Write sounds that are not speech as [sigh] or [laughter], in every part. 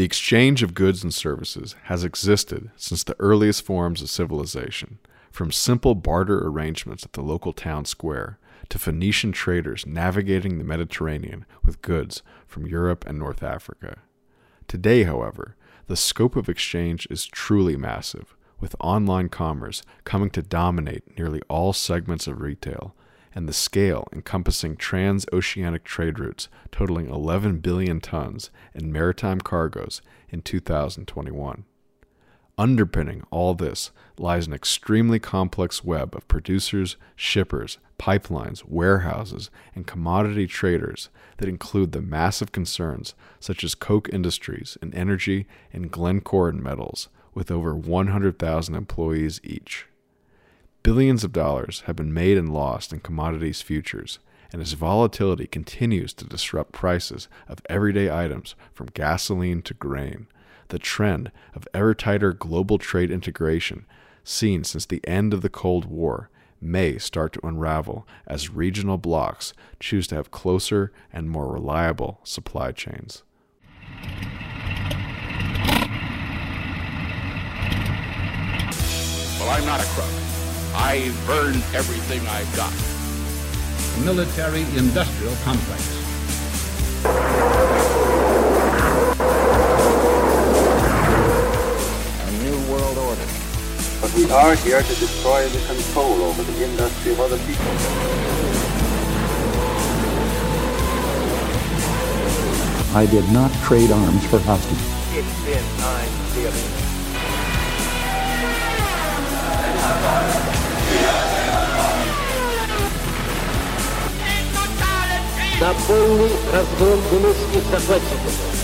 The exchange of goods and services has existed since the earliest forms of civilization, from simple barter arrangements at the local town square to Phoenician traders navigating the Mediterranean with goods from Europe and North Africa. Today, however, the scope of exchange is truly massive, with online commerce coming to dominate nearly all segments of retail, and the scale encompassing transoceanic trade routes totaling 11 billion tons in maritime cargoes in 2021. Underpinning all this lies an extremely complex web of producers, shippers, pipelines, warehouses, and commodity traders that include the massive concerns such as Koch Industries in energy and Glencore in metals, with over 100,000 employees each. Billions of dollars have been made and lost in commodities futures, and as volatility continues to disrupt prices of everyday items from gasoline to grain, the trend of ever tighter global trade integration seen since the end of the Cold War may start to unravel as regional blocs choose to have closer and more reliable supply chains. Well, I'm not a crook. I've earned everything I've got. Military industrial complex. A new world order. But we are here to destroy the control over the industry of other people. I did not trade arms for hostages. It's been time dealing na pełny rozgląd wymysłów захватчиков.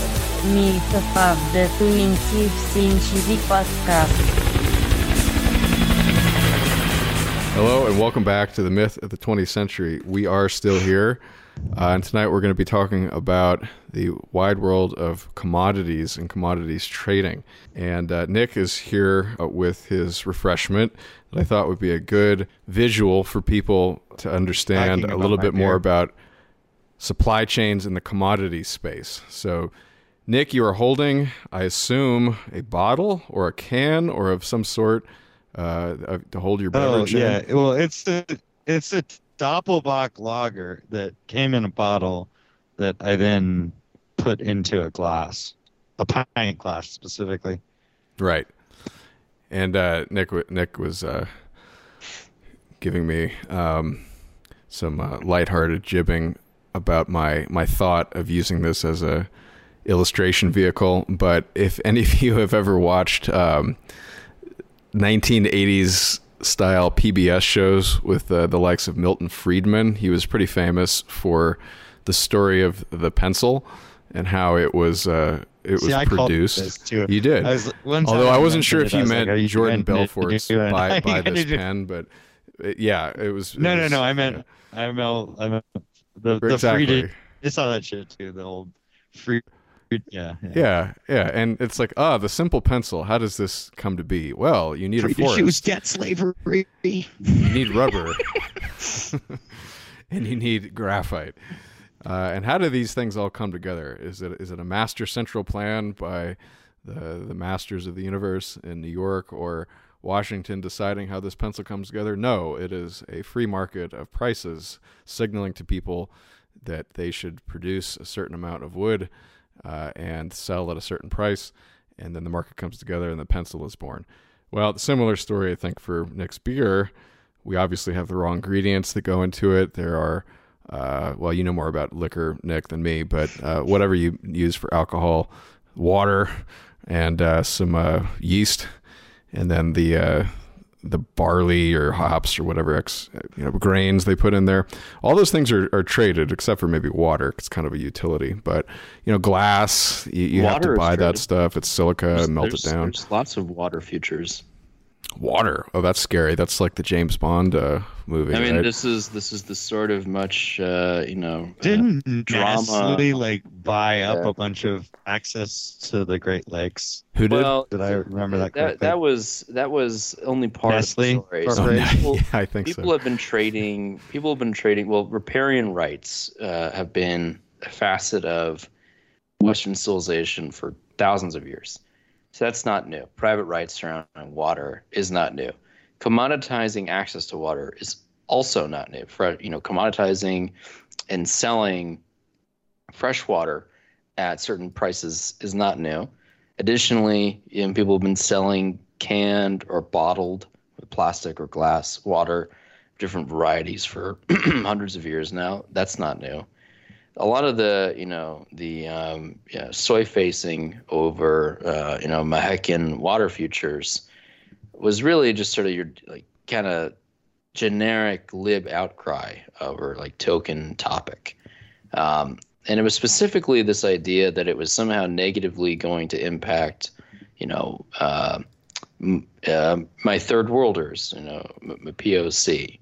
Myth of the 20th Century Podcast. Hello, and welcome back to the Myth of the 20th Century. We are still here, uh, and tonight we're going to be talking about the wide world of commodities and commodities trading. And uh, Nick is here uh, with his refreshment that I thought would be a good visual for people to understand a little bit more about supply chains in the commodity space. So, Nick, you are holding, I assume, a bottle or a can or of some sort uh, to hold your Oh beverage in. yeah, well it's a it's a Doppelbock lager that came in a bottle that I then put into a glass, a pint glass specifically. Right. And uh, Nick Nick was uh, giving me um, some uh, lighthearted jibbing about my my thought of using this as a illustration vehicle. But if any of you have ever watched um, 1980s style PBS shows with uh, the likes of Milton Friedman, he was pretty famous for the story of the pencil and how it was uh, it See, was I produced. You did. I was- Although I wasn't sure if mentioned it, I you like, meant you Jordan Belfort's [laughs] you gonna- buy, are you buy gonna this pen, but it, yeah, it was. it No, no, was- no. I meant I meant I meant the the Exactly. free. I saw that shit too. The old free. Yeah. Yeah, yeah, and it's like, ah, the simple pencil. How does this come to be? Well, you need a Free to forest. choose debt slavery. You need rubber, [laughs] [laughs] and you need graphite. Uh, and how do these things all come together? Is it is it a master central plan by the the masters of the universe in New York or Washington deciding how this pencil comes together? No, it is a free market of prices signaling to people that they should produce a certain amount of wood uh, and sell at a certain price, and then the market comes together and the pencil is born. Well, similar story, I think, for Nick's beer. We obviously have the raw ingredients that go into it. There are, uh, well, you know more about liquor, Nick, than me, but uh, whatever you use for alcohol, water, and uh, some uh, yeast, and then the uh, the barley or hops or whatever ex, you know grains they put in there. All those things are, are traded except for maybe water. It's kind of a utility, but you know glass you, you have to buy that stuff. It's silica, melt it down. There's lots of water futures. Water. Oh, that's scary. That's like the James Bond uh, movie. I mean, right? this is this is the sort of much uh, you know uh, Didn't drama. Nestle like buy up Yeah. a bunch of access to the Great Lakes? Who did? Well, Did I remember that that that was that was only part Nestle of the story. Corporation? [laughs] people, yeah, I think people so. have been trading. People have been trading. Well, riparian rights uh, have been a facet of Western civilization for thousands of years. So that's not new. Private rights surrounding water is not new. Commoditizing access to water is also not new. For you know, commoditizing and selling fresh water at certain prices is not new. Additionally, you know, people have been selling canned or bottled plastic or glass water, different varieties for [clears throat] hundreds of years now. That's not new. A lot of the, you know, the um, yeah, soy facing over, uh, you know, Michigan water futures was really just sort of your like kind of generic lib outcry over like token topic. Um, and it was specifically this idea that it was somehow negatively going to impact, you know, uh, m- uh, my third worlders, you know, m- my POC.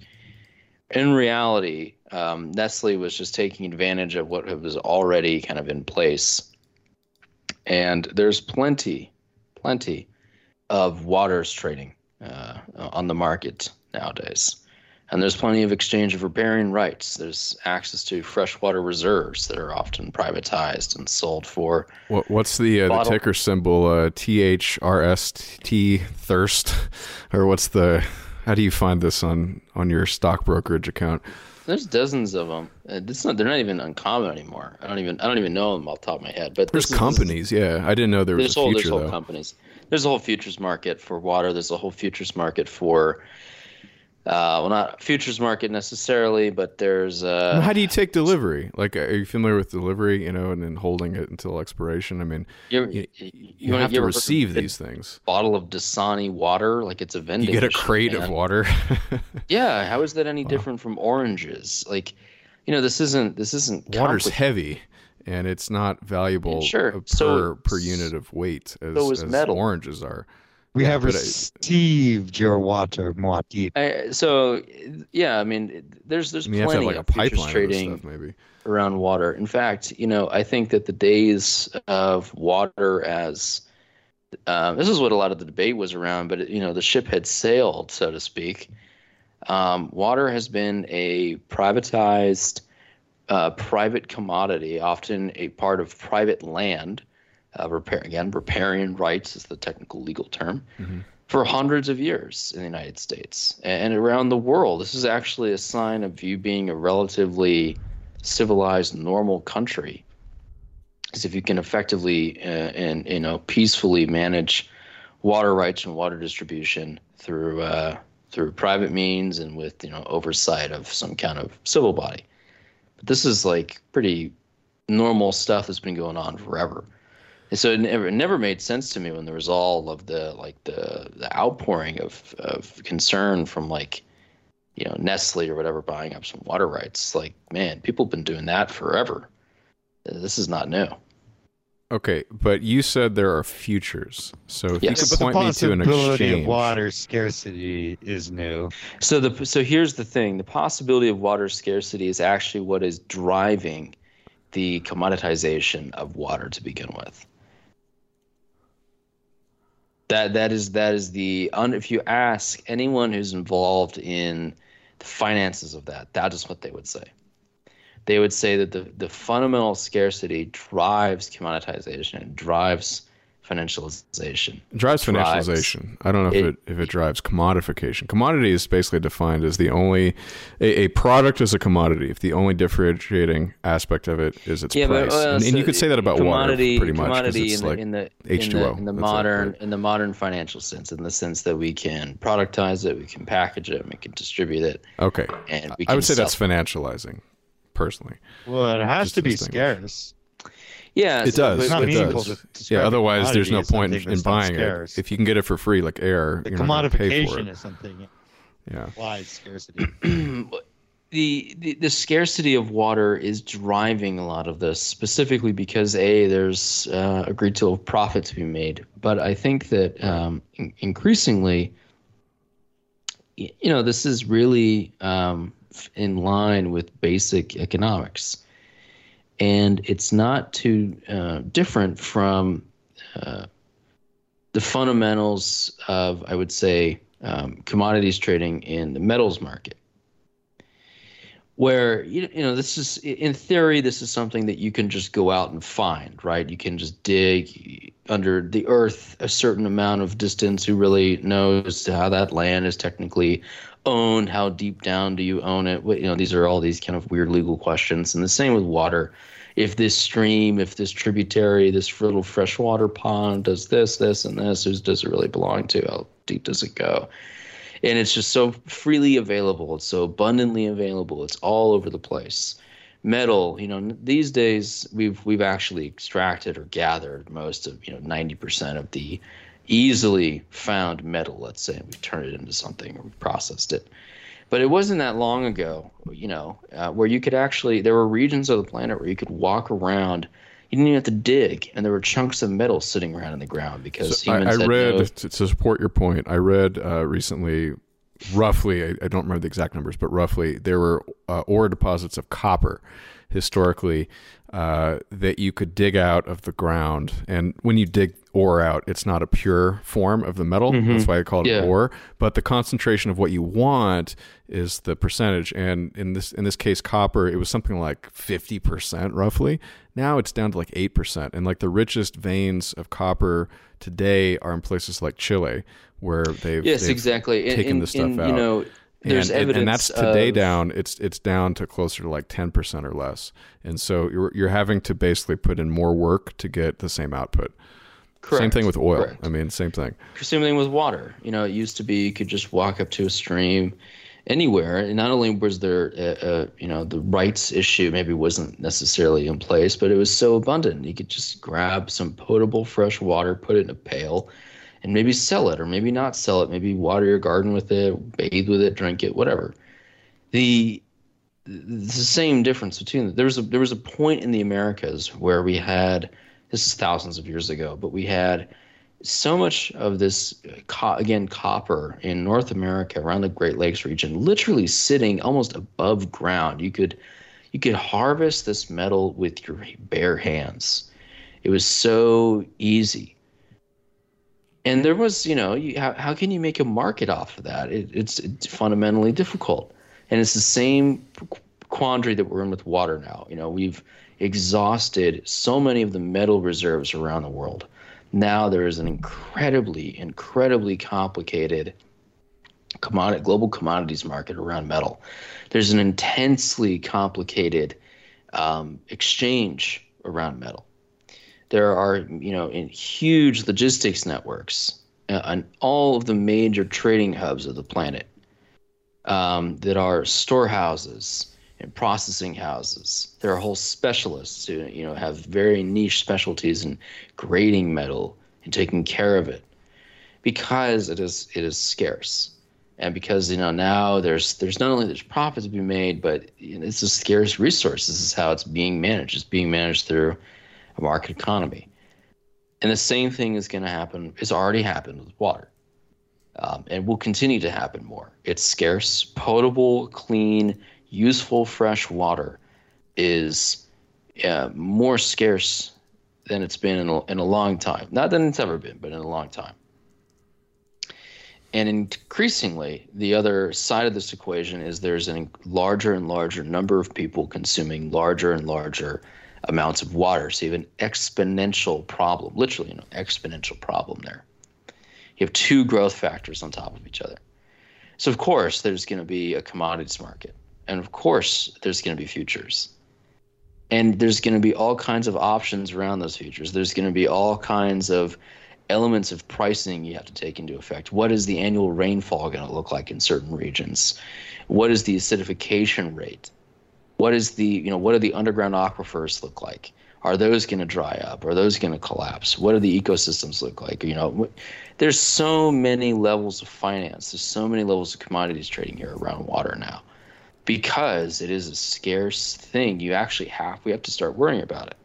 In reality, um, Nestle was just taking advantage of what was already kind of in place. And there's plenty, plenty of waters trading uh, on the market nowadays. And there's plenty of exchange of riparian rights. There's access to freshwater reserves that are often privatized and sold for. What, what's the uh, the ticker symbol? Uh, THRST thirst, [laughs] or what's the? How do you find this on on your stock brokerage account? There's dozens of them. Uh, it's not, they're not even uncommon anymore. I don't even I don't even know them off the top of my head. But There's this is- companies, yeah. I didn't know there was a whole future there's whole though. companies. There's a whole futures market for water. There's a whole futures market for, uh, well, not futures market necessarily, but there's uh, How do you take delivery? Like, are you familiar with delivery? You know, and then holding it until expiration. I mean, you, you, you, have to ever heard of receive these things. bottle of Dasani water like it's a vending. You get a crate of water. [laughs] Yeah, how is that any different from oranges? Like, you know, this isn't this isn't Water's heavy, and it's not valuable Sure. uh, per So- per unit of weight as, so as metal. oranges are. We Yeah, have but I- received your water more. I, so yeah, I mean, there's there's I mean, you have have plenty like a of futures pipeline of trading stuff, maybe. around water. In fact, you know, I think that the days of water as um, this is what a lot of the debate was around, but you know, the ship had sailed, so to speak. Um, water has been a privatized, uh, private commodity, often a part of private land. Uh, repair, again, riparian rights is the technical legal term for hundreds of years in the United States and around the world. This is actually a sign of you being a relatively civilized, normal country. Because if you can effectively uh, and you know peacefully manage water rights and water distribution through uh, through private means and with you know oversight of some kind of civil body, but this is like pretty normal stuff that's been going on forever. And so it never, it never made sense to me when there was all of the like the the outpouring of of concern from like you know Nestle or whatever buying up some water rights. Like man, people have been doing that forever. This is not new. Okay, but you said there are futures. So if Yes. you could point me to an possibility exchange. of water scarcity is new. So the so here's the thing: the possibility of water scarcity is actually what is driving the commoditization of water to begin with. That that is that is the if you ask anyone who's involved in the finances of that, that is what they would say. They would say that the, the fundamental scarcity drives commoditization, it drives financialization. It drives drives- financialization. I don't know if it- it, if it drives commodification. Commodity is basically defined as the only a, a product is a commodity if the only differentiating aspect of it is its Yeah, price. but uh, and, and you could say that about water commodity, pretty much 'cause Commodity it's in, like the, in the H2O. in the, in the modern right? in the modern financial sense, in the sense that we can productize it, we can package it, we can distribute it, Okay, and we I would say sell that's financializing, personally. Well, it has Just to be distinguish. scarce. Yeah, It so- does. It's not it meaningful does. to Yeah. Otherwise, there's no point something in buying scarce. it. If you can get it for free, like air, The you're not pay for commodification it. is something Yeah. implies scarcity. [clears throat] the, the the scarcity of water is driving a lot of this, specifically because a there's uh, a great deal of profit to be made, but I think that um, in- increasingly, you know, this is really um, in line with basic economics, and it's not too uh, different from uh, the fundamentals of, I would say, um, commodities trading in the metals market where you you know this is in theory this is something that you can just go out and find right you can just dig under the earth a certain amount of distance. Who really knows how that land is technically owned? How deep down do you own it? You know, these are all these kind of weird legal questions. And the same with water. If this stream, if this tributary, this little freshwater pond does this, this, and this, who does it really belong to? How deep does it go? And it's just so freely available. It's so abundantly available. It's all over the place metal you know these days we've we've actually extracted or gathered most of you know 90% of the easily found metal let's say and we've turned it into something or we've processed it but it wasn't that long ago you know uh, where you could actually there were regions of the planet where you could walk around you didn't even have to dig and there were chunks of metal sitting around in the ground because So I, humans I had read no- to, to support your point. I read uh, recently, roughly. I, I don't remember the exact numbers, but roughly there were uh, ore deposits of copper historically uh, that you could dig out of the ground. And when you dig ore out, it's not a pure form of the metal. Mhm. That's why I call it Yeah. ore. But the concentration of what you want is the percentage. And in this in this case, copper, it was something like fifty percent roughly. Now it's down to like eight percent. And like the richest veins of copper today are in places like Chile, where they've yes they've exactly taken and- the stuff and, out. you know there's and, evidence and that's today of- down. It's it's down to closer to like ten percent or less, and so you're you're having to basically put in more work to get the same output. Correct. Same thing with oil. correct. I mean, same thing. Same thing with water. You know, it used to be you could just walk up to a stream anywhere, and not only was there, a, a, you know, the rights issue maybe wasn't necessarily in place, but it was so abundant. You could just grab some potable fresh water, put it in a pail, and maybe sell it, or maybe not sell it. Maybe water your garden with it, bathe with it, drink it, whatever. The the same difference between there was a there was a point in the Americas where we had this is thousands of years ago, but we had so much of this again copper in North America around the Great Lakes region, literally sitting almost above ground. You could you could harvest this metal with your bare hands. It was so easy. And there was, you know, you, how, how can you make a market off of that? It, it's, it's fundamentally difficult. And it's the same quandary that we're in with water now. You know, we've exhausted so many of the metal reserves around the world. Now there is an incredibly, incredibly complicated commodity, global commodities market around metal. There's an intensely complicated um, exchange around metal. There are, you know, in huge logistics networks uh, on all of the major trading hubs of the planet um, that are storehouses and processing houses. There are whole specialists who, you know, have very niche specialties in grading metal and taking care of it because it is it is scarce. And because you know now there's there's not only there's profit to be made but you know, it's a scarce resource. This is how it's being managed. It's being managed through a market economy. And the same thing is going to happen it's already happened with water. Um, and will continue to happen more. It's scarce potable clean useful fresh water is uh, more scarce than it's been in a, in a long time. Not than it's ever been but in a long time. And increasingly, the other side of this equation is there's a larger and larger number of people consuming larger and larger amounts of water. So you have an exponential problem, literally an exponential problem there. You have two growth factors on top of each other. So, of course, there's going to be a commodities market. And of course, there's going to be futures. And there's going to be all kinds of options around those futures. There's going to be all kinds of elements of pricing you have to take into effect. What is the annual rainfall going to look like in certain regions? What is the acidification rate? What is the you know what do the underground aquifers look like? Are those going to dry up? Are those going to collapse? What do the ecosystems look like? You know, there's so many levels of finance. There's so many levels of commodities trading here around water now, because it is a scarce thing. You actually have we have to start worrying about it.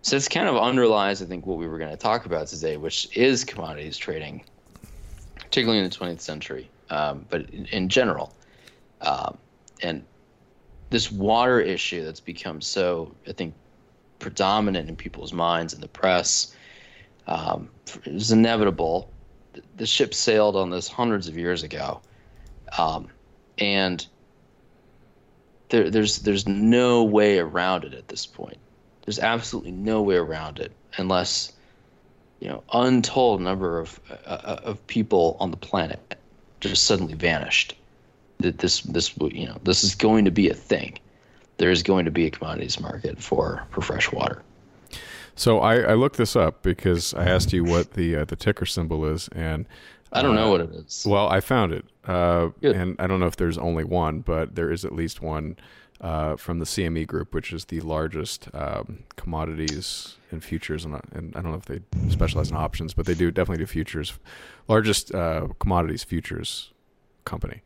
So this kind of underlies, I think, what we were going to talk about today, which is commodities trading, particularly in the 20th century, um, but in, in general. Um, and this water issue that's become so, I think, predominant in people's minds and the press um, is inevitable. The- ship sailed on this hundreds of years ago, um, and there, there's there's no way around it at this point. There's absolutely no way around it unless you know, untold number of uh, of people on the planet just suddenly vanished. That this this you know this is going to be a thing. There is going to be a commodities market for for fresh water. So I, I looked this up because I asked you what the uh, the ticker symbol is, and I don't know uh, what it is. Well, I found it, uh, and I don't know if there's only one, but there is at least one uh, from the CME Group, which is the largest um, commodities and futures, and, and I don't know if they specialize in options, but they do definitely do futures, largest uh, commodities futures company.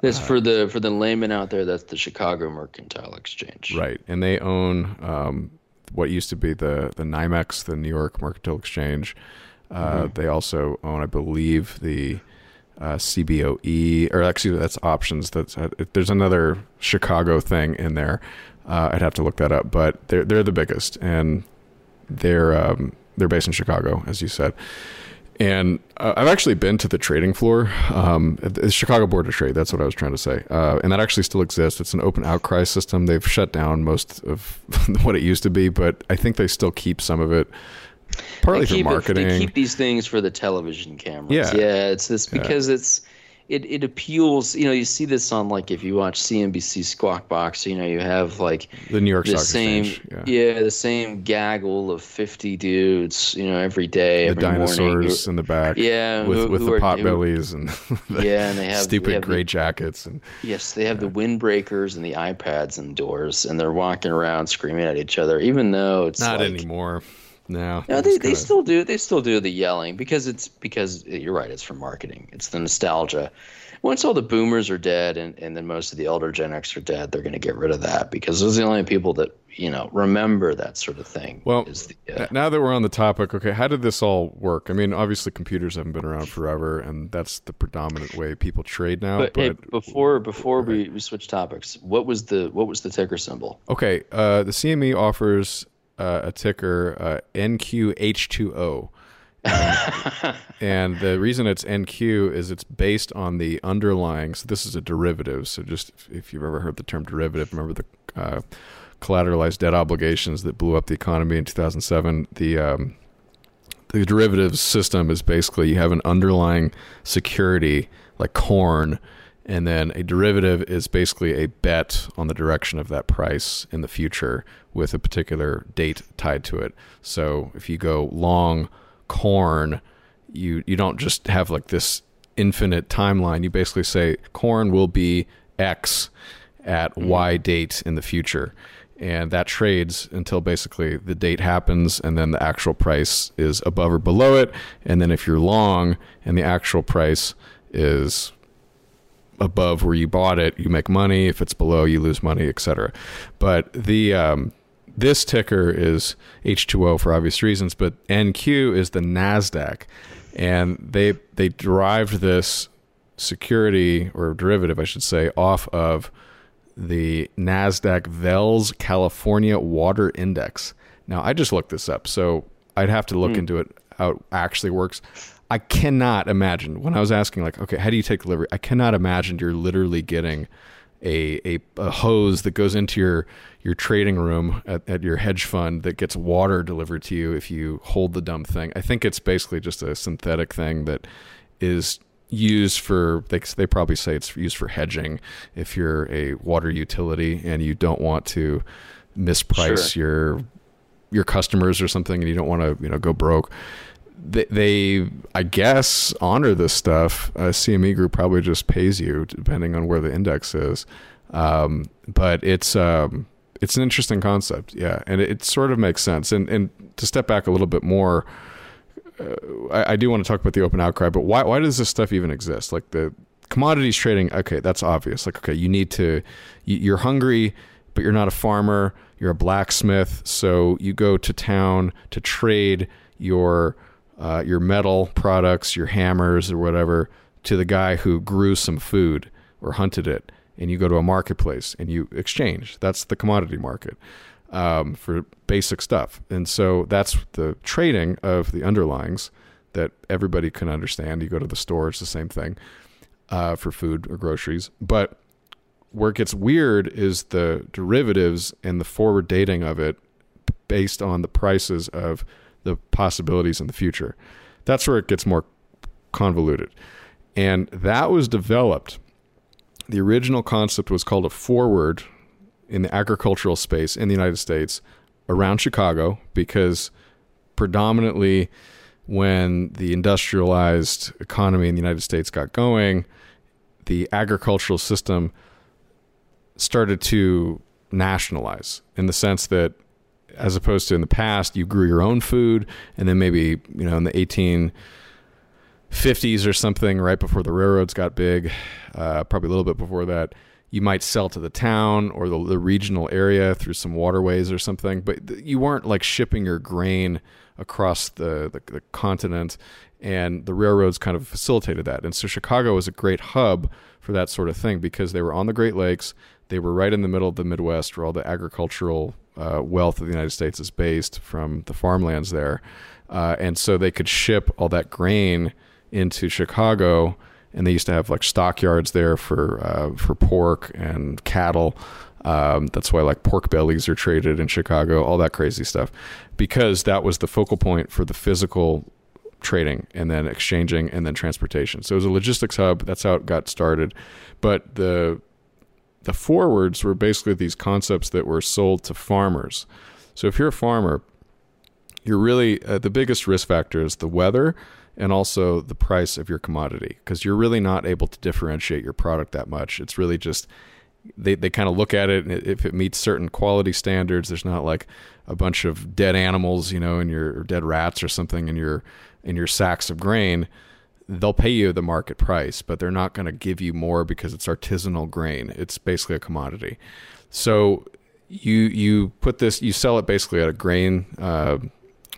That's for the for the layman out there. That's the Chicago Mercantile Exchange. Right, and they own um, what used to be the the NYMEX, the New York Mercantile Exchange. Uh, Mhm. They also own, I believe, the uh, CBOE, or actually that's options. That's uh, there's another Chicago thing in there. Uh, I'd have to look that up, but they're they're the biggest, and they're um, they're based in Chicago, as you said. And uh, I've actually been to the trading floor, um, the Chicago Board of Trade. That's what I was trying to say. Uh, and that actually still exists. It's an open outcry system. They've shut down most of [laughs] what it used to be, but I think they still keep some of it, partly for keep it- marketing. they keep these things for the television cameras. Yeah. yeah. It's this Yeah. because it's it it appeals. You know, you see this on like if you watch CNBC Squawk Box. You know, you have like the New York the Stock same Exchange. Yeah. the same gaggle of fifty dudes. You know, every day, The every dinosaurs who- in the back, Yeah, with who- with who the are- pot who- bellies and [laughs] the Yeah, and they have- they stupid have the- gray jackets and Yes, they have the windbreakers and the iPads indoors, and they're walking around screaming at each other, even though it's not like, anymore. No, No, they, they kinda- still do. They still do the yelling because it's because you're right. It's for marketing. It's the nostalgia. Once all the boomers are dead and, and then most of the elder Gen X are dead, they're going to get rid of that because those are the only people that you know remember that sort of thing. Well, is the, uh, now that we're on the topic, okay, how did this all work? I mean, obviously, computers haven't been around forever, and that's the predominant way people trade now. but, But, hey, before before we, we switch topics, what was the what was the ticker symbol? okay, uh, the CME offers uh, a ticker uh, NQH2O. Um, and the reason it's NQ is it's based on the underlying. So this is a derivative. So just if, if you've ever heard the term derivative, remember the uh, collateralized debt obligations that blew up the economy in 2007. The um, the derivatives system is basically you have an underlying security like corn, and then a derivative is basically a bet on the direction of that price in the future with a particular date tied to it. So if you go long corn, you you don't just have like this infinite timeline. You basically say corn will be X at mm-hmm. Y date in the future. And that trades until basically the date happens, and then the actual price is above or below it. And then if you're long and the actual price is above where you bought it, you make money. If it's below, you lose money, etc. But the um, this ticker is H2O for obvious reasons, but NQ is the Nasdaq, and they they derived this security or derivative, I should say, off of the Nasdaq Veles California Water Index. Now, I just looked this up, so I'd have to look Hmm. into it how it actually works. I cannot imagine when I was asking, like, okay, how do you take delivery? I cannot imagine you're literally getting a a, a hose that goes into your your trading room at, at your hedge fund that gets water delivered to you if you hold the dumb thing. I think it's basically just a synthetic thing that is used for they, they probably say it's used for hedging if you're a water utility and you don't want to misprice Sure. your your customers or something and you don't want to you know go broke they, they i guess honor this stuff uh, cme group probably just pays you depending on where the index is um, but it's um, it's an interesting concept yeah and it, it sort of makes sense and and to step back a little bit more uh, I, I do want to talk about the open outcry, but why why does this stuff even exist? Like the commodities trading, okay, that's obvious. Like okay, you need to, you're hungry, but you're not a farmer. You're a blacksmith, so you go to town to trade your uh, your metal products, your hammers or whatever, to the guy who grew some food or hunted it, and you go to a marketplace and you exchange. That's the commodity market um, for basic stuff. And so that's the trading of the underlyings that everybody can understand. You go to the store, it's the same thing uh, for food or groceries. But where it gets weird is the derivatives and the forward dating of it based on the prices of the possibilities in the future. That's where it gets more convoluted. And that was developed. The original concept was called a forward in the agricultural space in the United States around Chicago because predominantly when the industrialized economy in the United States got going, the agricultural system started to nationalize in the sense that as opposed to in the past you grew your own food and then maybe you know in the 1850s or something right before the railroads got big uh, probably a little bit before that you might sell to the town or the, the regional area through some waterways or something but you weren't like shipping your grain across the, the, the continent and the railroads kind of facilitated that. And so chicago was a great hub for that sort of thing because they were on the great lakes they were right in the middle of the midwest where all the agricultural uh, wealth of the united states is based from the farmlands there uh, and so they could ship all that grain into chicago and they used to have like stockyards there for uh, for pork and cattle. Um, that's why like pork bellies are traded in Chicago, all that crazy stuff, because that was the focal point for the physical trading and then exchanging and then transportation. So it was a logistics hub. That's how it got started. But the the forwards were basically these concepts that were sold to farmers. So if you're a farmer, you're really uh, the biggest risk factor is the weather and also the price of your commodity because you're really not able to differentiate your product that much. It's really just they, they kind of look at it and if it meets certain quality standards, there's not like a bunch of dead animals, you know, in your dead rats or something in your in your sacks of grain. They'll pay you the market price, but they're not going to give you more because it's artisanal grain. It's basically a commodity. So you you put this you sell it basically at a grain uh,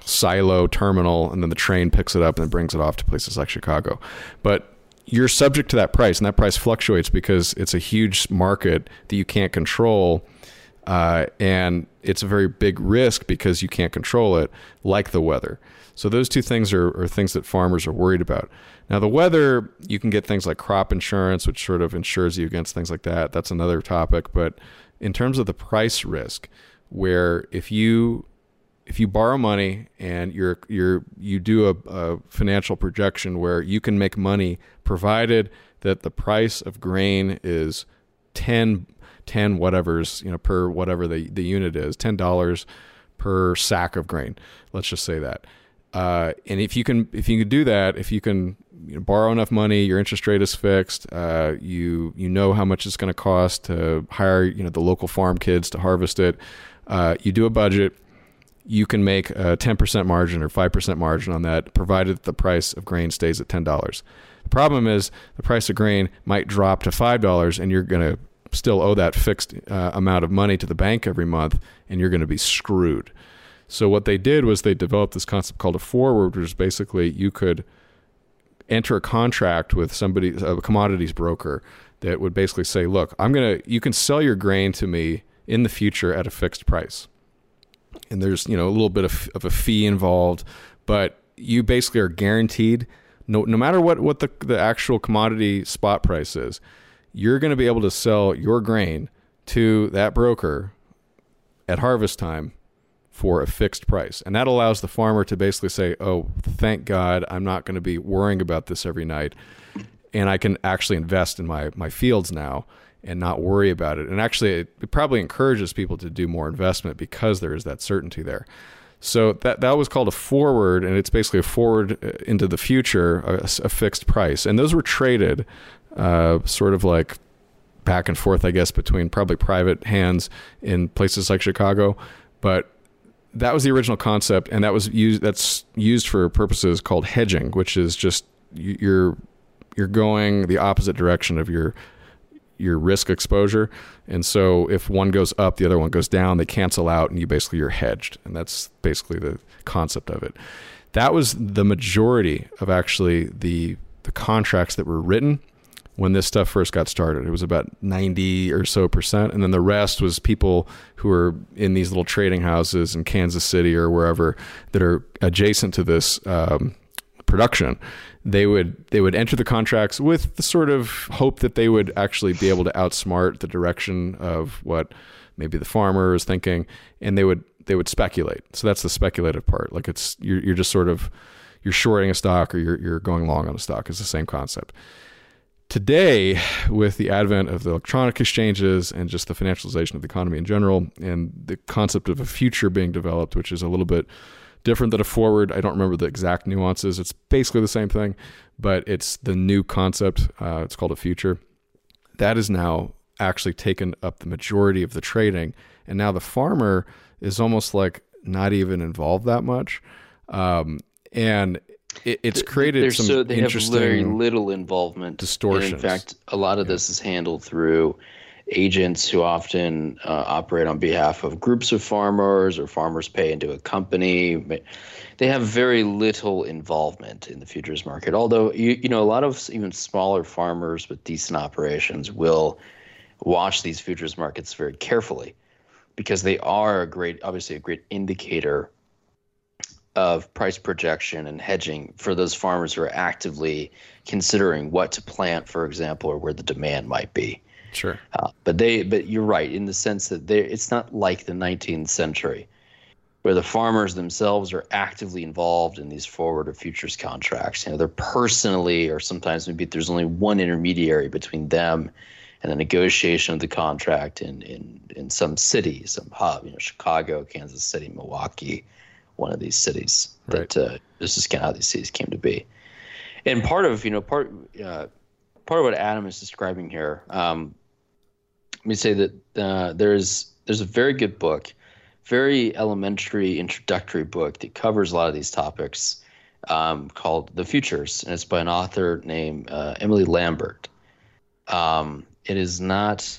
silo terminal, and then the train picks it up and brings it off to places like Chicago. But you're subject to that price, and that price fluctuates because it's a huge market that you can't control. Uh, and it's a very big risk because you can't control it, like the weather. So those two things are, are, things that farmers are worried about. Now the weather, you can get things like crop insurance, which sort of insures you against things like that. That's another topic. But in terms of the price risk, where if you if you borrow money and you're you're you do a, a, financial projection where you can make money provided that the price of grain is 10 10 whatever's you know per whatever the the unit is ten dollars per sack of grain let's just say that uh, and if you can if you can do that if you can you know, borrow enough money your interest rate is fixed uh, you you know how much it's going to cost to hire you know the local farm kids to harvest it uh, you do a budget you can make a 10% margin or 5% margin on that, provided that the price of grain stays at $10. The problem is the price of grain might drop to $5 and you're going to still owe that fixed uh, amount of money to the bank every month and you're going to be screwed. So what they did was they developed this concept called a forward, which is basically you could enter a contract with somebody, a commodities broker, that would basically say, "Look, I'm gonna, you can sell your grain to me in the future at a fixed price." and there's you know a little bit of, of a fee involved, but you basically are guaranteed no no matter what what the the actual commodity spot price is, you're going to be able to sell your grain to that broker at harvest time for a fixed price. And that allows the farmer to basically say, "Oh, thank God, I'm not going to be worrying about this every night and I can actually invest in my my fields now." and not worry about it. And actually, it, it, probably encourages people to do more investment because there is that certainty there. So that that was called a forward, and it's basically a forward uh, into the future, a, a fixed price. And those were traded, uh, sort of like back and forth, I guess, between probably private hands in places like Chicago. But that was the original concept, and that was used. That's used for purposes called hedging, which is just you're you're going the opposite direction of your your risk exposure. And so if one goes up, the other one goes down, they cancel out and you basically you're hedged. And that's basically the concept of it. That was the majority of actually the the contracts that were written when this stuff first got started. It was about 90 or so percent. And then the rest was people who were in these little trading houses in Kansas City or wherever that are adjacent to this um, production they would they would enter the contracts with the sort of hope that they would actually be able to outsmart the direction of what maybe the farmer is thinking, and they would they would speculate. So that's the speculative part. Like it's you're you're just sort of you're shorting a stock or you're you're going long on a stock. It's the same concept. Today, with the advent of the electronic exchanges and just the financialization of the economy in general, and the concept of a future being developed, which is a little bit different than a forward. I don't remember the exact nuances. It's basically the same thing, but it's the new concept. Uh, it's called a future. That is now actually taken up the majority of the trading, and now the farmer is almost like not even involved that much. Um, and it, it's created They're some so they have interesting very little involvement. distortions. And in fact, a lot of this is handled through agents who often uh, operate on behalf of groups of farmers or farmers pay into a company. They have very little involvement in the futures market. Although you you know a lot of even smaller farmers with decent operations will watch these futures markets very carefully because they are a great obviously a great indicator of price projection and hedging for those farmers who are actively considering what to plant, for example, or where the demand might be. Sure. Uh, but they, but you're right in the sense that they, it's not like the 19th century, where the farmers themselves are actively involved in these forward or futures contracts. You know, they're personally, or sometimes maybe there's only one intermediary between them and the negotiation of the contract in in in some city, some hub. You know, Chicago, Kansas City, Milwaukee, one of these cities. Right. That uh, this is kind of how these cities came to be. And part of you know part uh, part of what Adam is describing here. Um, let me say that uh, there's there's a very good book, very elementary introductory book that covers a lot of these topics, um, called The Futures, and it's by an author named uh, Emily Lambert. Um, it is not.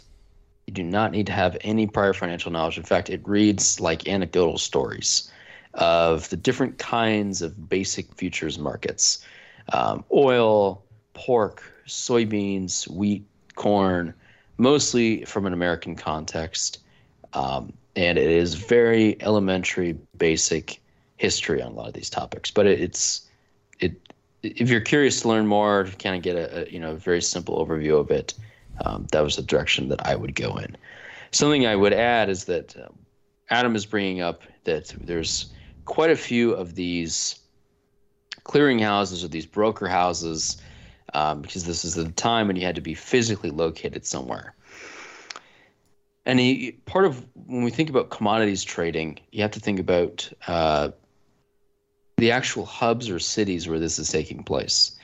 You do not need to have any prior financial knowledge. In fact, it reads like anecdotal stories of the different kinds of basic futures markets um, oil, pork, soybeans, wheat, corn, mostly from an American context. Um, and it is very elementary, basic history on a lot of these topics. But it, it's it if you're curious to learn more, to kind of get a, a you know very simple overview of it, um, that was the direction that I would go in. Something I would add is that uh, Adam is bringing up that there's quite a few of these clearinghouses or these broker houses, um, because this is the time when you had to be physically located somewhere. And he, part of when we think about commodities trading, you have to think about uh, the actual hubs or cities where this is taking place.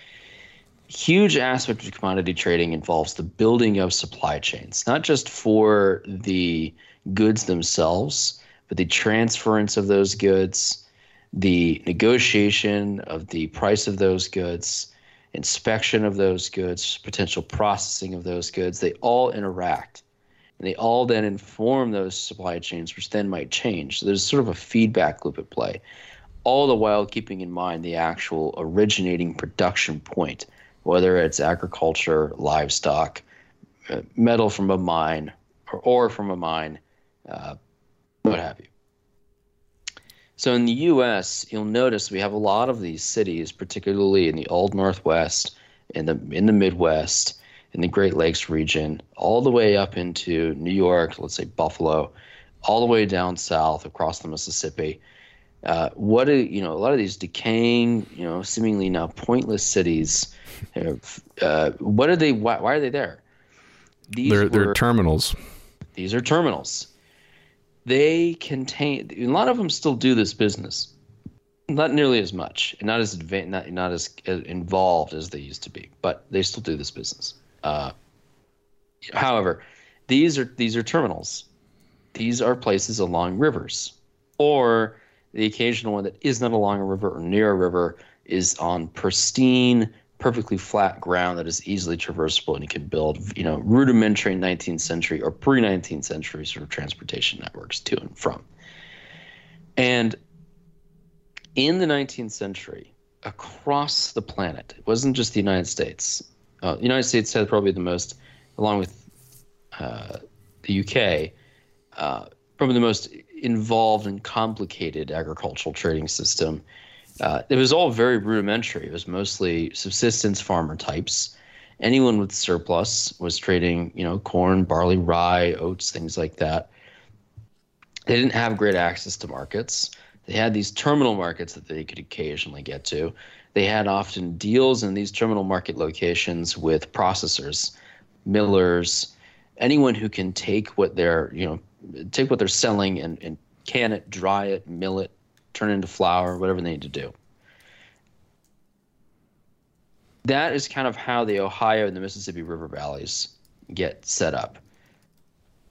Huge aspect of commodity trading involves the building of supply chains, not just for the goods themselves, but the transference of those goods, the negotiation of the price of those goods, inspection of those goods, potential processing of those goods. They all interact. And they all then inform those supply chains, which then might change. So there's sort of a feedback loop at play, all the while keeping in mind the actual originating production point, whether it's agriculture, livestock, uh, metal from a mine, or ore from a mine, uh, what have you. So in the U.S., you'll notice we have a lot of these cities, particularly in the Old Northwest, in the in the Midwest, in the Great Lakes region, all the way up into New York, let's say Buffalo, all the way down south across the Mississippi. Uh, what are, you know, a lot of these decaying, you know, seemingly now pointless cities. Uh, what are they? Why, why are they there? These they're, they're terminals. These are terminals. They contain a lot of them still do this business, not nearly as much, not as advanced, not not as, as involved as they used to be, but they still do this business. Uh, however, these are these are terminals. These are places along rivers, or the occasional one that is not along a river or near a river is on pristine, perfectly flat ground that is easily traversable, and you can build, you know, rudimentary 19th century or pre 19th century sort of transportation networks to and from. And in the 19th century, across the planet, it wasn't just the United States. Uh, the United States had probably the most, along with uh, the UK, uh, probably the most involved and complicated agricultural trading system. Uh, it was all very rudimentary. It was mostly subsistence farmer types. Anyone with surplus was trading, you know, corn, barley, rye, oats, things like that. they didn't have great access to markets. They had these terminal markets that they could occasionally get to. They had often deals in these terminal market locations with processors, millers, anyone who can take what they're, you know, take what they're selling and, and can it, dry it, mill it, turn into flour, whatever they need to do. That is kind of how the Ohio and the Mississippi River valleys get set up.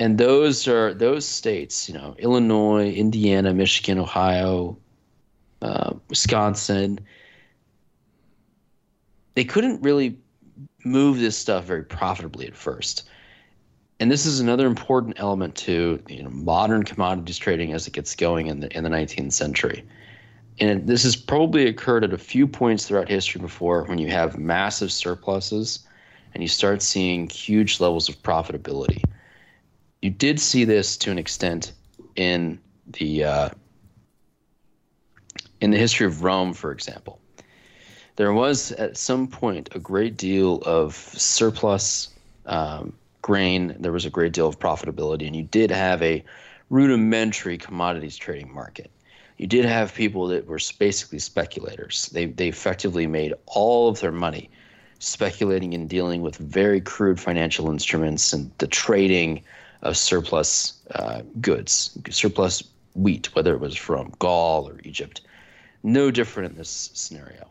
And those are those states, you know, Illinois, Indiana, Michigan, Ohio, uh, Wisconsin. They couldn't really move this stuff very profitably at first and this is another important element to you know, modern commodities trading as it gets going in the in the 19th century. And this has probably occurred at a few points throughout history before when you have massive surpluses and you start seeing huge levels of profitability. You did see this to an extent in the uh, in the history of Rome, for example. There was at some point a great deal of surplus um, grain, there was a great deal of profitability, and you did have a rudimentary commodities trading market. You did have people that were basically speculators. They, they effectively made all of their money speculating and dealing with very crude financial instruments and the trading of surplus uh, goods, surplus wheat, whether it was from Gaul or Egypt. No different in this scenario.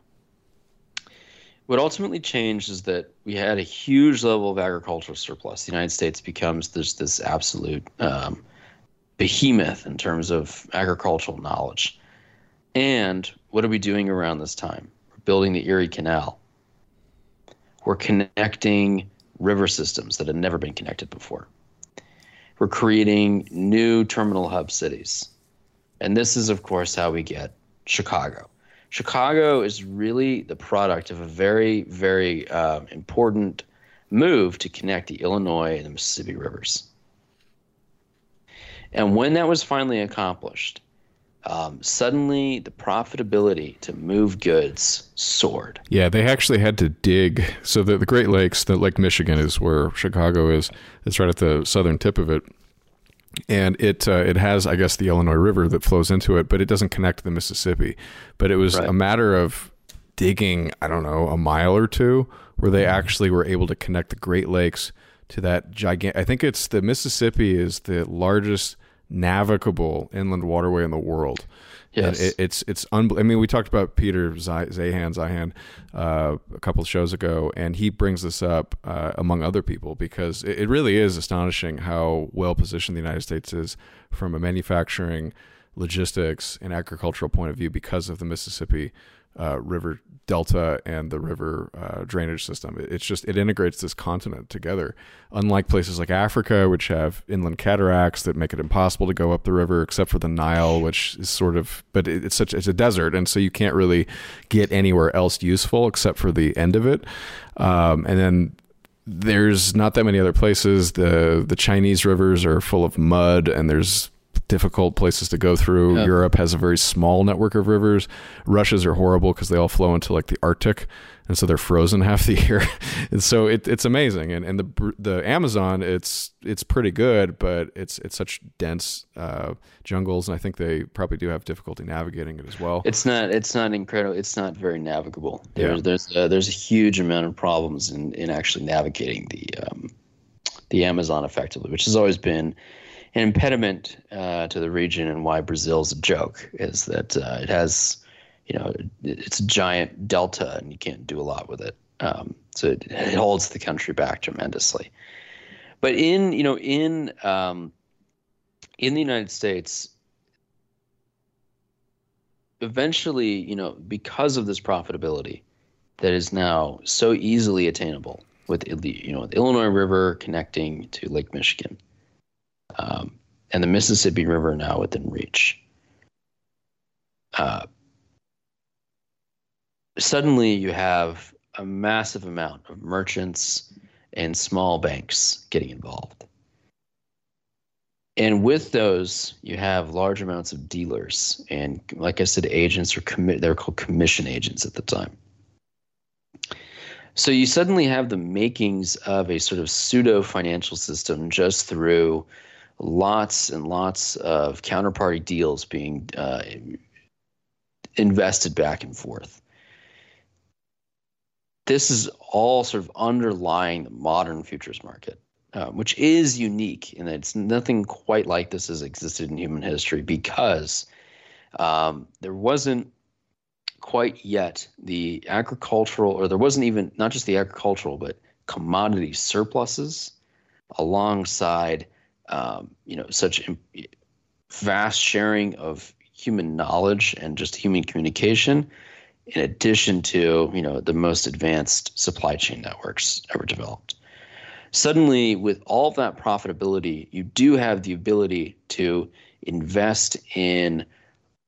What ultimately changed is that we had a huge level of agricultural surplus. The United States becomes this this absolute um, behemoth in terms of agricultural knowledge. And what are we doing around this time? We're building the Erie Canal. We're connecting river systems that had never been connected before. We're creating new terminal hub cities. And this is, of course, how we get Chicago. Chicago is really the product of a very, very uh, important move to connect the Illinois and the Mississippi rivers. And when that was finally accomplished, um, suddenly the profitability to move goods soared. Yeah, they actually had to dig. So the, the Great Lakes, the Lake Michigan is where Chicago is. It's right at the southern tip of it and it uh, it has I guess the Illinois River that flows into it, but it doesn't connect to the Mississippi. But it was right. a matter of digging I don't know a mile or two where they actually were able to connect the Great Lakes to that gigantic. I think it's the Mississippi is the largest navigable inland waterway in the world. Yes. It, it's it's unbel- I mean, we talked about Peter Zeihan Zeihan uh, a couple of shows ago, and he brings this up uh, among other people because it, it really is astonishing how well positioned the United States is from a manufacturing, logistics, and agricultural point of view because of the Mississippi uh, river delta and the river uh, drainage system. It's just it integrates this continent together. Unlike places like Africa, which have inland cataracts that make it impossible to go up the river, except for the Nile, which is sort of but it's such it's a desert, and so you can't really get anywhere else useful except for the end of it. Um, and then there's not that many other places. The the Chinese rivers are full of mud, and there's difficult places to go through. Yeah. Europe has a very small network of rivers. Russia's are horrible because they all flow into like the Arctic, and so they're frozen [laughs] half the year. and so it, it's amazing. And and the the Amazon, it's it's pretty good, but it's it's such dense uh, jungles, and I think they probably do have difficulty navigating it as well. It's not it's not incredible. It's not very navigable. There's yeah. there's a, there's a huge amount of problems in in actually navigating the um, the Amazon effectively, which has always been an impediment uh, to the region and why Brazil's a joke is that uh, it has, you know, it's a giant delta and you can't do a lot with it. Um, so it, it, holds the country back tremendously. But in you know in um, in the United States, eventually you know because of this profitability that is now so easily attainable with you know the Illinois River connecting to Lake Michigan um, and the Mississippi River now within reach. Uh, suddenly, you have a massive amount of merchants and small banks getting involved. And with those, you have large amounts of dealers, and like I said, agents or commi- they're called commission agents at the time. So you suddenly have the makings of a sort of pseudo financial system just through lots and lots of counterparty deals being uh, invested back and forth. This is all sort of underlying the modern futures market, uh, which is unique and it's nothing quite like this has existed in human history because um, there wasn't quite yet the agricultural, or there wasn't even not just the agricultural, but commodity surpluses alongside um, you know such vast sharing of human knowledge and just human communication in addition to you know the most advanced supply chain networks ever developed. Suddenly with all that profitability you do have the ability to invest in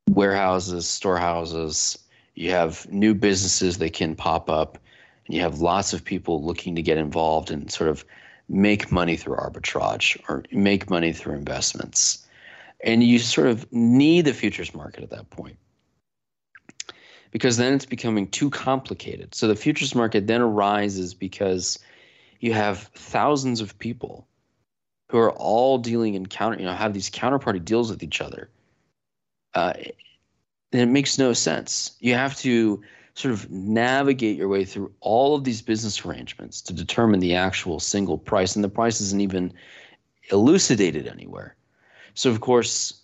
warehouses storehouses. You have new businesses that can pop up. And you have lots of people looking to get involved and sort of make money through arbitrage or make money through investments and you sort of need the futures market at that point because then it's becoming too complicated. So the futures market then arises because you have thousands of people who are all dealing in counter, you know, have these counterparty deals with each other. Uh, and it makes no sense. You have to sort of navigate your way through all of these business arrangements to determine the actual single price, and the price isn't even elucidated anywhere. So, of course,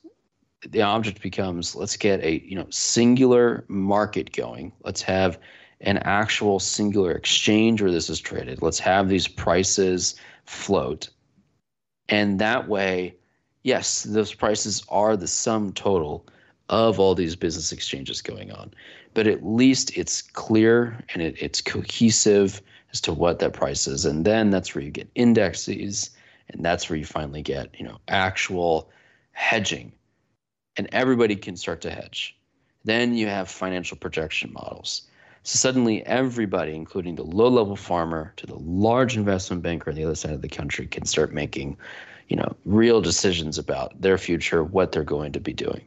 the object becomes let's get a you know singular market going. Let's have an actual singular exchange where this is traded. Let's have these prices float. And that way yes those prices are the sum total of all these business exchanges going on but at least it's clear and it, it's cohesive as to what that price is and then that's where you get indexes and that's where you finally get you know actual hedging and everybody can start to hedge. Then you have financial projection models. So suddenly, everybody, including the low level farmer to the large investment banker on the other side of the country, can start making you know, real decisions about their future, what they're going to be doing.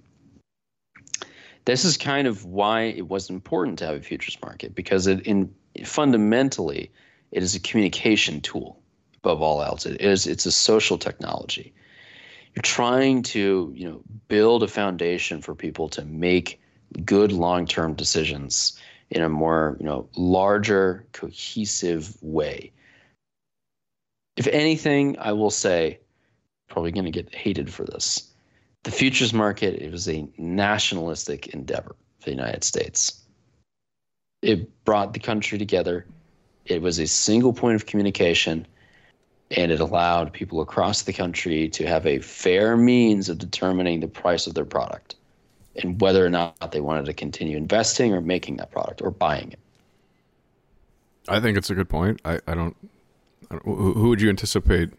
This is kind of why it was important to have a futures market because it in fundamentally it is a communication tool above all else. It is it's a social technology you're trying to you know build a foundation for people to make good long-term decisions in a more you know larger cohesive way if anything i will say probably going to get hated for this the futures market it was a nationalistic endeavor for the united states it brought the country together it was a single point of communication and it allowed people across the country to have a fair means of determining the price of their product and whether or not they wanted to continue investing or making that product or buying it. I think it's a good point. I, I don't. who would you anticipate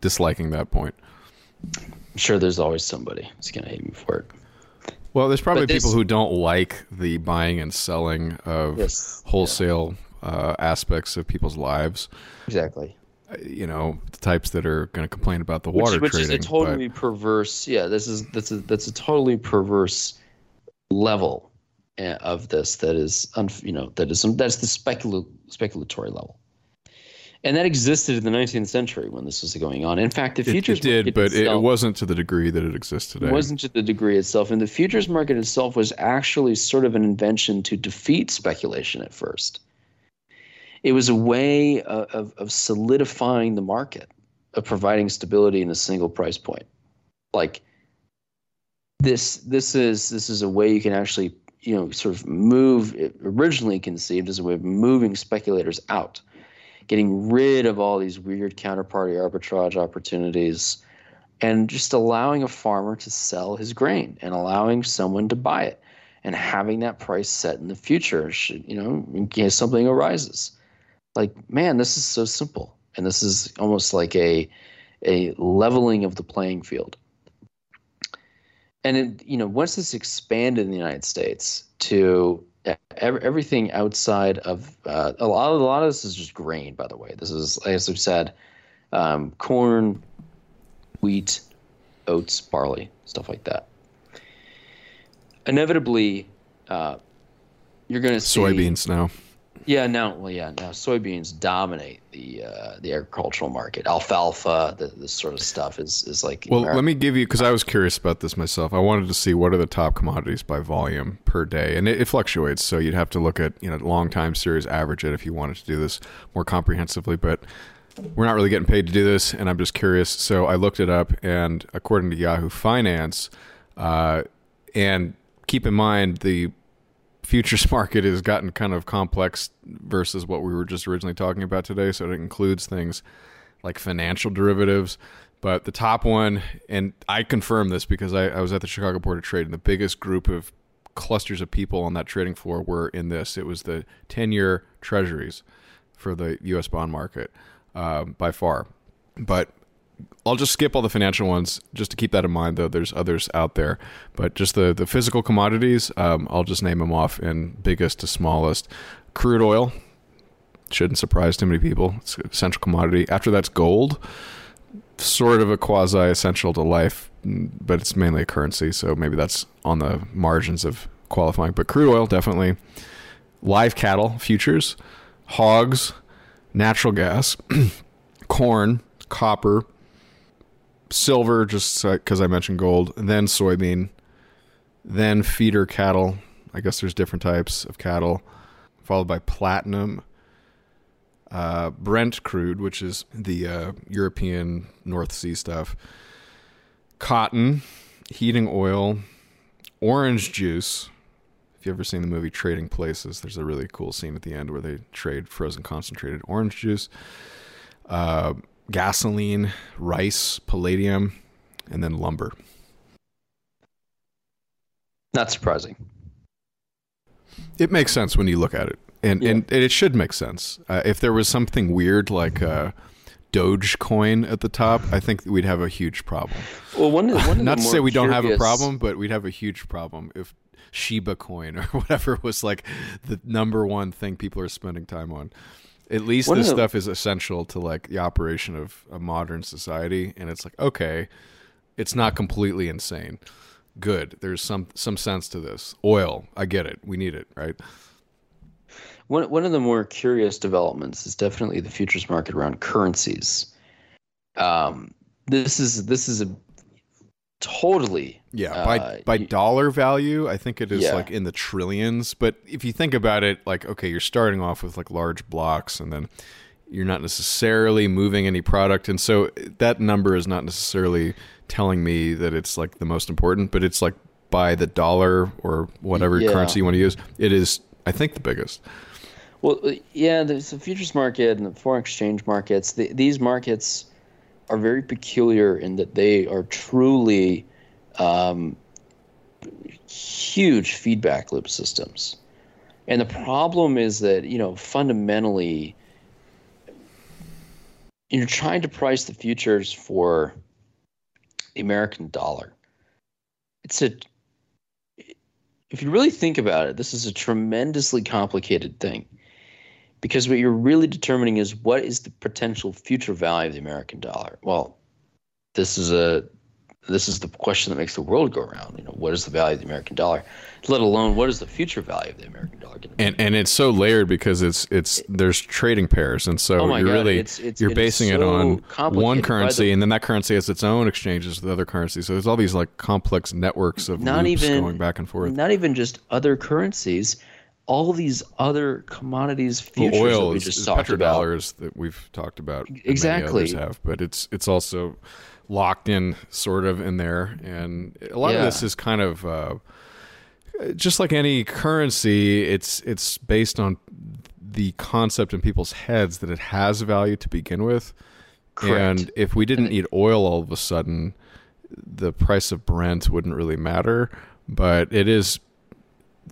disliking that point? I'm sure there's always somebody who's going to hate me for it. Well, there's probably this, people who don't like the buying and selling of yes, wholesale yeah. uh, aspects of people's lives. Exactly you know the types that are going to complain about the water which, which trading. Which is a totally but... perverse. Yeah, this is that's a that's a totally perverse level eh, of this. That is, you know, that is that's the specul- speculatory level. And that existed in the 19th century when this was going on. In fact, the futures it, it did, but itself, it wasn't to the degree that it exists today. It wasn't to the degree itself, and the futures market itself was actually sort of an invention to defeat speculation at first it was a way of, of, of solidifying the market, of providing stability in a single price point. Like this, this is this is a way you can actually you know sort of move. It originally conceived as a way of moving speculators out, getting rid of all these weird counterparty arbitrage opportunities, and just allowing a farmer to sell his grain and allowing someone to buy it and having that price set in the future should you know in case something arises. Like man this is so simple. And this is almost like a a leveling of the playing field. And it, you know once this expanded in the united states to everything outside of uh, a lot of a lot of this is just grain by the way. This is as we've said um, corn wheat oats barley stuff like that. Inevitably uh, you're going to see soybeans now Yeah, now, well, yeah, now soybeans dominate the uh, the agricultural market. Alfalfa, the, this sort of stuff is is like. Well, let me give you because I was curious about this myself. I wanted to see what are the top commodities by volume per day, and it, it fluctuates. So you'd have to look at you know long time series, average it if you wanted to do this more comprehensively. But we're not really getting paid to do this, and I'm just curious. So I looked it up, and according to Yahoo Finance, uh, and keep in mind the futures [laughs] market has gotten kind of complex versus what we were just originally talking about today. So it includes things like financial derivatives. But the top one, and I confirm this because I, I was at the Chicago Board of Trade, and the biggest group of clusters of people on that trading floor were in this. It was the 10 year treasuries for the US bond market uh, by far. But I'll just skip all the financial ones just to keep that in mind, though. There's others out there, but just the the physical commodities, um, I'll just name them off in biggest to smallest. Crude oil shouldn't surprise too many people. It's an essential commodity. After that's gold, sort of a quasi essential to life, but it's mainly a currency, so maybe that's on the margins of qualifying. But crude oil definitely. Live cattle futures, hogs, natural gas, [clears throat] corn, copper silver, just because I mentioned gold, then soybean, then feeder cattle. I guess there's different types of cattle, followed by platinum, uh, Brent crude, which is the uh, European North Sea stuff, cotton, heating oil, orange juice. If you've ever seen the movie Trading Places, there's a really cool scene at the end where they trade frozen concentrated orange juice. Uh, gasoline, rice, palladium, and then lumber. Not surprising. It makes sense when you look at it, and yeah. and, it should make sense. Uh, if there was something weird like uh, Dogecoin at the top, I think we'd have a huge problem. Well, one, of, one of [laughs] not to say we don't have a problem, but we'd have a huge problem if Shiba Coin [laughs] or whatever was like the number one thing people are spending time on. At least this the, stuff is essential to like the operation of a modern society, and it's like okay, it's not completely insane. Good. There's some some sense to this. Oil, I get it. We need it, right? One one of the more curious developments is definitely the futures market around currencies. Um, this is this is a totally yeah by uh, by dollar value i think it is yeah. like in the trillions but if you think about it like okay you're starting off with like large blocks and then you're not necessarily moving any product and so that number is not necessarily telling me that it's like the most important but it's like by the dollar or whatever yeah. currency you want to use it is i think the biggest well uh, yeah there's the futures market and the foreign exchange markets the, these markets are very peculiar in that they are truly um, huge feedback loop systems. And the problem is that, you know, fundamentally, you're trying to price the futures for the American dollar. It's a, if you really think about it, this is a tremendously complicated thing because what you're really determining is what is the potential future value of the American dollar. Well, this is a this is the question that makes the world go around. You know, what is the value of the American dollar? Let alone what is the future value of the American dollar? And and it's so layered because it's it's there's trading pairs, and so oh you're God, really it's, it's, you're basing so it on one currency, the, and then that currency has its own exchanges with other currencies. So there's all these like complex networks of not even going back and forth. Not even just other currencies all these other commodities futures oil that we is, just talked petrodollars about. that we've talked about. Exactly. have, but it's it's also locked in sort of in there, and a lot Yeah. of this is kind of uh, just like any currency. It's it's based on the concept in people's heads that it has value to begin with, Correct. and if we didn't need oil all of a sudden, the price of Brent wouldn't really matter. But it is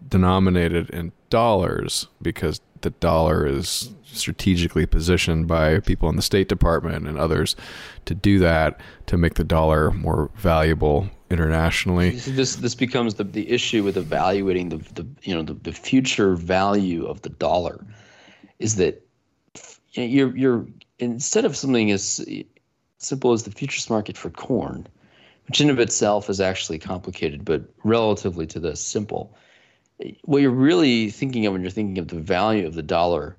denominated in dollars because the dollar is strategically positioned by people in the State Department and others to do that to make the dollar more valuable internationally. This this becomes the, the issue with evaluating the, the you know the, the future value of the dollar is that you're you're instead of something as simple as the futures market for corn, which in of itself is actually complicated but relatively to this simple what you're really thinking of when you're thinking of the value of the dollar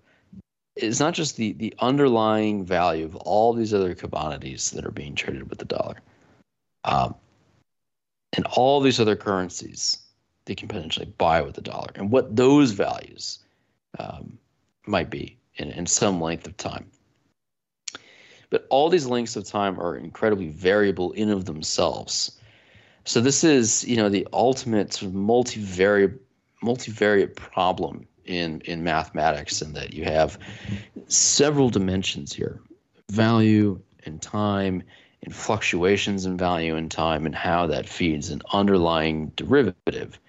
is not just the the underlying value of all these other commodities that are being traded with the dollar, um, and all these other currencies they can potentially buy with the dollar, and what those values um, might be in, in some length of time. But all these lengths of time are incredibly variable in of themselves. So this is, you know, the ultimate sort of multivariate multivariate problem in in mathematics, in that you have several dimensions here: value and time, and fluctuations in value and time, and how that feeds an underlying derivative.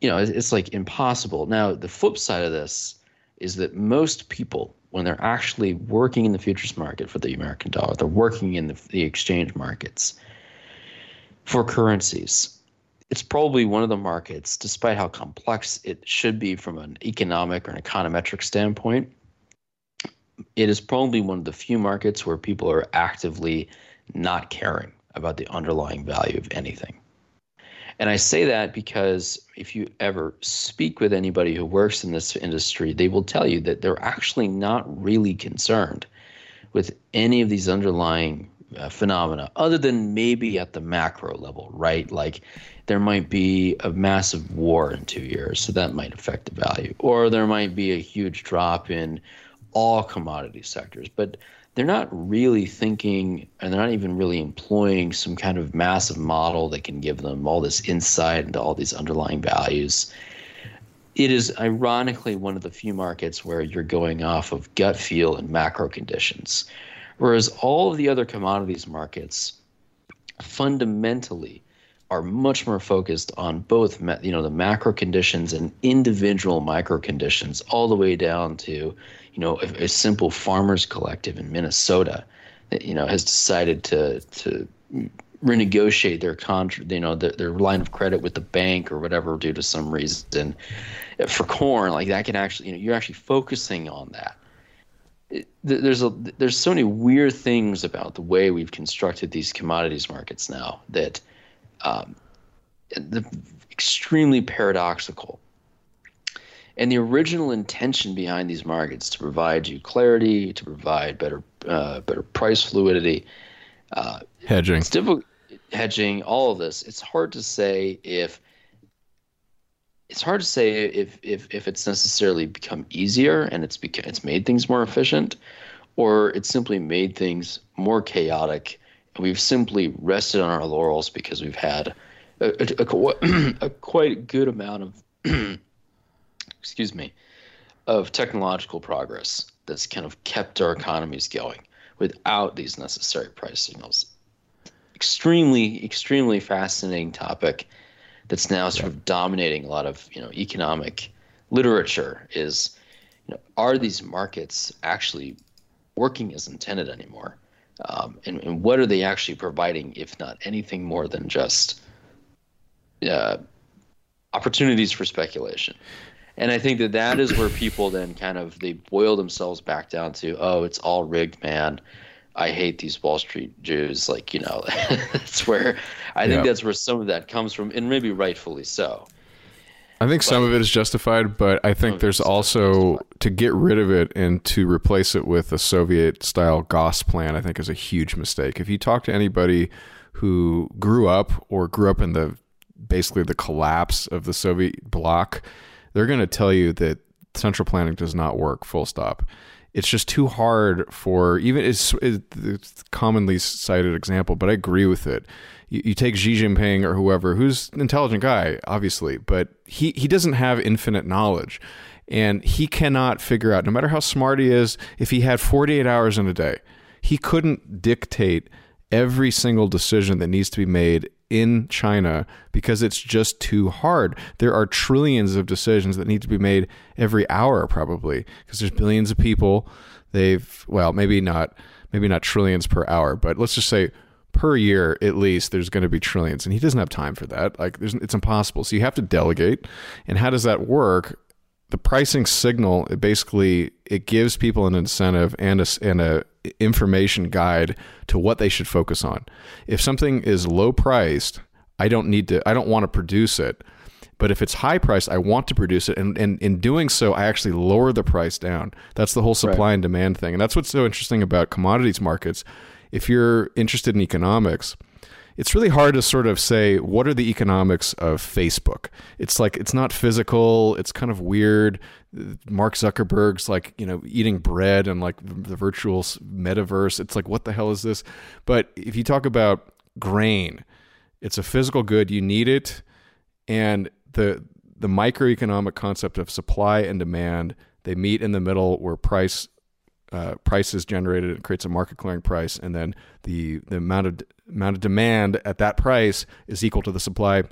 You know, it's, it's like impossible. Now, the flip side of this is that most people, when they're actually working in the futures market for the American dollar, they're working in the, the exchange markets for currencies. It's probably one of the markets, despite how complex it should be from an economic or an econometric standpoint, it is probably one of the few markets where people are actively not caring about the underlying value of anything. And I say that because if you ever speak with anybody who works in this industry, they will tell you that they're actually not really concerned with any of these underlying uh, phenomena, other than maybe at the macro level, right? Like there might be a massive war in two years, so that might affect the value, or there might be a huge drop in all commodity sectors. But they're not really thinking and they're not even really employing some kind of massive model that can give them all this insight into all these underlying values. It is ironically one of the few markets where you're going off of gut feel and macro conditions. Whereas all of the other commodities markets fundamentally are much more focused on both you know the macro conditions and individual micro conditions all the way down to you know, a, a simple farmers collective in Minnesota that, you know, has decided to, to renegotiate their contract, you know, their, their line of credit with the bank or whatever due to some reason for corn, like that can actually, you know, you're actually focusing on that. It, there's a there's so many weird things about the way we've constructed these commodities markets now that um, the extremely paradoxical and the original intention behind these markets to provide you clarity, to provide better uh, better price fluidity, uh, hedging, it's difficult, hedging, all of this. It's hard to say if it's hard to say if if if it's necessarily become easier and it's become it's made things more efficient, or it's simply made things more chaotic. And we've simply rested on our laurels because we've had a, a, a, [clears throat] a quite good amount of [clears throat] excuse me, of technological progress that's kind of kept our economies going without these necessary price signals. Extremely, extremely fascinating topic that's now sort of dominating a lot of you know economic literature is you know are these markets actually working as intended anymore um, and, and what are they actually providing if not anything more than just uh, opportunities for speculation and I think that that is where people then kind of they boil themselves back down to, oh, it's all rigged, man. I hate these Wall Street Jews. Like, you know, [laughs] that's where I think yeah. that's where some of that comes from, and maybe rightfully so. I think but, some of it is justified, but I think there's also to get rid of it and to replace it with a Soviet style Gosplan, I think is a huge mistake. If you talk to anybody who grew up or grew up in the basically the collapse of the Soviet bloc, they're going to tell you that central planning does not work full stop it's just too hard for even it's, it's commonly cited example but i agree with it. You, you, take xi jinping or whoever who's an intelligent guy obviously but he, he doesn't have infinite knowledge. And he cannot figure out no matter how smart he is if he had 48 hours in a day he couldn't dictate every single decision that needs to be made in China because it's just too hard. There are trillions of decisions that need to be made every hour, probably, because there's billions of people. They've, well, maybe not, maybe not trillions per hour, but let's just say per year at least there's going to be trillions and he doesn't have time for that like it's impossible so you have to delegate and how does that work the pricing signal it basically it gives people an incentive and a, and a information guide to what they should focus on if something is low priced i don't need to i don't want to produce it But if it's high priced, I want to produce it, and, and in doing so, I actually lower the price down. That's the whole supply Right. and demand thing, and that's what's so interesting about commodities markets. If you're interested in economics, it's really hard to sort of say what are the economics of Facebook. It's like it's not physical. It's kind of weird. Mark Zuckerberg's like you know eating bread and like the virtual metaverse. It's like what the hell is this? But if you talk about grain, it's a physical good. You need it, and the the microeconomic concept of supply and demand they meet in the middle where price uh, price is generated it creates a market clearing price and then the the amount of amount of demand at that price is equal to the supply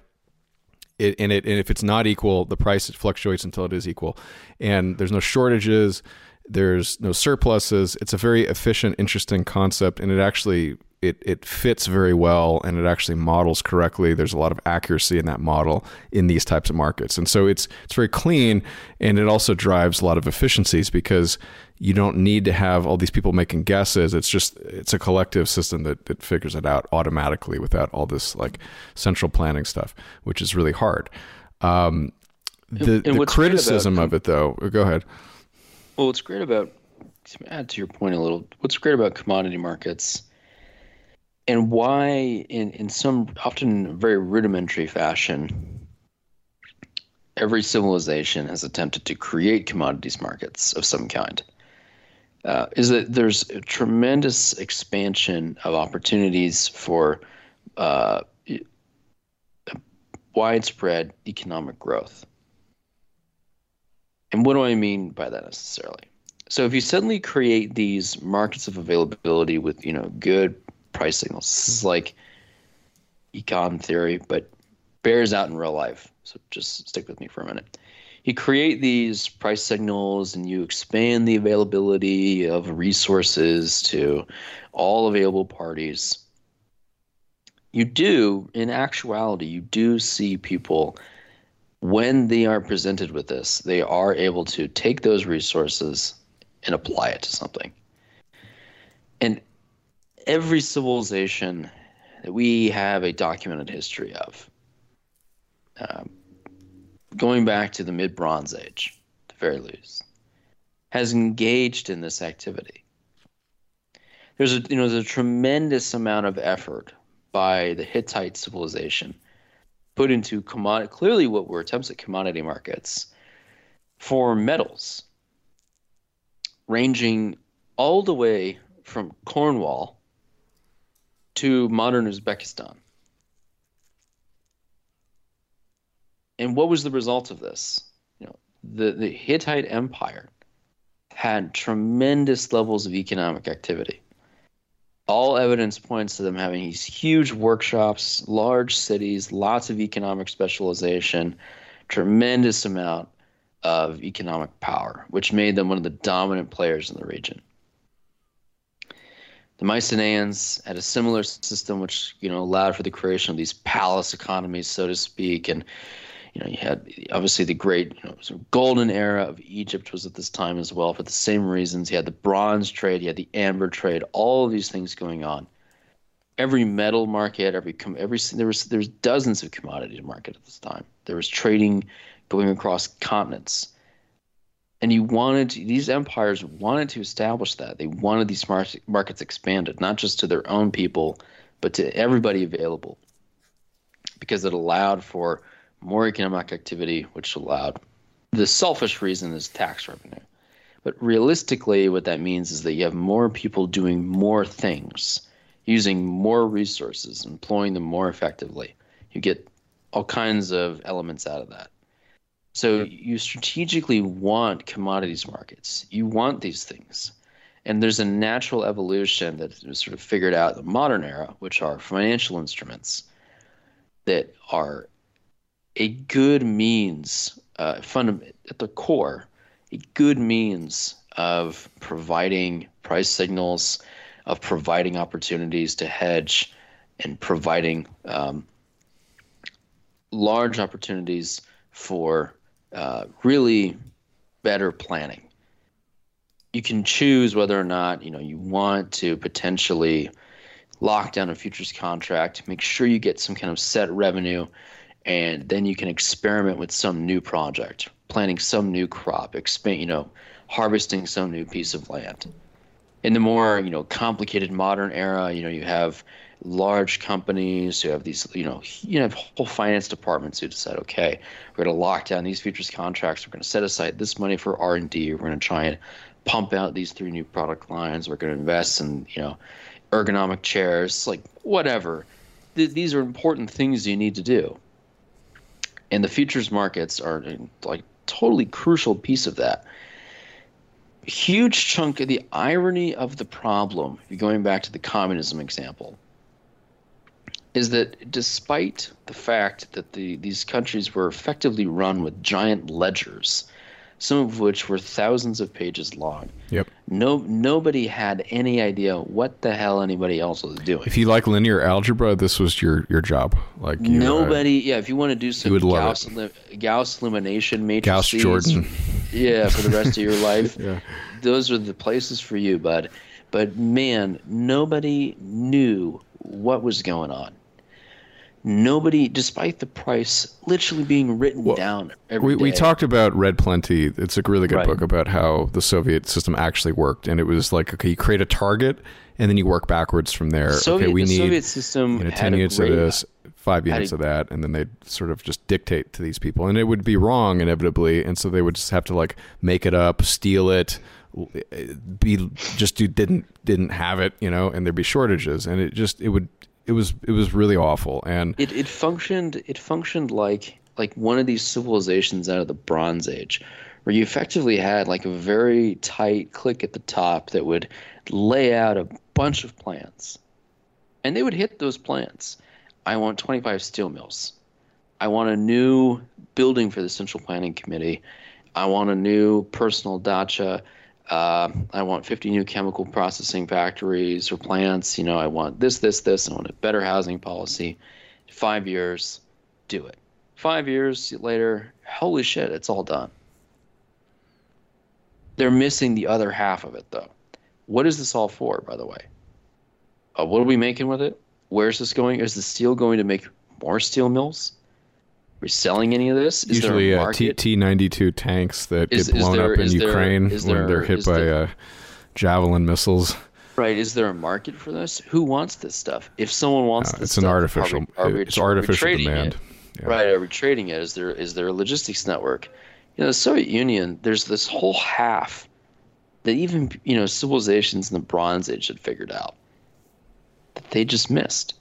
it, it and if it's not equal the price fluctuates until it is equal. And there's no shortages there's no surpluses. It's a very efficient interesting concept and it actually it, it fits very well and it actually models correctly. There's a lot of accuracy in that model in these types of markets. And so it's it's very clean and it also drives a lot of efficiencies because you don't need to have all these people making guesses. It's just it's a collective system that, that figures it out automatically without all this like central planning stuff which is really hard. Um, the, And- and the criticism about- of it though go ahead. Well, what's great about to add to your point a little, what's great about commodity markets and why in, in some often very rudimentary fashion every civilization has attempted to create commodities markets of some kind uh, is that there's a tremendous expansion of opportunities for uh, widespread economic growth. And what do I mean by that necessarily? So if you suddenly create these markets of availability with, you know, good price signals, this is like econ theory, but bears out in real life. So just stick with me for a minute. You create these price signals and you expand the availability of resources to all available parties. You do, in actuality, you do see people when they are presented with this, they are able to take those resources and apply it to something. And every civilization that we have a documented history of, um, going back to the mid Bronze Age, the very least, has engaged in this activity. There's a you know there's a tremendous amount of effort by the Hittite civilization put into commodity clearly what were attempts at commodity markets for metals ranging all the way from Cornwall to modern Uzbekistan. And what was the result of this? You know, the, the Hittite Empire had tremendous levels of economic activity. All evidence points to them having these huge workshops, large cities, lots of economic specialization, tremendous amount of economic power, which made them one of the dominant players in the region. The Mycenaeans had a similar system, which you know allowed for the creation of these palace economies, so to speak, and you know you had obviously the great you know, sort of golden era of Egypt was at this time as well for the same reasons. You had the bronze trade, you had the amber trade, all of these things going on. Every metal market, every every there was there's dozens of commodity market at this time. There was trading going across continents and you wanted to, these empires wanted to establish that. They wanted these mar- markets expanded not just to their own people but to everybody available because it allowed for more economic activity which allowed the selfish reason is tax revenue. But realistically what that means is that you have more people doing more things using more resources employing them more effectively. You get all kinds of elements out of that so you strategically want commodities markets. You want these things. And there's a natural evolution that was sort of figured out in the modern era, which are financial instruments that are a good means, uh, fundament at the core, a good means of providing price signals, of providing opportunities to hedge, and providing um, large opportunities for uh, really better planning. You can choose whether or not you know you want to potentially lock down a futures contract, make sure you get some kind of set revenue, and then you can experiment with some new project, planting some new crop, expand, you know, harvesting some new piece of land. In the more you know complicated modern era, you know you have large companies who have these you know you have whole finance departments who decide okay we're going to lock down these futures contracts we're going to set aside this money for r&d we're going to try and pump out these three new product lines we're going to invest in you know ergonomic chairs like whatever. Th- these are important things you need to do. And the futures markets are like totally crucial piece of that. Huge chunk of the irony of the problem going back to the communism example is that despite the fact that the these countries were effectively run with giant ledgers some of which were thousands of pages long Yep. no nobody had any idea what the hell anybody else was doing If you like linear algebra, this was your your job. Like you, uh, Nobody, yeah. If you want to do some Gauss, elim- Gauss elimination matrices, Gauss Jordan. [laughs] yeah, for the rest of your life, [laughs] Yeah. those are the places for you, bud. But man, nobody knew what was going on. Nobody, despite the price literally being written down every we, we day. talked about Red Plenty. It's a really good Right. book about how the Soviet system actually worked, and it was like okay, you create a target, and then you work backwards from there. Soviet, okay, we the need Soviet system you know, had ten a units great, of this, five units a- of that, and then they'd sort of just dictate to these people, and it would be wrong inevitably, and so they would just have to like make it up, steal it, eh, be just do didn't didn't have it, you know, and there'd be shortages, and it just it would it was it was really awful, and it, it functioned it functioned like like one of these civilizations out of the bronze age where you effectively had like a very tight click at the top that would lay out a bunch of plans and they would hit those plans i want 25 steel mills. I want a new building for the central planning committee. I want a new personal dacha uh, I want 50 new chemical processing factories or plants. You know, I want this, this, this. I want a better housing policy. Five years, do it. Five years later, holy shit, it's all done. They're missing the other half of it, though. What is this all for, by the way? Uh, what are we making with it? Where's this going? Is the steel going to make more steel mills? Are we selling any of this? Is usually there a uh, T ninety two tanks that Is- get blown there- up in is there- Ukraine when they're hit by uh, javelin missiles. Right? Is there a market for this? Who wants this stuff? If someone wants No, this, it's an artificial- Are we, are we, it's artificial demand. It? Right? Are we trading it? Is there is there a logistics network? You know, the Soviet Union. There's this whole half that even you know civilizations in the Bronze Age had figured out that they just missed,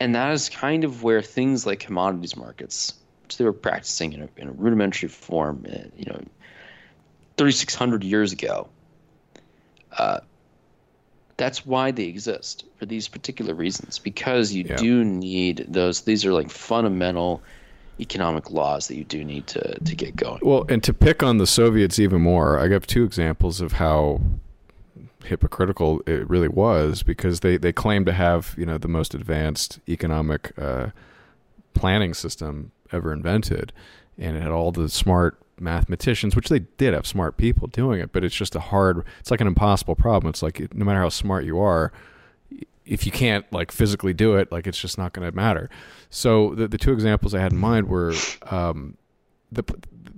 and that is kind of where things like commodities markets, which they were practicing in a, in a rudimentary form, uh, you know, 3,600 years ago. Uh, that's why they exist for these particular reasons because you Yeah. do need those these are like fundamental economic laws that you do need to to get going Well, and to pick on the Soviets even more, I have two examples of how hypocritical it really was because they, they claim to have you know the most advanced economic uh, planning system ever invented, and it had all the smart mathematicians, which they did have smart people doing it, but it's just a hard. It's like an impossible problem. It's like no matter how smart you are, if you can't like physically do it, like it's just not going to matter. So the the two examples I had in mind were um, the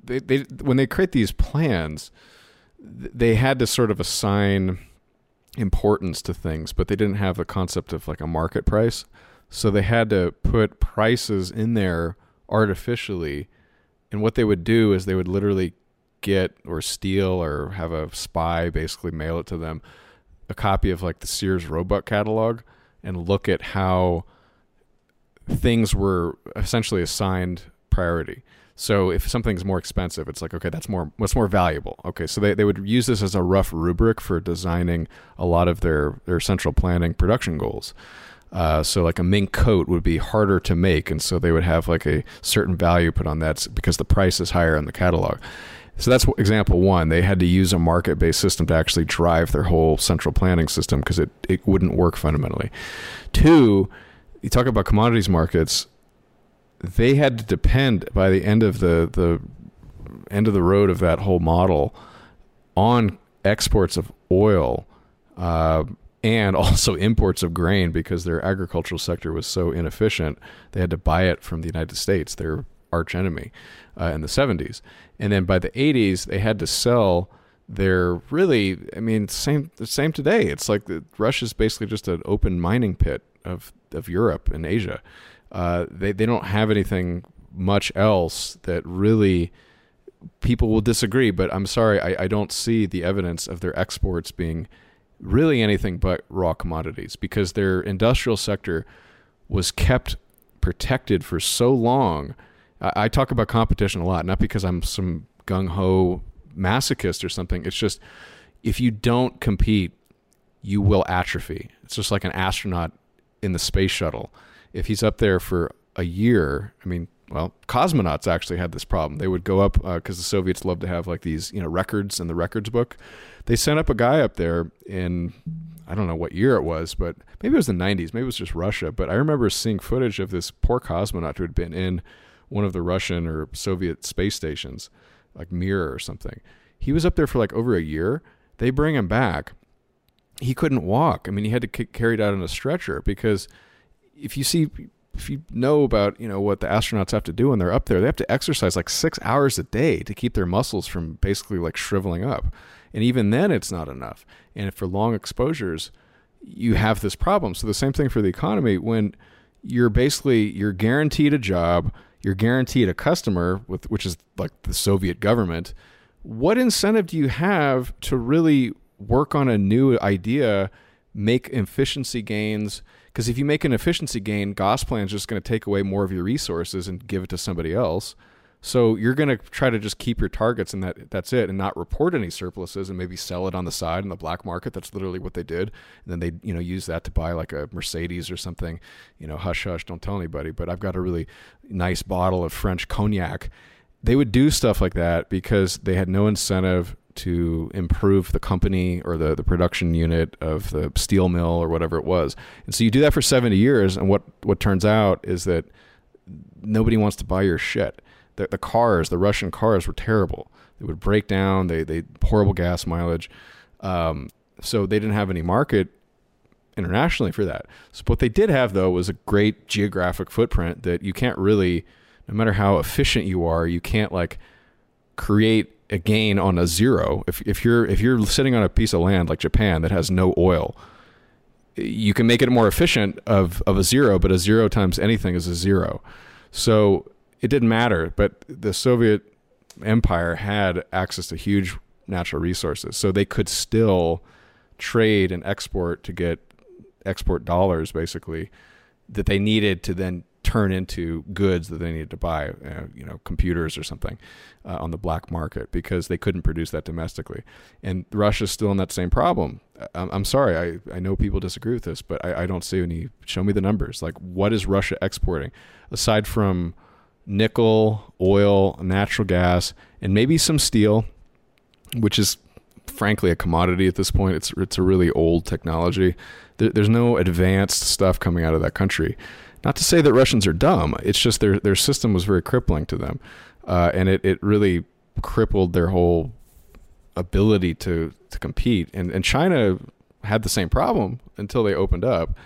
they, they when they create these plans, they had to sort of assign importance to things, but they didn't have the concept of like a market price. So they had to put prices in there artificially. And what they would do is they would literally get or steal or have a spy basically mail it to them a copy of like the Sears Roebuck catalog and look at how things were essentially assigned priority. So if something's more expensive, it's like okay, that's more what's more valuable. Okay, so they, they would use this as a rough rubric for designing a lot of their their central planning production goals. Uh, so like a mink coat would be harder to make, and so they would have like a certain value put on that because the price is higher in the catalog. So that's example one. They had to use a market based system to actually drive their whole central planning system because it, it wouldn't work fundamentally. Two, you talk about commodities markets, they had to depend by the end of the, the end of the road of that whole model on exports of oil uh, and also [laughs] imports of grain because their agricultural sector was so inefficient. They had to buy it from the United States, their arch enemy, uh, in the 70s. And then by the 80s, they had to sell their really, I mean, same same today. It's like the, Russia's basically just an open mining pit of of Europe and Asia. Uh, they they don't have anything much else that really people will disagree. But I'm sorry, I, I don't see the evidence of their exports being really anything but raw commodities because their industrial sector was kept protected for so long. I, I talk about competition a lot, not because I'm some gung ho masochist or something. It's just if you don't compete, you will atrophy. It's just like an astronaut in the space shuttle. If he's up there for a year, I mean, well, cosmonauts actually had this problem. They would go up because uh, the Soviets love to have like these, you know, records in the records book. They sent up a guy up there in I don't know what year it was, but maybe it was the 90s. Maybe it was just Russia. But I remember seeing footage of this poor cosmonaut who had been in one of the Russian or Soviet space stations, like Mir or something. He was up there for like over a year. They bring him back. He couldn't walk. I mean, he had to get carried out on a stretcher because if you see if you know about you know what the astronauts have to do when they're up there, they have to exercise like six hours a day to keep their muscles from basically like shriveling up, and even then it's not enough. And for long exposures, you have this problem. So the same thing for the economy when you're basically you're guaranteed a job, you're guaranteed a customer with which is like the Soviet government. What incentive do you have to really work on a new idea, make efficiency gains? Because if you make an efficiency gain, Gosplan is just going to take away more of your resources and give it to somebody else. So you're going to try to just keep your targets and that that's it, and not report any surpluses, and maybe sell it on the side in the black market. That's literally what they did, and then they you know use that to buy like a Mercedes or something. You know, hush hush, don't tell anybody. But I've got a really nice bottle of French cognac. They would do stuff like that because they had no incentive to improve the company or the, the production unit of the steel mill or whatever it was. And so you do that for 70 years, and what, what turns out is that nobody wants to buy your shit. The, the cars, the Russian cars, were terrible. They would break down. They they horrible gas mileage. Um, so they didn't have any market internationally for that. So what they did have though was a great geographic footprint that you can't really, no matter how efficient you are, you can't like create a gain on a zero. If if you're if you're sitting on a piece of land like Japan that has no oil, you can make it more efficient of of a zero, but a zero times anything is a zero. So it didn't matter. But the Soviet Empire had access to huge natural resources, so they could still trade and export to get export dollars, basically, that they needed to then turn into goods that they needed to buy, uh, you know, computers or something uh, on the black market because they couldn't produce that domestically. And Russia's still in that same problem. I'm, I'm sorry, I, I know people disagree with this, but I, I don't see any. Show me the numbers. Like, what is Russia exporting aside from nickel, oil, natural gas, and maybe some steel, which is frankly a commodity at this point. It's it's a really old technology. There, there's no advanced stuff coming out of that country. Not to say that Russians are dumb. It's just their their system was very crippling to them, uh, and it, it really crippled their whole ability to to compete. And and China had the same problem until they opened up.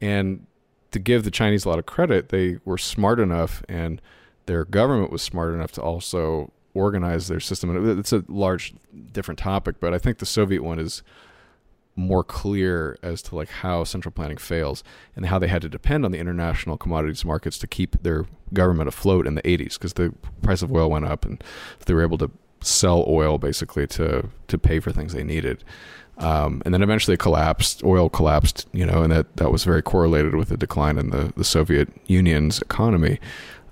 And to give the Chinese a lot of credit, they were smart enough, and their government was smart enough to also organize their system. And it's a large different topic, but I think the Soviet one is more clear as to like how central planning fails and how they had to depend on the international commodities markets to keep their government afloat in the 80s because the price of oil went up and they were able to sell oil basically to to pay for things they needed. Um, and then eventually it collapsed oil collapsed you know and that that was very correlated with the decline in the the Soviet Union's economy.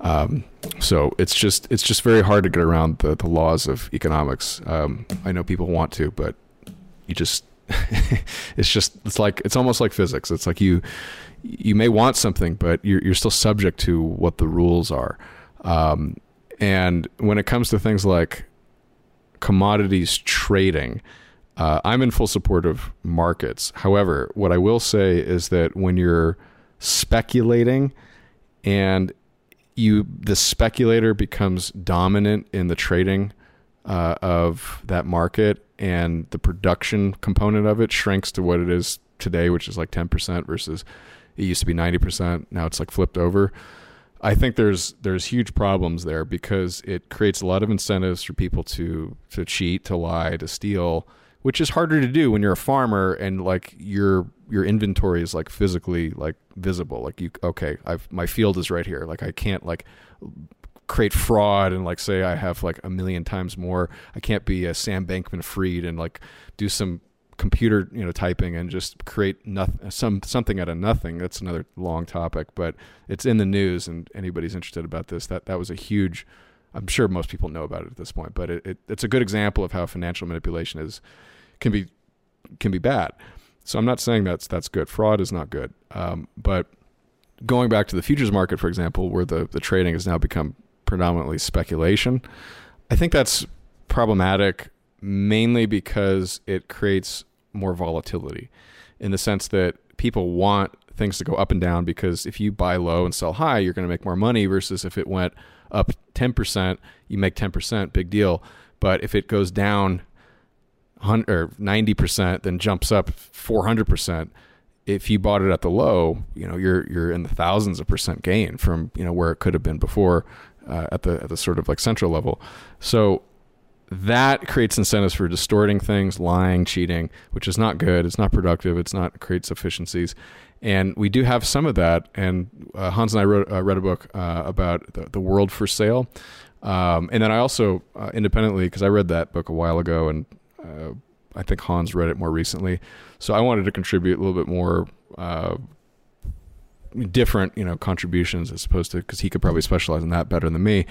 Um, so it's just it's just very hard to get around the, the laws of economics. Um, I know people want to but you just [laughs] it's just it's like it's almost like physics. It's like you you may want something, but you're you're still subject to what the rules are. Um, and when it comes to things like commodities trading, uh, I'm in full support of markets. However, what I will say is that when you're speculating and you the speculator becomes dominant in the trading uh, of that market and the production component of it shrinks to what it is today, which is like 10% versus it used to be 90%. Now it's like flipped over. I think there's there's huge problems there because it creates a lot of incentives for people to to cheat, to lie, to steal, which is harder to do when you're a farmer and like your your inventory is like physically like visible. Like you okay, I've my field is right here. Like I can't like create fraud and like say I have like a million times more. I can't be a Sam Bankman Fried and like do some computer you know typing and just create nothing some something out of nothing. That's another long topic but it's in the news and anybody's interested about this. That that was a huge i'm sure most people know about it at this point but it, it, it's a good example of how financial manipulation is can be can be bad. So i'm not saying that's that's good. Fraud is not good. Um, but going back to the futures market for example where the the trading has now become predominantly speculation. I think that's problematic mainly because it creates more volatility in the sense that people want things to go up and down because if you buy low and sell high, you're going to make more money versus if it went up 10%, you make 10%, big deal. But if it goes down or 90%, then jumps up 400%, if you bought it at the low, you know, you're you're in the thousands of percent gain from, you know, where it could have been before uh, at the at the sort of like central level. So that creates incentives for distorting things, lying, cheating, which is not good. It's not productive. It's not creates efficiencies, and we do have some of that. And uh, Hans and I wrote uh, read a book uh, about the, the, world for sale, um, and then I also uh, independently because I read that book a while ago, and uh, I think Hans read it more recently. So I wanted to contribute a little bit more uh, different, you know, contributions as opposed to because he could probably specialize in that better than me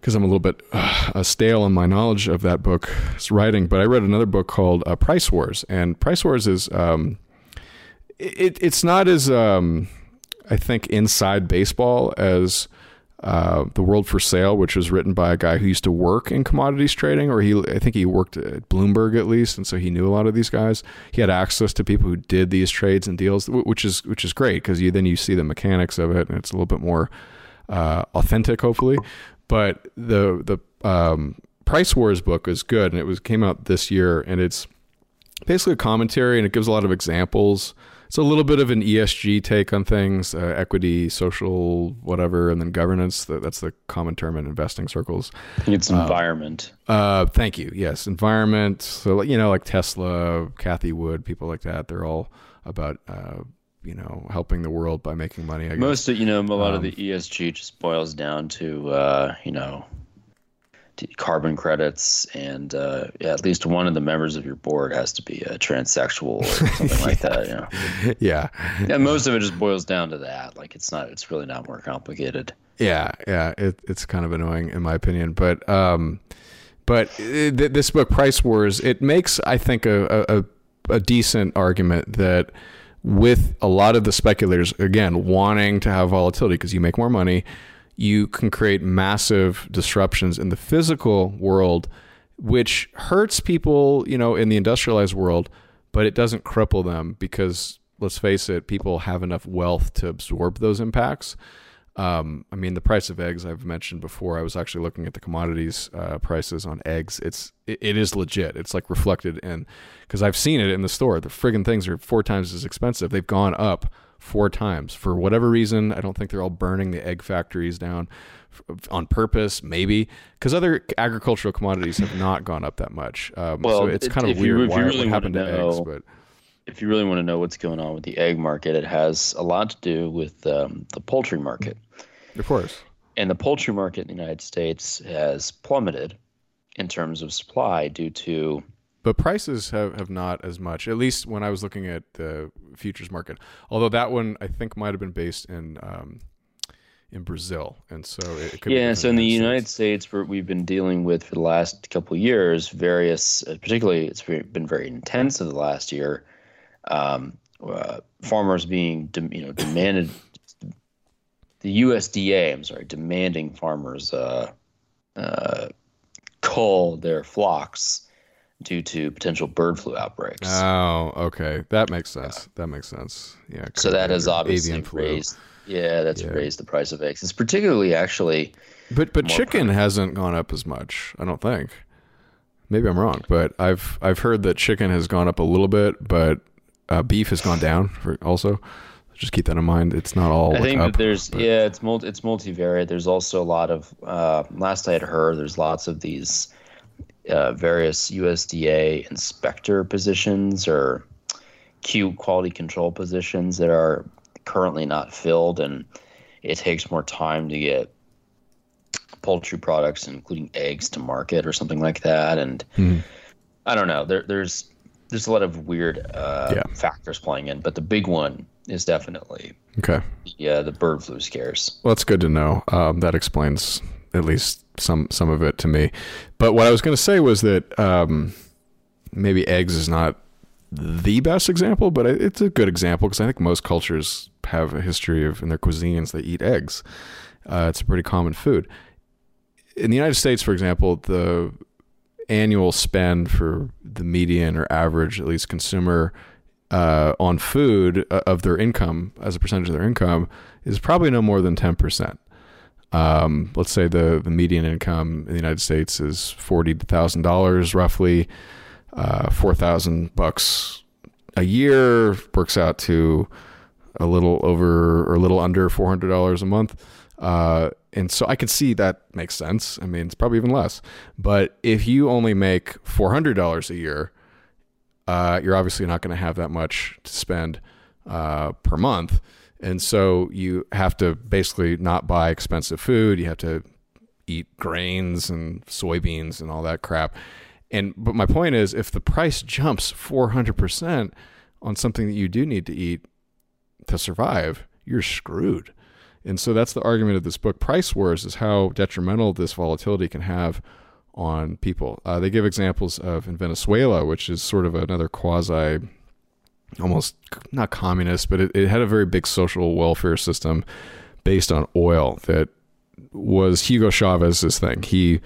because I'm a little bit uh, stale in my knowledge of that book's writing. But I read another book called uh, Price Wars, and Price Wars is um, it, it's not as um, I think inside baseball as uh, the World for Sale, which was written by a guy who used to work in commodities trading, or he I think he worked at Bloomberg at least, and so he knew a lot of these guys. He had access to people who did these trades and deals, which is which is great because you then you see the mechanics of it, and it's a little bit more uh, authentic, hopefully. But the the um, Price Wars book is good, and it was came out this year, and it's basically a commentary, and it gives a lot of examples. It's a little bit of an ESG take on things, uh, equity, social, whatever, and then governance. That's the common term in investing circles. It's uh, environment. Uh, thank you. Yes, environment. So you know, like Tesla, Cathie Wood, people like that. They're all about uh, you know helping the world by making money. I guess. Most of you know a lot um, of the ESG just boils down to uh, you know carbon credits and uh, yeah, at least one of the members of your board has to be a transsexual or something like [laughs] that. You know? Yeah. Yeah. Most of it just boils down to that. Like it's not. It's really not more complicated. Yeah. Yeah. It, it's kind of annoying in my opinion, but um, but uh, this book, Price Wars, it makes I think a, a, a decent argument that with a lot of the speculators again wanting to have volatility because you make more money you can create massive disruptions in the physical world which hurts people you know in the industrialized world but it doesn't cripple them because let's face it people have enough wealth to absorb those impacts um, I mean, the price of eggs I've mentioned before. I was actually looking at the commodities uh, prices on eggs. It's it, it is legit. It's like reflected in because I've seen it in the store. The friggin' things are four times as expensive. They've gone up four times for whatever reason. I don't think they're all burning the egg factories down on purpose, maybe because other agricultural commodities have not gone up that much. Um, well, so it's kind of weird you, why really what happened to know, eggs, but if you really want to know what's going on with the egg market, it has a lot to do with um, the poultry market. Of course. And the poultry market in the United States has plummeted in terms of supply due to. But prices have, have not as much, at least when I was looking at the futures market. Although that one I think might have been based in um, in Brazil, and so it, could yeah. so in the United States, we've been dealing with for the last couple of years, various, uh, particularly it's been very intense in the last year, um, uh, farmers being de- you know demanded the USDA I'm sorry demanding farmers uh, uh, cull their flocks due to potential bird flu outbreaks. Oh, okay, that makes sense. That makes sense. Yeah. So that has obviously raised. Yeah, that's yeah. raised the price of eggs. It's particularly actually. But but chicken hasn't gone up as much. I don't think. Maybe I'm wrong, but I've I've heard that chicken has gone up a little bit, but uh, beef has gone down for also. Just keep that in mind. It's not all. I think up, that there's but- yeah, it's multi it's multivariate. There's also a lot of uh, last I had heard, there's lots of these uh, various USDA inspector positions or Q quality control positions that are currently not filled, and it takes more time to get poultry products, including eggs, to market or something like that. And Hmm. I don't know. There, there's there's a lot of weird uh, Yeah. factors playing in, but the big one is definitely Okay. yeah, the bird flu scares. Well, that's good to know. Um, that explains at least some some of it to me. But what I was going to say was that um, maybe eggs is not the best example, but it's a good example because I think most cultures have a history of in their cuisines they eat eggs. Uh, it's a pretty common food. In the United States, for example, the annual spend for the median or average, at least consumer, uh, on food uh, of their income as a percentage of their income is probably no more than ten percent. Um, let's say the, the median income in the United States is forty thousand dollars, roughly uh, four thousand bucks a year works out to a little over or a little under four hundred dollars a month. Uh, and so I could see that makes sense. I mean, it's probably even less. But if you only make four hundred dollars a year, uh, you're obviously not going to have that much to spend uh, per month. And so you have to basically not buy expensive food. You have to eat grains and soybeans and all that crap. And but my point is, if the price jumps 400% on something that you do need to eat to survive, you're screwed. And so that's the argument of this book, Price Wars, is how detrimental this volatility can have on people. Uh, they give examples of in Venezuela, which is sort of another quasi, almost not communist, but it, it had a very big social welfare system based on oil that was Hugo Chavez's thing. He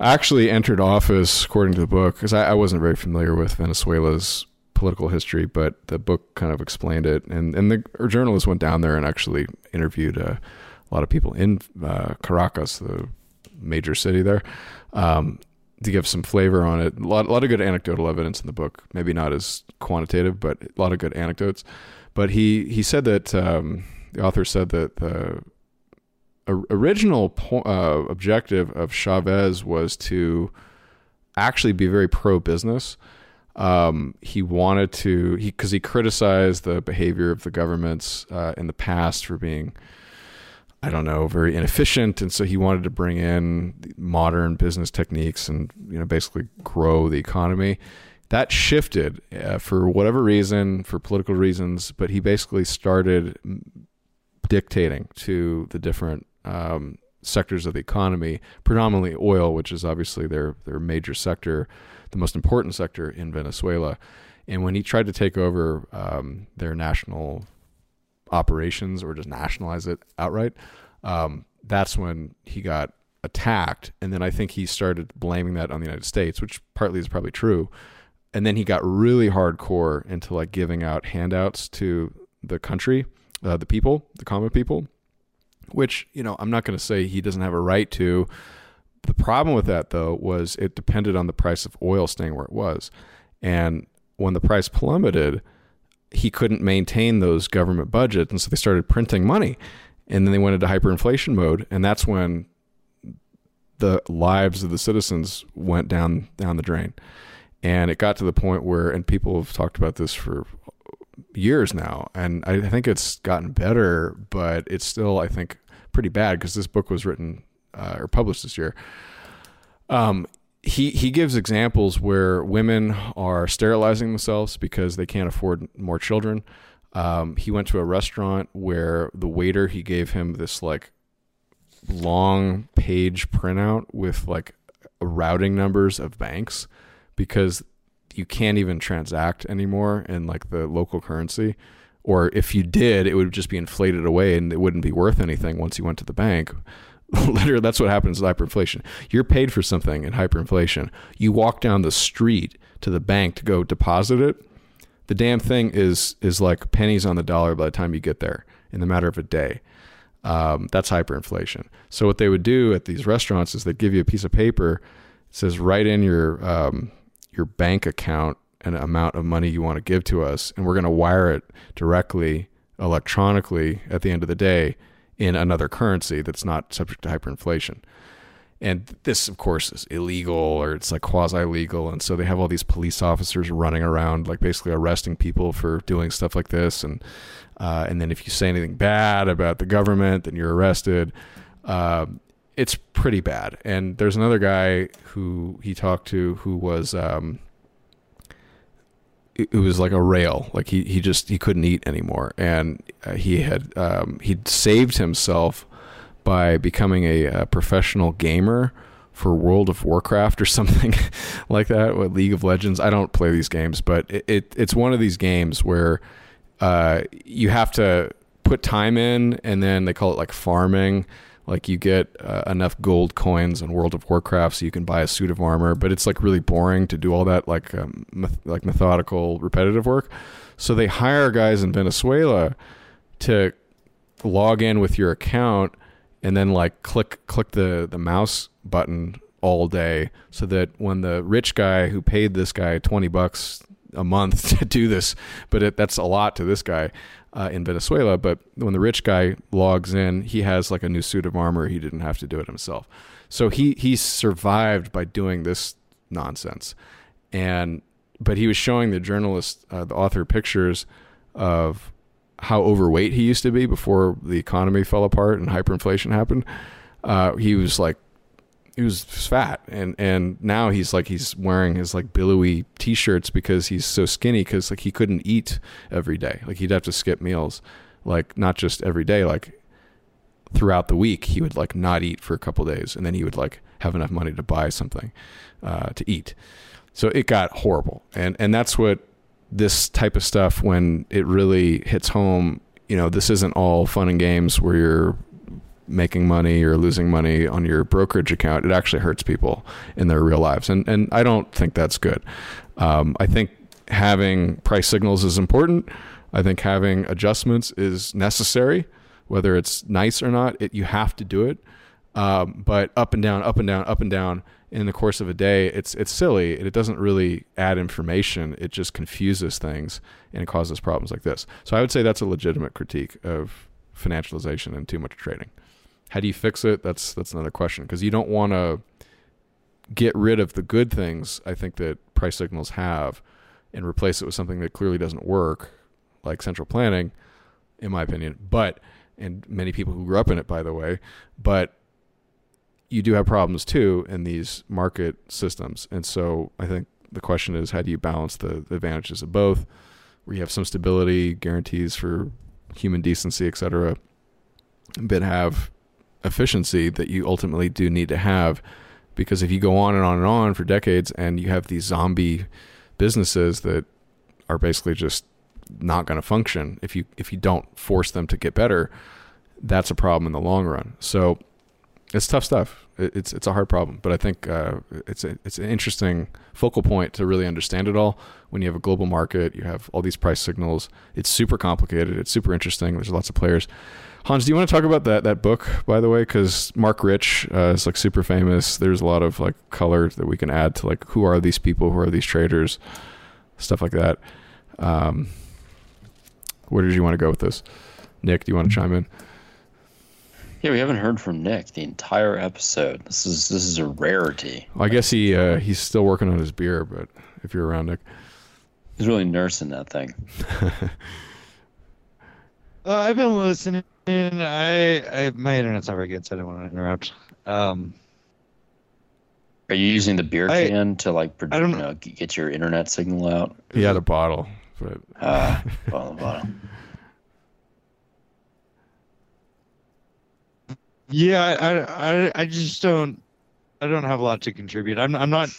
actually entered office, according to the book, because I, I wasn't very familiar with Venezuela's political history, but the book kind of explained it. And and the our journalist went down there and actually interviewed uh, a lot of people in uh, Caracas, the major city there, um, to give some flavor on it. A lot, a lot of good anecdotal evidence in the book. Maybe not as quantitative, but a lot of good anecdotes. But he he said that um, the author said that the original po- uh, objective of Chavez was to actually be very pro business. Um, he wanted to he because he criticized the behavior of the governments uh, in the past for being I don't know, very inefficient, and so he wanted to bring in modern business techniques and you know basically grow the economy. That shifted uh, for whatever reason, for political reasons, but he basically started dictating to the different um, sectors of the economy, predominantly oil, which is obviously their their major sector, the most important sector in Venezuela. And when he tried to take over um, their national operations or just nationalize it outright, um, that's when he got attacked. And then I think he started blaming that on the United States, which partly is probably true. And then he got really hardcore into like giving out handouts to the country, uh, the people, the common people, which, you know, I'm not going to say he doesn't have a right to. The problem with that, though, was it depended on the price of oil staying where it was. And when the price plummeted, he couldn't maintain those government budgets. And so they started printing money. And then they went into hyperinflation mode. And that's when the lives of the citizens went down down the drain. And it got to the point where, and people have talked about this for years now, and I think it's gotten better, but it's still, I think, pretty bad because this book was written uh, or published this year. Um, he he gives examples where women are sterilizing themselves because they can't afford more children. Um, he went to a restaurant where the waiter he gave him this like long page printout with like routing numbers of banks because you can't even transact anymore in like the local currency or if you did it would just be inflated away and it wouldn't be worth anything once you went to the bank [laughs] literally that's what happens with hyperinflation. You're paid for something in hyperinflation. You walk down the street to the bank to go deposit it. The damn thing is is like pennies on the dollar by the time you get there in the matter of a day. Um, that's hyperinflation. So what they would do at these restaurants is they'd give you a piece of paper it says write in your um, your bank account an amount of money you want to give to us, and we're going to wire it directly electronically at the end of the day in another currency that's not subject to hyperinflation. And this, of course, is illegal or it's like quasi legal. And so they have all these police officers running around, like basically arresting people for doing stuff like this. And uh, and then if you say anything bad about the government, then you're arrested. Uh, it's pretty bad. And there's another guy who he talked to who was um, it, was like a rail. Like he he just he couldn't eat anymore, and uh, he had um, he'd saved himself by becoming a, a professional gamer for World of Warcraft or [laughs] something like that, with League of Legends. I don't play these games, but it, it it's one of these games where uh, you have to put time in, and then they call it like farming. Like you get uh, enough gold coins in World of Warcraft so you can buy a suit of armor, but it's like really boring to do all that like um, meth- like methodical repetitive work. So they hire guys in Venezuela to log in with your account and then like click click the the mouse button all day so that when the rich guy who paid this guy 20 bucks a month [laughs] to do this but it, that's a lot to this guy uh, in Venezuela. But when the rich guy logs in he has like a new suit of armor. He didn't have to do it himself. So he he survived by doing this nonsense. And but he was showing the journalist uh, the author pictures of how overweight he used to be before the economy fell apart and hyperinflation happened. Uh, he was like, he was fat, and and now he's like he's wearing his like billowy t-shirts because he's so skinny because like he couldn't eat every day. Like he'd have to skip meals, like not just every day, like throughout the week he would like not eat for a couple days, and then he would like have enough money to buy something uh, to eat. So it got horrible, and and that's what this type of stuff when it really hits home, you know, this isn't all fun and games where you're making money or losing money on your brokerage account. It actually hurts people in their real lives, and and I don't think that's good. Um, I think having price signals is important. I think having adjustments is necessary, whether it's nice or not. It you have to do it. Um, but up and down, up and down, up and down in the course of a day, it's it's silly. It doesn't really add information. It just confuses things and causes problems like this. So I would say that's a legitimate critique of financialization and too much trading. How do you fix it? That's that's another question because you don't want to get rid of the good things I think that price signals have and replace it with something that clearly doesn't work, like central planning, in my opinion. But and many people who grew up in it, by the way, but you do have problems too in these market systems. And so I think the question is how do you balance the, the advantages of both, where you have some stability, guarantees for human decency, et cetera, but have efficiency that you ultimately do need to have. Because if you go on and on and on for decades and you have these zombie businesses that are basically just not going to function if you if you don't force them to get better, that's a problem in the long run. So it's tough stuff. It's it's a hard problem, but I think uh, it's a, it's an interesting focal point to really understand it all. When you have a global market, you have all these price signals. It's super complicated. It's super interesting. There's lots of players. Hans, do you want to talk about that that book by the way? Because Marc Rich uh, is like super famous. There's a lot of like color that we can add to like who are these people, who are these traders, stuff like that. Um, where did you want to go with this, Nick? Do you want to chime in? Yeah, we haven't heard from Nick the entire episode. This is this is a rarity. Well, I guess he uh, he's still working on his beer, but if you're around, Nick, he's really nursing that thing. [laughs] uh, I've been listening. I, I my internet's not very good, so I don't want to interrupt. Um, Are you using the beer I- can to like I don't you know, get your internet signal out? he had a bottle, but [laughs] Uh, bottom, bottom. Yeah, I, I, I just don't, I don't have a lot to contribute. I'm, I'm not,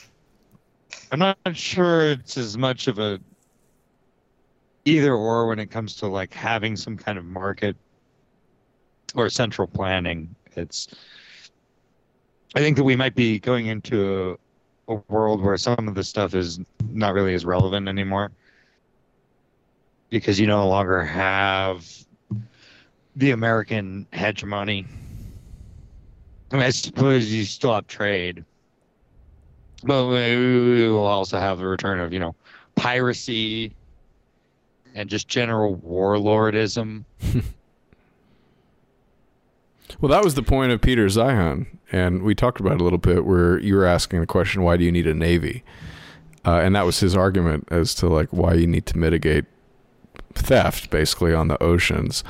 I'm not sure it's as much of a either or when it comes to like having some kind of market or central planning. It's, I think that we might be going into a, a world where some of the stuff is not really as relevant anymore because you no longer have the American hegemony. I mean, I suppose you still have trade, but we will also have the return of you know piracy and just general warlordism. [laughs] Well, that was the point of Peter Zeihan, and we talked about it a little bit where you were asking the question, "Why do you need a navy?" Uh, and that was his argument as to like why you need to mitigate theft, basically on the oceans.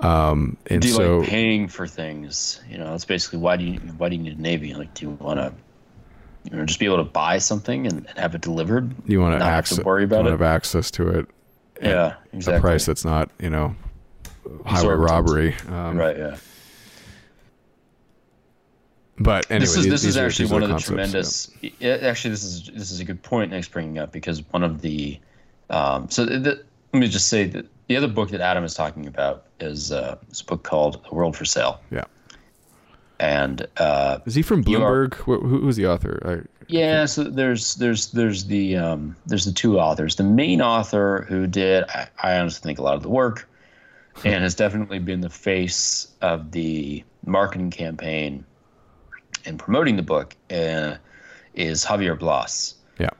Um, and do you so, like paying for things? You know, that's basically why do you why do you need a navy? Like, do you want to, you know, just be able to buy something and, and have it delivered? you want to access, worry about you it. have access to it. at Yeah, A exactly. price that's not, you know, highway robbery. Um, right. Yeah. But anyway, this is this is actually one of the concepts, tremendous. yeah, Actually, this is this is a good point. Nick's bringing up because one of the, um, so the, let me just say that the other book that Adam is talking about is uh, this book called "The World for Sale." Yeah. And uh, Is he from you are- Bloomberg? Who, who's the author? I, Yeah, so there's there's there's the um, there's the two authors. The main author who did I, I honestly think a lot of the work, and has definitely been the face of the marketing campaign and promoting the book uh, is Javier Blas, yeah.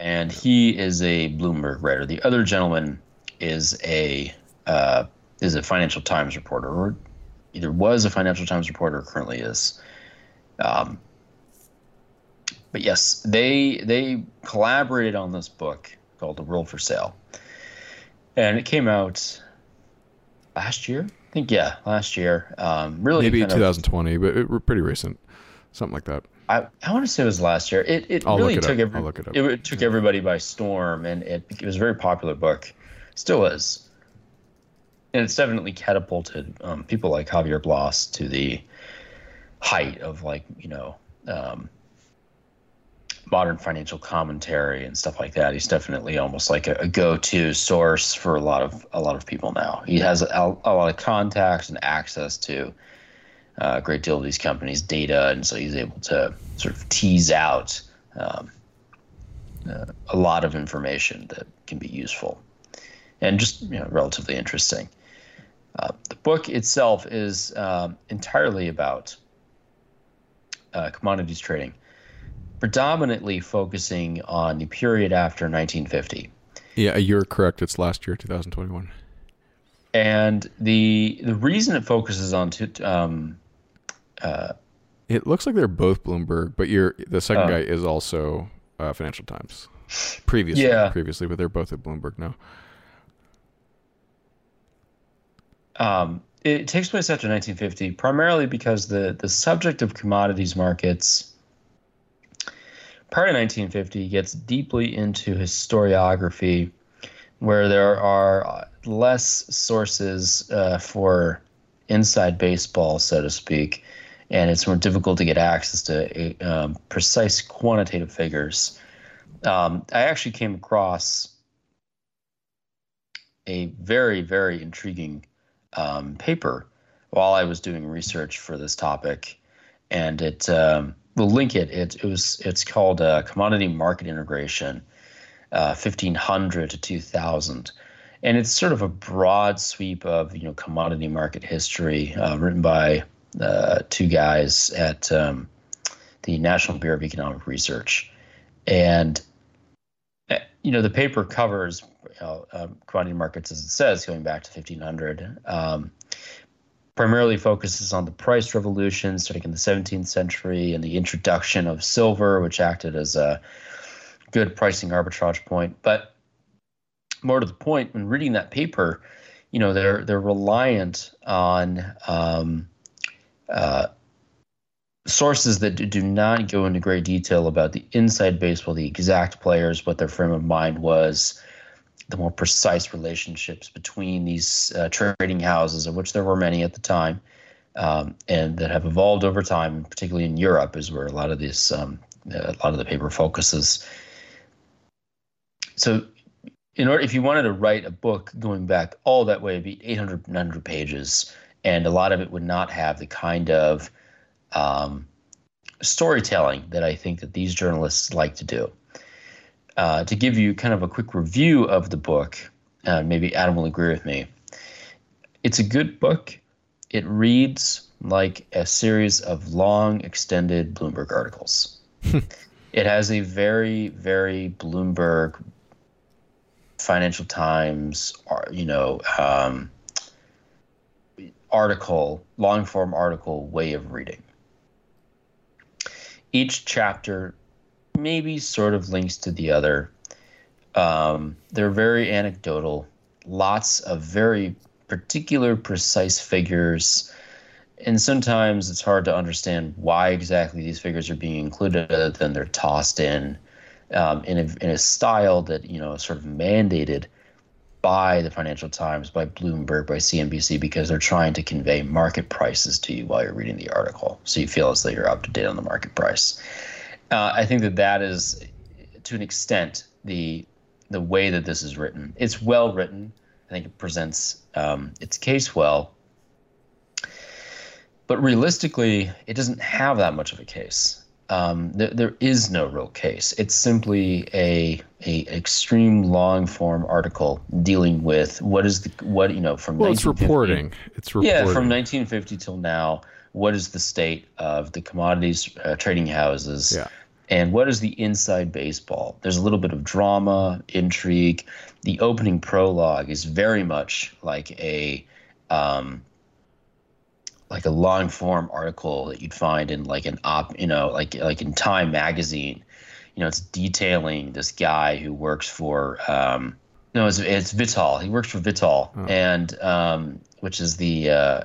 and he is a Bloomberg writer. The other gentleman is a uh, is a Financial Times reporter, or either was a Financial Times reporter or currently is. Um, but yes, they they collaborated on this book called The World for Sale, and it came out last year. I think yeah, last year. Um, really, Maybe kind of- 2020, but it, pretty recent. Something like that. I, I want to say it was last year. It it I'll really it took every, it it took everybody by storm, and it, it was a very popular book, still is, and it's definitely catapulted um, people like Javier Blas to the height of like you know um, modern financial commentary and stuff like that. He's definitely almost like a, a go-to source for a lot of a lot of people now. He has a, a lot of contacts and access to a great deal of these companies' data, and so he's able to sort of tease out um, uh, a lot of information that can be useful and just you know, relatively interesting. Uh, the book itself is um, entirely about uh, commodities trading, predominantly focusing on the period after 1950. Yeah, you're correct. It's last year, 2021. And the the reason it focuses on two, um, It looks like they're both Bloomberg, but you're the second Oh. guy is also uh, Financial Times. Previously, Yeah. previously, but they're both at Bloomberg now. Um, it takes place after 1950, primarily because the, the subject of commodities markets prior to 1950 gets deeply into historiography, where there are uh, less sources uh, for inside baseball, so to speak, and it's more difficult to get access to um, precise quantitative figures. Um, I actually came across a very, very intriguing um, paper while I was doing research for this topic, and it um, we'll link it. It, it was it's called uh, Commodity Market Integration, uh, 1500 to 2000, and it's sort of a broad sweep of you know commodity market history, uh, written by uh, two guys at um, the National Bureau of Economic Research, and uh, you know the paper covers you know, um, commodity markets as it says going back to 1500 um, primarily focuses on the price revolution starting in the 17th century and the introduction of silver which acted as a good pricing arbitrage point. But more to the point when reading that paper you know they're they're reliant on um, uh, sources that do not go into great detail about the inside baseball, the exact players, what their frame of mind was, the more precise relationships between these uh, trading houses, of which there were many at the time, um, and that have evolved over time, particularly in Europe, is where a lot of this, um, a lot of the paper focuses. So, in order, if you wanted to write a book going back all that way, it'd be 800, 900 pages, and a lot of it would not have the kind of um, storytelling that I think that these journalists like to do. Uh, to give you kind of a quick review of the book, uh, maybe Adam will agree with me. It's a good book. It reads like a series of long, extended Bloomberg articles. [laughs] it has a very, very Bloomberg Financial Times, you know, um, article, long form article way of reading. Each chapter maybe sort of links to the other. Um, they're very anecdotal, lots of very particular, precise figures. And sometimes it's hard to understand why exactly these figures are being included, other than they're tossed in um, in, a, in a style that, you know, sort of mandated by the Financial Times, by Bloomberg, by CNBC, because they're trying to convey market prices to you while you're reading the article. So you feel as though you're up to date on the market price. Uh, I think that that is, to an extent, the the way that this is written. It's well written. I think it presents um, its case well. But realistically, it doesn't have that much of a case. Um, there, there is no real case. It's simply a a extreme long form article dealing with what is the what you know from well, it's reporting. It's reporting. Yeah, from 1950 till now, what is the state of the commodities uh, trading houses? Yeah. And what is the inside baseball? There's a little bit of drama, intrigue. The opening prologue is very much like a um, like a long form article that you'd find in like an op, you know, like like in Time magazine. You know, it's detailing this guy who works for um, no, it's it's Vitol. He works for Vitol, Oh. and um, which is the uh,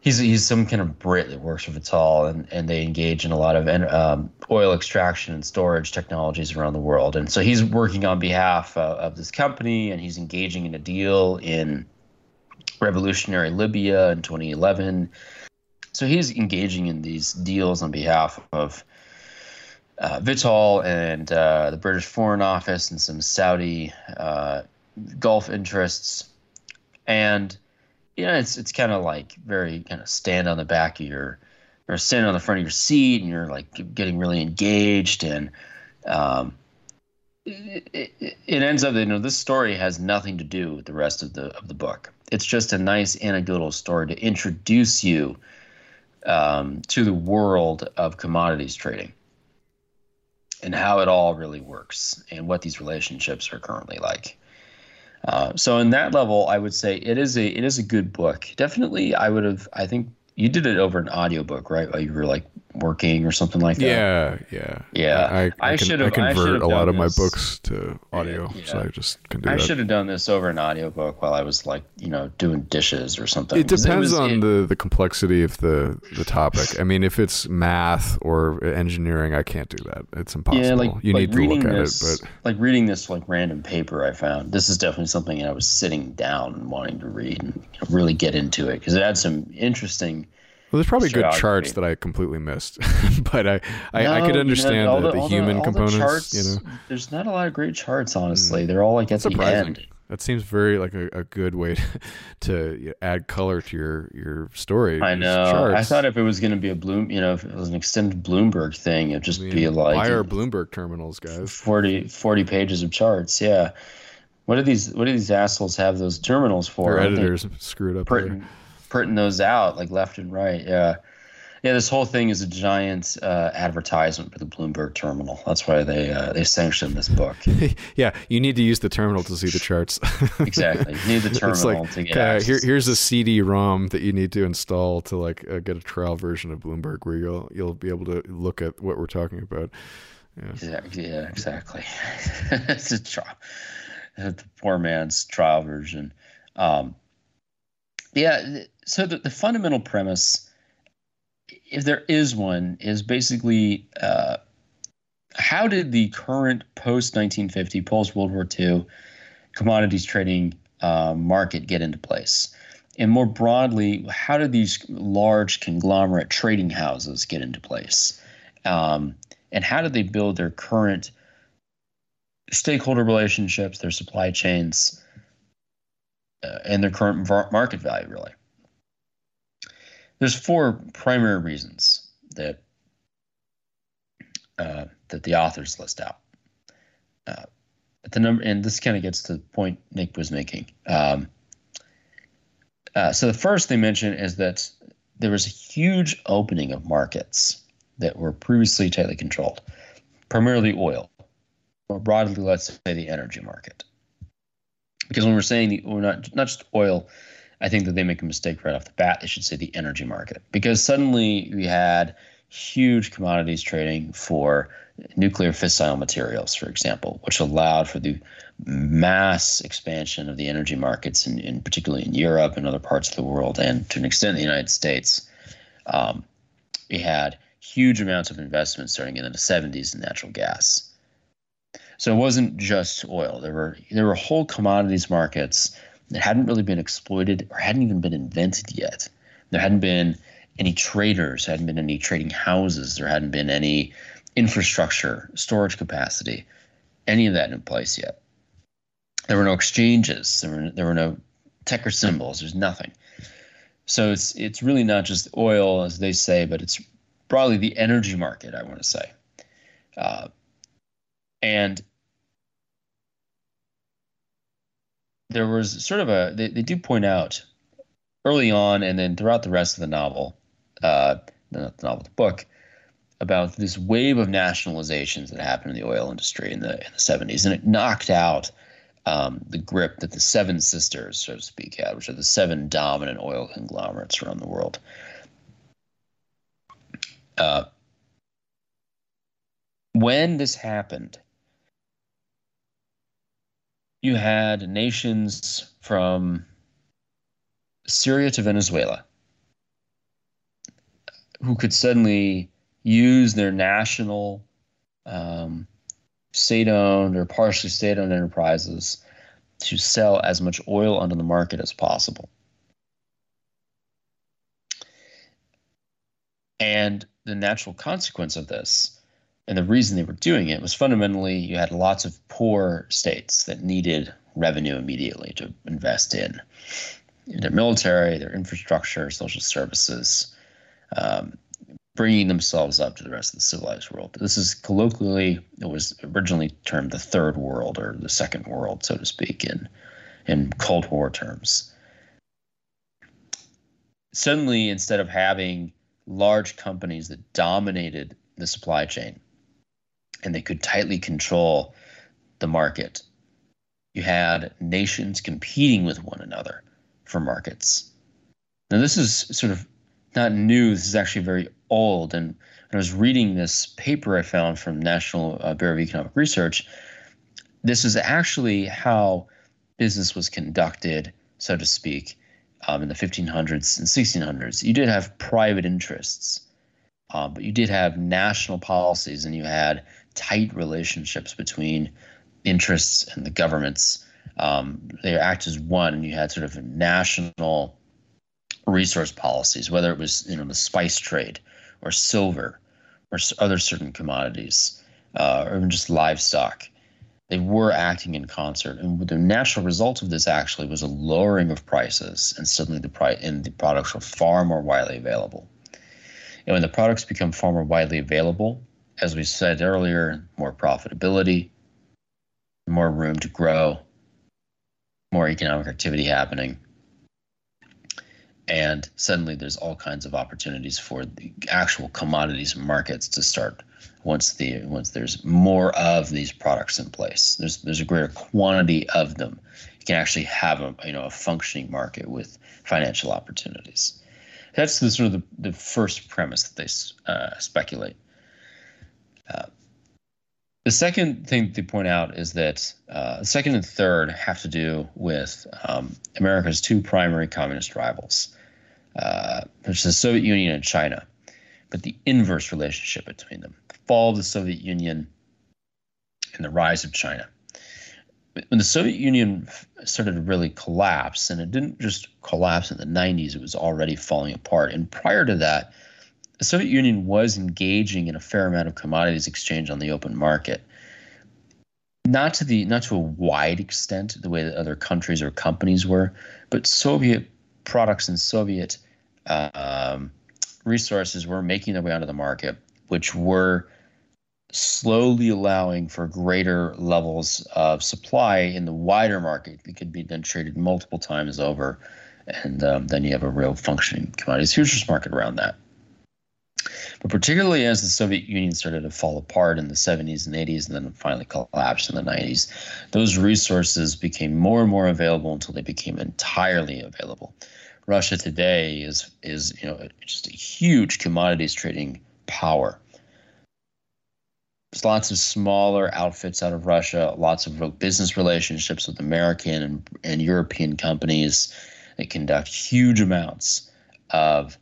he's he's some kind of Brit that works for Vitol, and, and they engage in a lot of um, oil extraction and storage technologies around the world. And so he's working on behalf uh, of this company, and he's engaging in a deal in revolutionary Libya in 2011. So he's engaging in these deals on behalf of uh, Vitol and uh, the British Foreign Office and some Saudi uh, Gulf interests. And you know, it's it's kind of like very kind of stand on the back of your or stand on the front of your seat, and you're like getting really engaged, and um, it, it, it ends up you know this story has nothing to do with the rest of the of the book. It's just a nice anecdotal story to introduce you um, to the world of commodities trading and how it all really works and what these relationships are currently like. Uh, so in that level, I would say it is a it is a good book. Definitely, I would have. I think you did it over an audiobook, right? You were like working or something like that. Yeah, yeah, Yeah. I, I, I I I convert should've a lot of my books to audio, so Yeah. I just can do I should have done this over an audiobook while I was like, you know, doing dishes or something. It depends was- on it- the, the complexity of the, the topic. I mean, if it's math or engineering, I can't do that. It's impossible. Yeah, like you like need to look at this, it, but like reading this like random paper I found. This is definitely something I was sitting down and wanting to read and really get into it because it had some interesting. Well, there's probably good charts that I completely missed. [laughs] but I, I, I could understand know, all the, the all human all components. charts, you know, there's not a lot of great charts, honestly. Hmm. They're all like at the surprising. end. That seems very like a, a good way [laughs] to, to add color to your your story. I is know. I thought if it was going to be a Bloom, you know, if it was an extended Bloomberg thing, it'd just I mean, be like buy our Bloomberg terminals, guys. 40, 40 pages of charts. Yeah. What do these What do these assholes have those terminals for? Our Aren't editors screwed up. there. Printing, those out like left and right. Yeah. Yeah, this whole thing is a giant uh, advertisement for the Bloomberg terminal. That's why they uh, they sanctioned this book. [laughs] yeah, you need to use the terminal to see the charts. [laughs] Exactly. You need the it's terminal like, to get uh, here, here's a CD-ROM that you need to install to like uh, get a trial version of Bloomberg, where you'll you'll be able to look at what we're talking about. Exactly. Yeah, exactly. [laughs] it's a trial, the poor man's trial version. Um, yeah. So the, the fundamental premise, if there is one, is basically uh, how did the current post 1950, post World War II commodities trading uh, market get into place? And more broadly, how did these large conglomerate trading houses get into place? Um, and how did they build their current stakeholder relationships, their supply chains, uh, and their current market value, really? There's four primary reasons that uh, that the authors list out. Uh, the number, and this kind of gets to the point Nick was making. Um, uh, so the first they mention is that there was a huge opening of markets that were previously tightly controlled, primarily oil. More broadly, let's say the energy market. Because when we're saying the, we're not not just oil, I think that they make a mistake right off the bat. They should say the energy market because suddenly we had huge commodities trading for nuclear fissile materials, for example, which allowed for the mass expansion of the energy markets, in, in particularly in Europe and other parts of the world, and to an extent the United States. Um, we had huge amounts of investment starting in the 70s in natural gas. So it wasn't just oil. There were there were whole commodities markets that hadn't really been exploited or hadn't even been invented yet. There hadn't been any traders, hadn't been any trading houses, there hadn't been any infrastructure, storage capacity, any of that in place yet. There were no exchanges. There were there were no ticker symbols. There's nothing. So it's it's really not just oil, as they say, but it's broadly the energy market. I want to say, uh, and there was sort of a they, they do point out early on and then throughout the rest of the novel, uh, not the novel, the book, about this wave of nationalizations that happened in the oil industry in the in the 70s, and it knocked out um, the grip that the Seven Sisters, so to speak, had, which are the seven dominant oil conglomerates around the world. Uh, when this happened, you had nations from Syria to Venezuela who could suddenly use their national um, state owned or partially state owned enterprises to sell as much oil onto the market as possible. And the natural consequence of this, and the reason they were doing it, was fundamentally you had lots of poor states that needed revenue immediately to invest in their military, their infrastructure, social services, um, bringing themselves up to the rest of the civilized world. This is colloquially, it was originally termed the third world or the second world, so to speak, in, in Cold War terms. Suddenly, instead of having large companies that dominated the supply chain and they could tightly control the market, you had nations competing with one another for markets. Now, this is sort of not new. This is actually very old. And I was reading this paper I found from National uh, Bureau of Economic Research. This is actually how business was conducted, so to speak, um, in the 1500s and 1600s. You did have private interests, um, but you did have national policies, and you had tight relationships between interests and the governments. Um, they act as one, and you had sort of national resource policies, whether it was you know the spice trade or silver or other certain commodities uh, or even just livestock. They were acting in concert, and the natural result of this actually was a lowering of prices, and suddenly the price and the products were far more widely available. And when the products become far more widely available, as we said earlier, more profitability, more room to grow, more economic activity happening, and suddenly there's all kinds of opportunities for the actual commodities markets to start once the once there's more of these products in place. There's there's a greater quantity of them. You can actually have a you know a functioning market with financial opportunities. That's the sort of the, the first premise that they uh, speculate uh, the second thing they point out is that uh, second and third have to do with um, America's two primary communist rivals, uh, which is the Soviet Union and China, but the inverse relationship between them. The fall of the Soviet Union and the rise of China. When the Soviet Union started to really collapse, and it didn't just collapse in the 90s, it was already falling apart. And prior to that, the Soviet Union was engaging in a fair amount of commodities exchange on the open market. Not to the not to a wide extent the way that other countries or companies were, but Soviet products and Soviet um, resources were making their way onto the market, which were slowly allowing for greater levels of supply in the wider market that could be then traded multiple times over. And um, then you have a real functioning commodities futures market around that. But particularly as the Soviet Union started to fall apart in the 70s and 80s and then finally collapsed in the 90s, those resources became more and more available until they became entirely available. Russia today is is you know just a huge commodities trading power. There's lots of smaller outfits out of Russia, lots of business relationships with American and, and European companies that conduct huge amounts of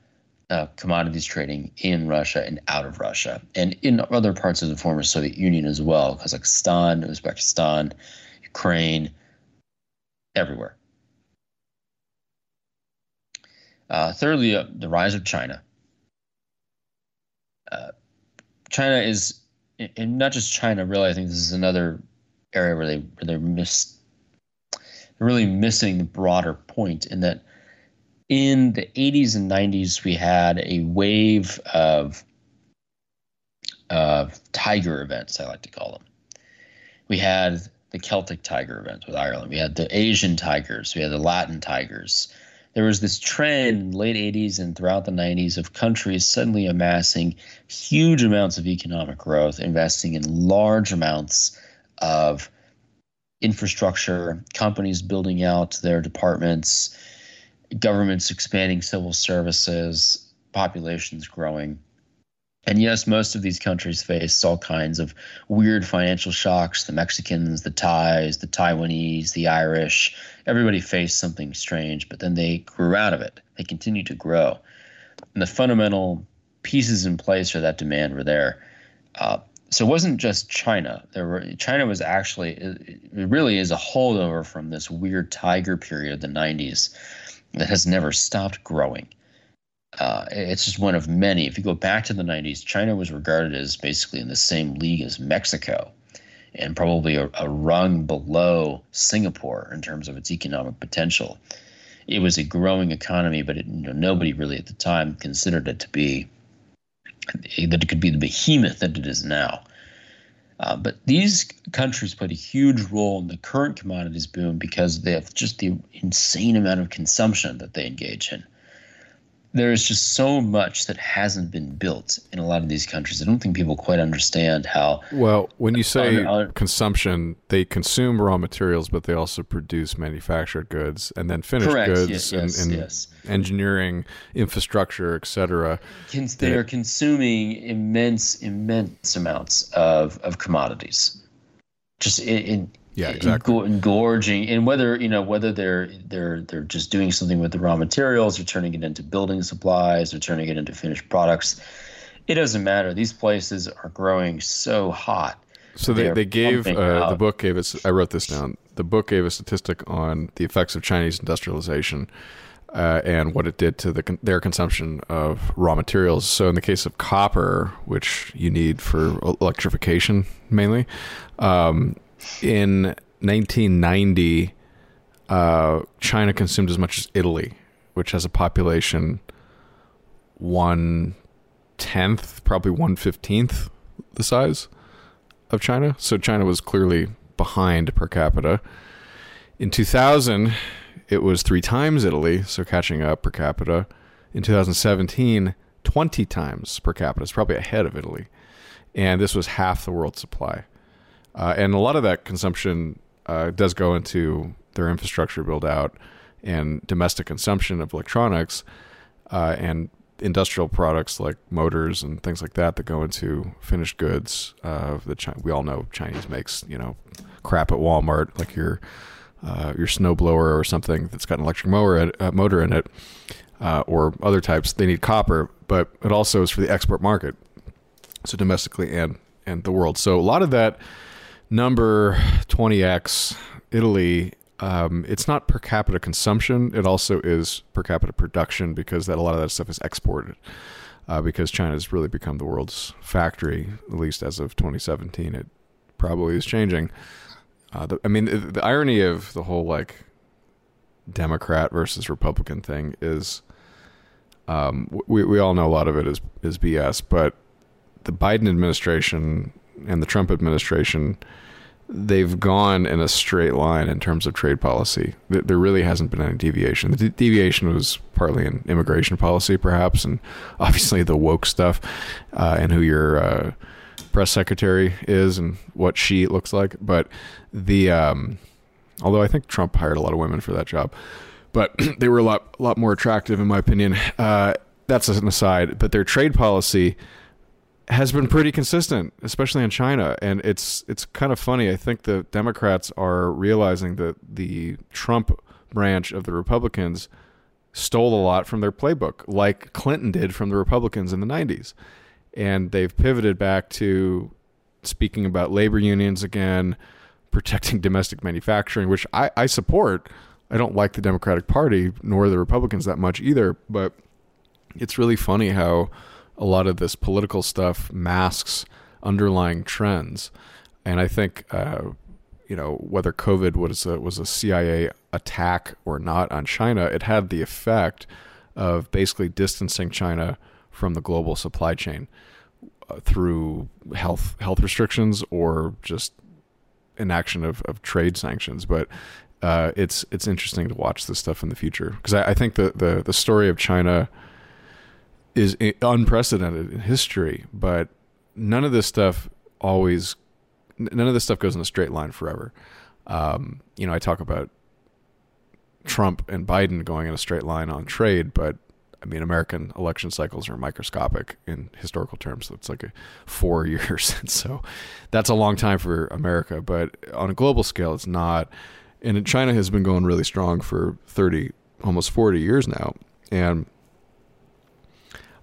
uh, commodities trading in Russia and out of Russia, and in other parts of the former Soviet Union as well, Kazakhstan, Uzbekistan, Ukraine, everywhere. Uh, thirdly, uh, the rise of China. Uh, China is, and not just China. Really, I think this is another area where they where they're miss, they're really missing the broader point in that in the 80s and 90s we had a wave of of tiger events. I like to call them. We had the Celtic tiger event with Ireland. We had the Asian tigers. We had the Latin tigers there was this trend in late 80s and throughout the 90s of countries suddenly amassing huge amounts of economic growth, investing in large amounts of infrastructure, companies building out their departments, governments expanding civil services, populations growing. And yes, most of these countries faced all kinds of weird financial shocks. The Mexicans, the Thais, the Taiwanese, the Irish, everybody faced something strange, but then they grew out of it. They continued to grow. And the fundamental pieces in place for that demand were there. Uh, so it wasn't just China. There were China was actually it really is a holdover from this weird tiger period of the 90s that has never stopped growing uh, it's just one of many. If you go back to the 90s, China was regarded as basically in the same league as Mexico and probably a, a rung below Singapore in terms of its economic potential. It was a growing economy, but it, you know, nobody really at the time considered it to be that it could be the behemoth that it is now. Uh, but these countries played a huge role in the current commodities boom because they have just the insane amount of consumption that they engage in there is just so much that hasn't been built in a lot of these countries. I don't think people quite understand how. Well, when you say consumption, they consume raw materials, but they also produce manufactured goods and then finished correct. goods yes, and, yes, and yes. engineering, infrastructure, etc. They are consuming immense, immense amounts of, of commodities. Just in, in yeah, exactly. engorging, and whether you know whether they're they're they're just doing something with the raw materials, or turning it into building supplies, or turning it into finished products. It doesn't matter. These places are growing so hot. So they, they gave uh, the book gave us. I wrote this down. The book gave a statistic on the effects of Chinese industrialization. Uh, and what it did to the, their consumption of raw materials. So, in the case of copper, which you need for electrification mainly, um, in 1990, uh, China consumed as much as Italy, which has a population one tenth, probably one fifteenth the size of China. So China was clearly behind per capita. In 2000, it was three times Italy, so catching up per capita. In 2017, 20 times per capita. It's probably ahead of Italy. And this was half the world's supply. Uh, and a lot of that consumption uh, does go into their infrastructure build out and domestic consumption of electronics uh, and industrial products like motors and things like that that go into finished goods. Uh, the Chi- we all know Chinese makes you know crap at Walmart like your uh, your snowblower or something that's got an electric mower uh, motor in it, or other types. They need copper, but it also is for the export market, so domestically and and the world. So a lot of that number 20x Italy um, it's not per capita consumption. It also is per capita production because that a lot of that stuff is exported uh, because China has really become the world's factory at least as of 2017 it probably is changing. Uh, the, I mean the, the irony of the whole like Democrat versus Republican thing is um, we, we all know a lot of it is is BS but the Biden administration and the Trump administration they've gone in a straight line in terms of trade policy. There really hasn't been any deviation. The de- deviation was partly in immigration policy, perhaps, and [laughs] obviously the woke stuff, uh, and who your uh, press secretary is and what she looks like. But the um, although I think Trump hired a lot of women for that job, but [clears throat] they were a lot lot more attractive in my opinion. Uh, that's an aside. But their trade policy has been pretty consistent, especially in China, and it's it's kind of funny. I think the Democrats are realizing that the Trump branch of the Republicans stole a lot from their playbook, like Clinton did from the Republicans in the '90s, and they've pivoted back to speaking about labor unions again, protecting [laughs] domestic manufacturing, which I, I support. I don't like the Democratic Party nor the Republicans that much either, but it's really funny how a lot of this political stuff masks underlying trends. And I think, uh, you know, whether COVID was a, was a CIA attack or not on China, it had the effect of basically distancing China from the global supply chain uh, through health health restrictions or just inaction of, of trade sanctions. But uh, it's it's interesting to watch this stuff in the future because I, I think the, the the story of China is unprecedented in history, but none of this stuff always, none of this stuff goes in a straight line forever. Um, you know, I talk about Trump and Biden going in a straight line on trade, but I mean, American election cycles are microscopic in historical terms. So it's like four [laughs] years, and so that's a long time for America. But on a global scale, it's not. And China has been going really strong for thirty, almost forty years now, and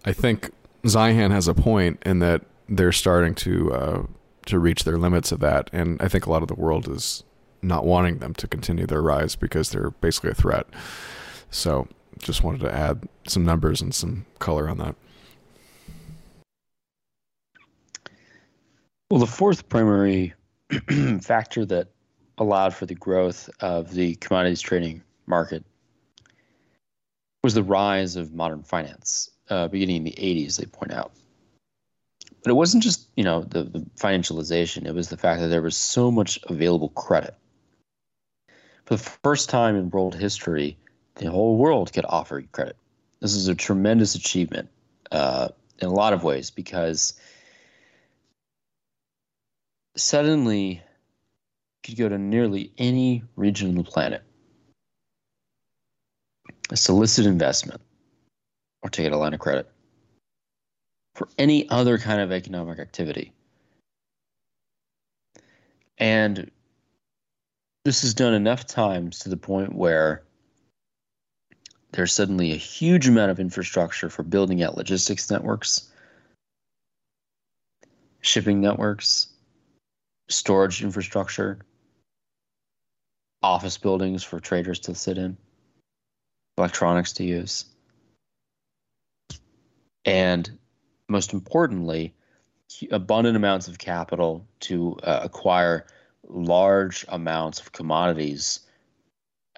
I think Zeihan has a point in that they're starting to uh, to reach their limits of that, and I think a lot of the world is not wanting them to continue their rise because they're basically a threat. So, just wanted to add some numbers and some color on that. Well, the fourth primary [clears throat] factor that allowed for the growth of the commodities trading market was the rise of modern finance, uh, beginning in the 80s, they point out. But it wasn't just, you know, the, the financialization, it was the fact that there was so much available credit. For the first time in world history, the whole world could offer credit. This is a tremendous achievement uh, in a lot of ways because suddenly you could go to nearly any region on the planet, solicit investment, or take out a line of credit for any other kind of economic activity. And this is done enough times to the point where there's suddenly a huge amount of infrastructure for building out logistics networks, shipping networks, storage infrastructure, office buildings for traders to sit in, electronics to use. And most importantly, abundant amounts of capital to uh, acquire large amounts of commodities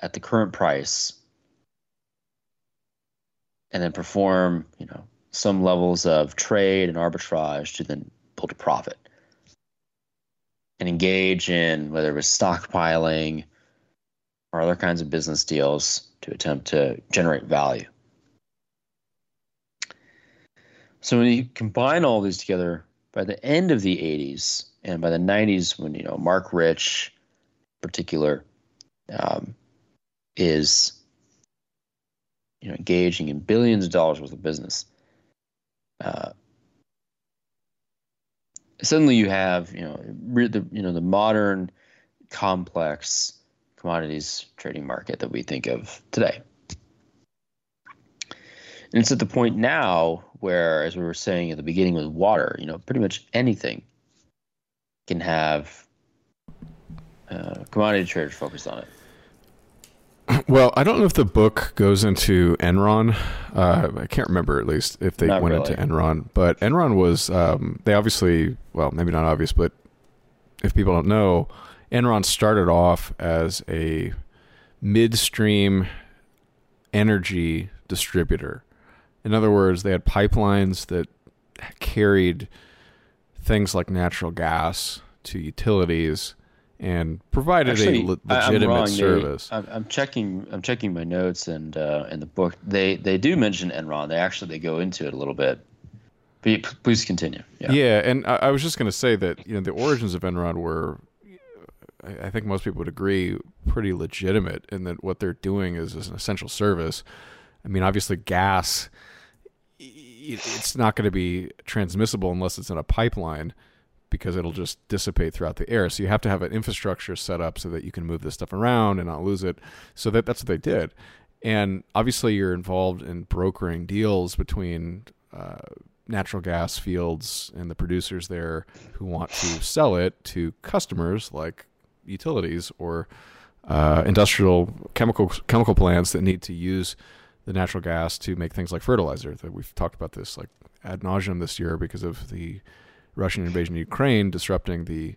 at the current price and then perform, you know, some levels of trade and arbitrage to then build a profit and engage in whether it was stockpiling or other kinds of business deals to attempt to generate value. So when you combine all these together, by the end of the 80s and by the 90s, when you know Marc Rich, in particular, um, is you know engaging in billions of dollars worth of business, uh, suddenly you have you know re- the you know the modern complex commodities trading market that we think of today. And it's at the point now where, as we were saying at the beginning with water, you know, pretty much anything can have uh, commodity traders focused on it. [clears throat] Well, I don't know if the book goes into Enron. Uh, I can't remember at least if they Not went really. into Enron, but Enron was um, they obviously well maybe not obvious, but if people don't know, Enron started off as a midstream energy distributor. In other words, they had pipelines that carried things like natural gas to utilities and provided Actually, a le- I- I'm legitimate wrong. They- service. I'm, I'm checking. I'm checking my notes and uh, in the book. They they do mention Enron. They actually they go into it a little bit. But please continue. Yeah. Yeah, and I, I was just going to say that you know the origins of Enron were, I, I think most people would agree, pretty legitimate, in that what they're doing is, is an essential service. I mean, obviously, gas, it's not going to be transmissible unless it's in a pipeline, because it'll just dissipate throughout the air. So you have to have an infrastructure set up so that you can move this stuff around and not lose it. So that that's what they did, and obviously you're involved in brokering deals between. Uh, natural gas fields and the producers there who want to sell it to customers like utilities or uh, industrial chemical chemical plants that need to use the natural gas to make things like fertilizer. That we've talked about this like ad nauseum this year because of the Russian invasion of Ukraine disrupting the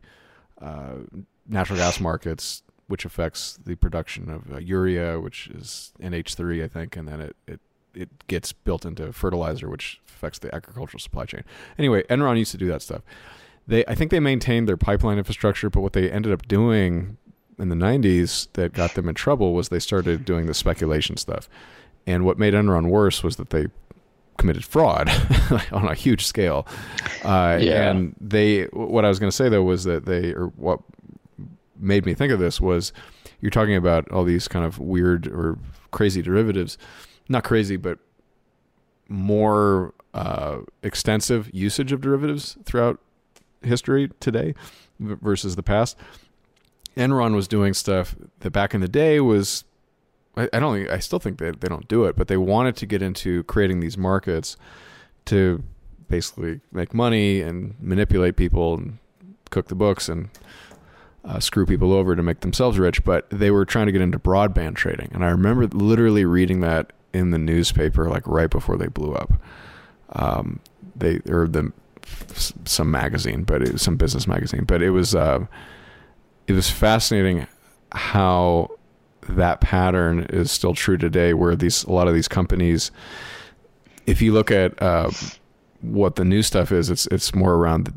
uh, natural gas markets, which affects the production of uh, urea, which is NH3, I think, and then it, it it gets built into fertilizer, which affects the agricultural supply chain. Anyway, Enron used to do that stuff. They, I think they maintained their pipeline infrastructure, but what they ended up doing in the 90s that got them in trouble was they started doing the speculation stuff. And what made Enron worse was that they committed fraud [laughs] on a huge scale. Uh, Yeah. And they, what I was going to say though was that they, or what made me think of this was you're talking about all these kind of weird or crazy derivatives not crazy, but more uh, extensive usage of derivatives throughout history today versus the past. Enron was doing stuff that back in the day was, I, don't I still think they, they don't do it, but they wanted to get into creating these markets to basically make money and manipulate people and cook the books and uh, screw people over to make themselves rich, but they were trying to get into broadband trading. And I remember literally reading that in the newspaper, like right before they blew up. Um, they or the some magazine, but it was some business magazine. But it was uh, it was fascinating how that pattern is still true today, where these a lot of these companies, if you look at uh, what the new stuff is, it's it's more around the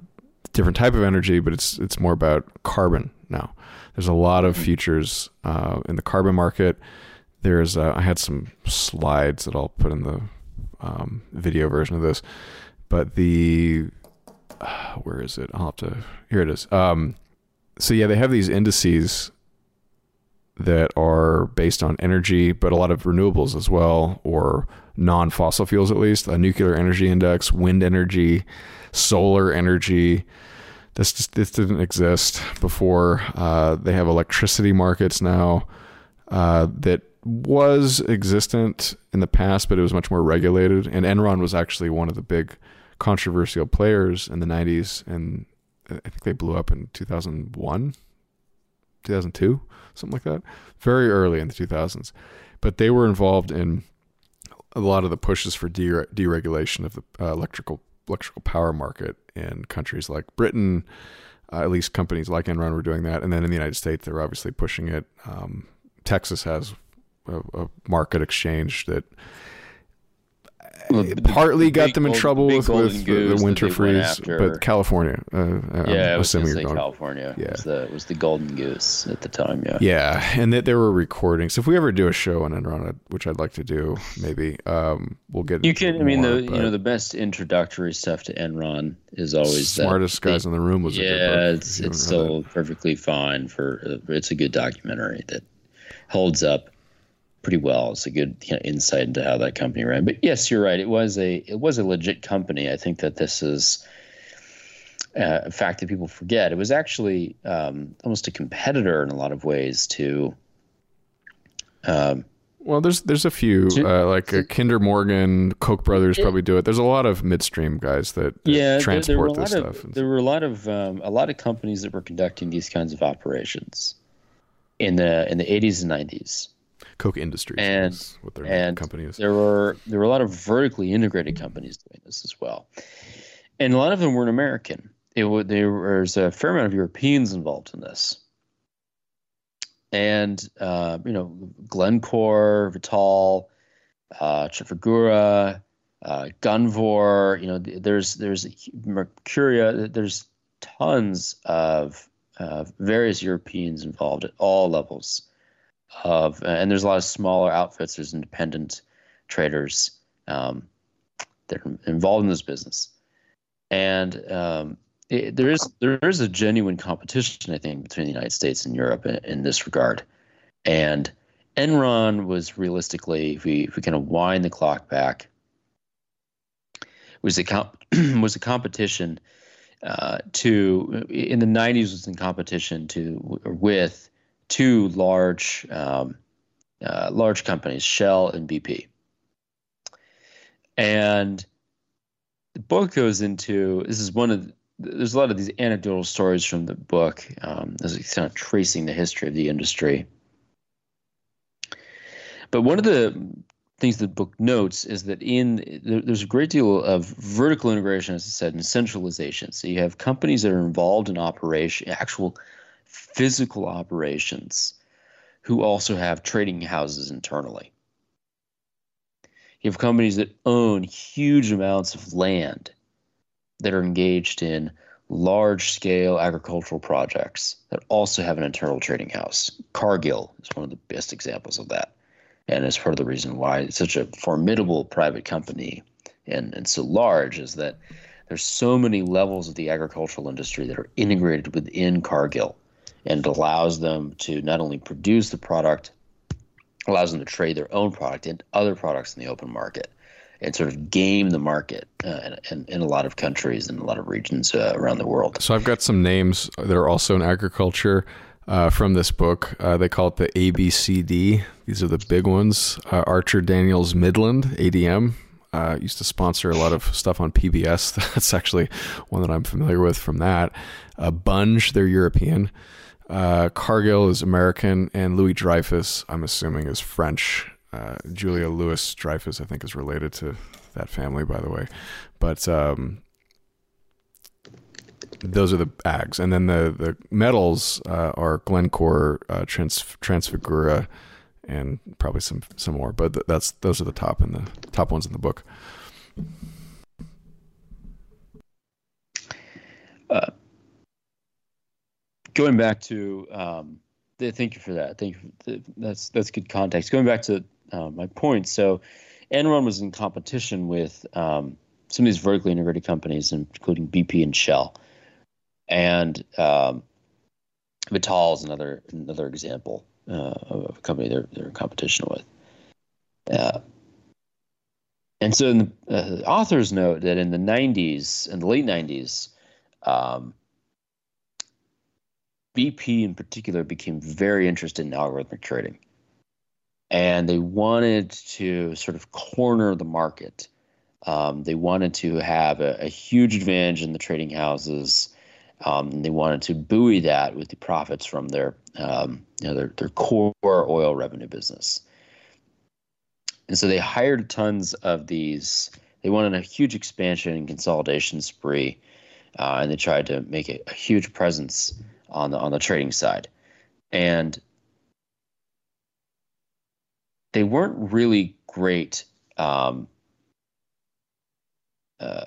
different type of energy, but it's it's more about carbon now. There's a lot of futures uh, in the carbon market. There's uh, I had some slides that I'll put in the um, video version of this, but the uh, [sighs] where is it? I'll have to here it is. Um, so yeah, they have these indices that are based on energy, but a lot of renewables as well, or non-fossil fuels at least. A nuclear energy index, wind energy, solar energy. This just, this didn't exist before. Uh, they have electricity markets now uh, that was existent in the past, but it was much more regulated. And Enron was actually one of the big controversial players in the 90s, and I think they blew up in 2001, 2002, something like that. Very early in the 2000s, but they were involved in a lot of the pushes for dere- deregulation of the uh, electrical electrical power market in countries like Britain. Uh, at least companies like Enron were doing that, and then in the United States, they're obviously pushing it. Um, Texas has a, a market exchange that the- partly the got them in gold- trouble with, with the, the winter freeze, but California. Uh, I'm yeah, I was assuming you're going. California. Yeah. Was, the, was the golden goose at the time. Yeah. Yeah, and that there were recordings. So if we ever do a show on Enron, which I'd like to do, maybe um, we'll get. You can. I mean, more, the you know the best introductory stuff to Enron is always that smartest guys they- in the room was. yeah, it's it's still perfectly fine for. Uh, it's a good documentary that holds up pretty well. It's a good you know, insight into how that company ran. But yes, you're right. It was a it was a legit company. I think that this is uh, a fact that people forget. It was actually um, almost a competitor in a lot of ways to. Um, Well, there's there's a few uh, like uh, Kinder Morgan, Koch brothers probably do it. There's a lot of midstream guys that, that yeah, transport there, a this lot stuff. Of, there were a lot of um, a lot of companies that were conducting these kinds of operations in the in the 80s and 90s. Koch Industries and is what their and company is. there were there were a lot of vertically integrated companies doing this as well, and a lot of them weren't American. It would there was a fair amount of Europeans involved in this, and uh, you know Glencore, Vitol, uh, Trafigura, uh, Gunvor. You know, there's there's Mercuria. There's tons of uh, various Europeans involved at all levels of, and there's a lot of smaller outfits. There's independent traders um, that are involved in this business, and um, it, there is there is a genuine competition, I think, between the United States and Europe in, in this regard, and Enron was realistically, if we if we kind of wind the clock back, was a comp- [clears throat] was a competition uh, to in the 90s was in competition to with two large um, uh, large companies, Shell and BP. And the book goes into this is one of the, there's a lot of these anecdotal stories from the book um, it's kind of tracing the history of the industry. But one of the things the book notes is that in there's a great deal of vertical integration, as I said, and centralization. So you have companies that are involved in operation, actual physical operations, who also have trading houses internally. You have companies that own huge amounts of land that are engaged in large scale agricultural projects that also have an internal trading house. Cargill is one of the best examples of that and it's part of the reason why it's such a formidable private company and, and so large is that there's so many levels of the agricultural industry that are integrated within Cargill and it allows them to not only produce the product, allows them to trade their own product and other products in the open market and sort of game the market uh, in, in, a lot of countries and a lot of regions uh, around the world. So I've got some names that are also in agriculture uh, from this book. Uh, they call it the ABCD. These are the big ones. Uh, Archer Daniels Midland, ADM, uh, used to sponsor a lot of stuff on PBS. [laughs] That's actually one that I'm familiar with from that. Bunge, they're European. Uh, Cargill is American, and Louis Dreyfus, I'm assuming, is French. Julia Louis Dreyfus, I think, is related to that family, by the way. But um, those are the ags, and then the the metals uh, are Glencore, uh, Trans Trafigura, and probably some some more. But th- that's those are the top in the top ones in the book. Going back to, um, thank you for that. Thank you. That's that's good context. Going back to uh, my point, so Enron was in competition with um, some of these vertically integrated companies, including BP and Shell and um, Vitol is another another example uh, of a company they're they're in competition with. Uh, and so the uh, authors note that in the 90s, in the late 90s, um, BP in particular became very interested in algorithmic trading. And they wanted to sort of corner the market. Um, they wanted to have a, a, huge advantage in the trading houses um, they wanted to buoy that with the profits from their, um, you know, their, their core oil revenue business. And so they hired tons of these. They wanted a huge expansion and consolidation spree, uh, and they tried to make a, a huge presence on the on the trading side. And they weren't really great um, uh,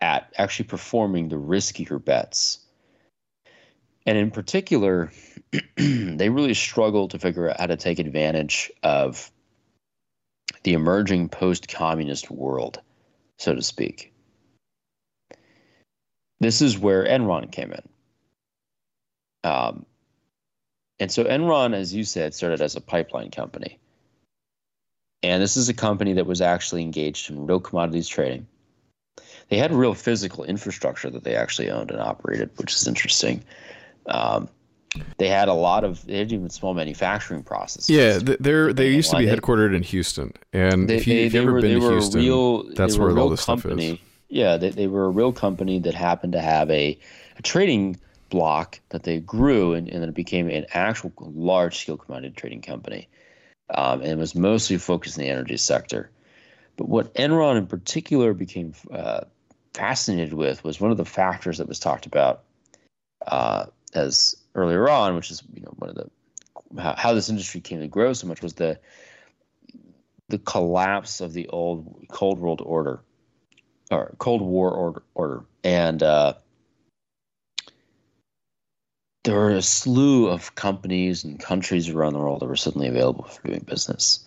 at actually performing the riskier bets. And in particular, [clears throat] they really struggle to figure out how to take advantage of the emerging post communist world, so to speak. This is where Enron came in. Um, and so Enron, as you said, started as a pipeline company. And this is a company that was actually engaged in real commodities trading they had real physical infrastructure that they actually owned and operated, which is interesting. Um, they had a lot of they had even small manufacturing processes. Yeah, they're they used to be headquartered in Houston, and they, if you, they, have ever were, been to Houston, real, that's where all this company. stuff is. Yeah, they, they were a real company that happened to have a, a trading block that they grew, and, and then it became an actual large scale commodity trading company, um, and it was mostly focused in the energy sector. But what Enron in particular became uh, fascinated with was one of the factors that was talked about uh, as earlier on, which is you know one of the how, how, this industry came to grow so much was the the collapse of the old Cold World Order or Cold War order, order. and uh, there were a slew of companies and countries around the world that were suddenly available for doing business.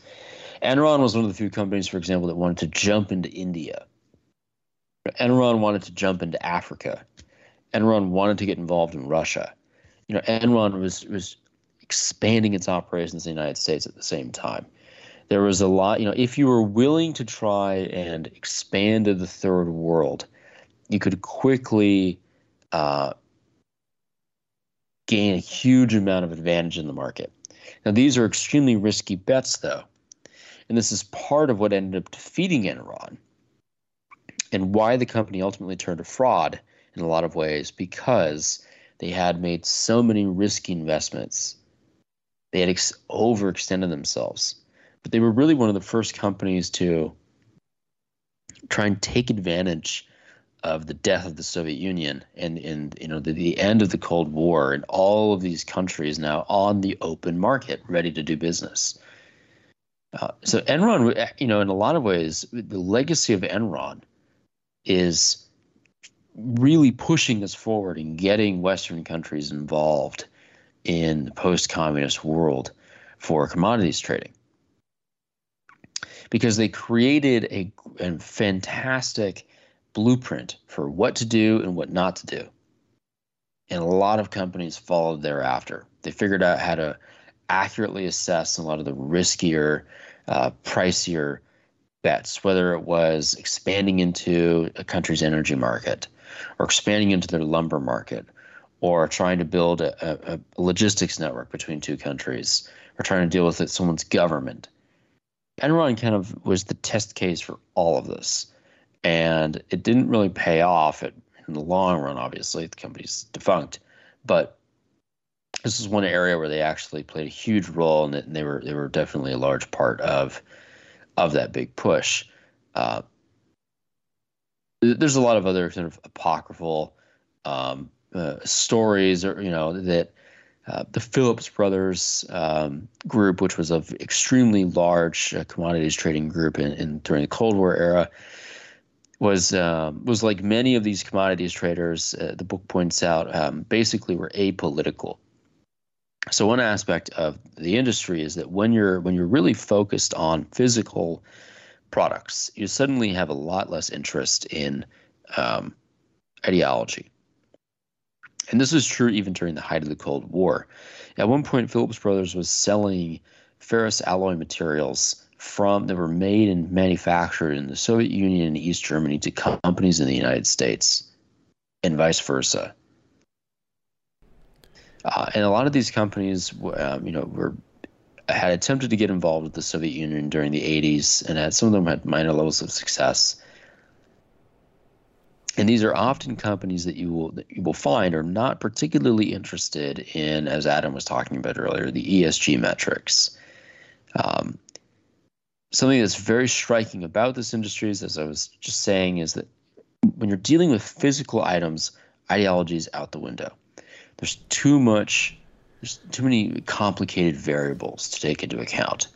Enron was one of the few companies, for example, that wanted to jump into India. Enron wanted to jump into Africa. Enron wanted to get involved in Russia. You know, Enron was was expanding its operations in the United States at the same time. There was a lot, you know, if you were willing to try and expand to the third world, you could quickly uh, gain a huge amount of advantage in the market. Now, these are extremely risky bets, though. And this is part of what ended up defeating Enron and why the company ultimately turned to fraud in a lot of ways because they had made so many risky investments. They had ex- overextended themselves. But they were really one of the first companies to try and take advantage of the death of the Soviet Union and, and you know the, the end of the Cold War and all of these countries now on the open market ready to do business. Uh, so Enron, you know, in a lot of ways, the legacy of Enron is really pushing us forward and getting Western countries involved in the post-communist world for commodities trading because they created a, a fantastic blueprint for what to do and what not to do. And a lot of companies followed thereafter. They figured out how to accurately assess a lot of the riskier, uh, pricier bets, whether it was expanding into a country's energy market or expanding into their lumber market or trying to build a, a, a logistics network between two countries or trying to deal with it, someone's government. Enron kind of was the test case for all of this. And it didn't really pay off in the long run, obviously. The company's defunct. But this is one area where they actually played a huge role and they were they were definitely a large part of of that big push. Uh, there's a lot of other sort of apocryphal um, uh, stories, or you know that uh, the Phillips Brothers um, group, which was an extremely large uh, commodities trading group in, in, during the Cold War era, was um, was like many of these commodities traders. Uh, the book points out um, basically were apolitical. So one aspect of the industry is that when you're when you're really focused on physical products, you suddenly have a lot less interest in um, ideology. And this is true even during the height of the Cold War. At one point, Phillips Brothers was selling ferrous alloy materials from that were made and manufactured in the Soviet Union and East Germany to companies in the United States, and vice versa. Uh, and a lot of these companies, um, you know, were had attempted to get involved with the Soviet Union during the 80s, and had some of them had minor levels of success. And these are often companies that you will that you will find are not particularly interested in, as Adam was talking about earlier, the ESG metrics. Um, something that's very striking about this industry is, as I was just saying, is that when you're dealing with physical items, ideology is out the window. There's too much, there's too many complicated variables to take into account,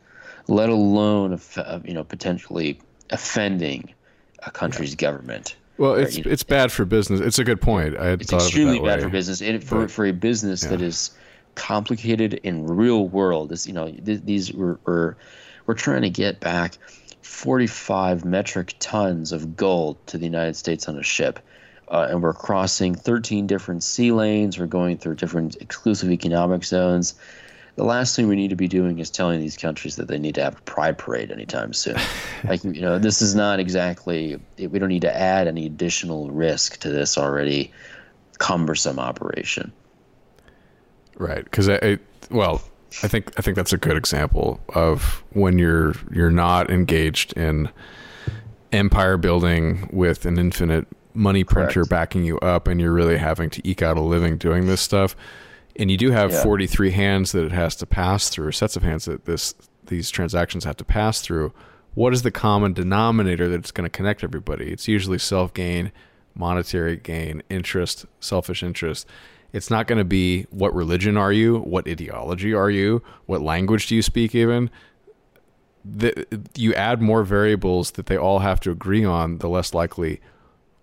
let alone, you know, potentially offending a country's government. Well, it's know, it's bad for business. It's a good point. I it's extremely it bad way. for business. And for but, for a business yeah. that is complicated in real world, is you know th- these were, were we're trying to get back 45 metric tons of gold to the United States on a ship. Uh, and we're crossing 13 different sea lanes. We're going through different exclusive economic zones. The last thing we need to be doing is telling these countries that they need to have a pride parade anytime soon. [laughs] like, you know, this is not exactly, we don't need to add any additional risk to this already cumbersome operation. Right. Because I, I, well, I think I think that's a good example of when you're you're not engaged in empire building with an infinite money printer Correct. backing you up and you're really having to eke out a living doing this stuff and you do have yeah. 43 hands that it has to pass through sets of hands that this these transactions have to pass through what is the common denominator that's going to connect everybody it's usually self gain monetary gain interest selfish interest it's not going to be what religion are you, what ideology are you, what language do you speak even. The, you add more variables that they all have to agree on, the less likely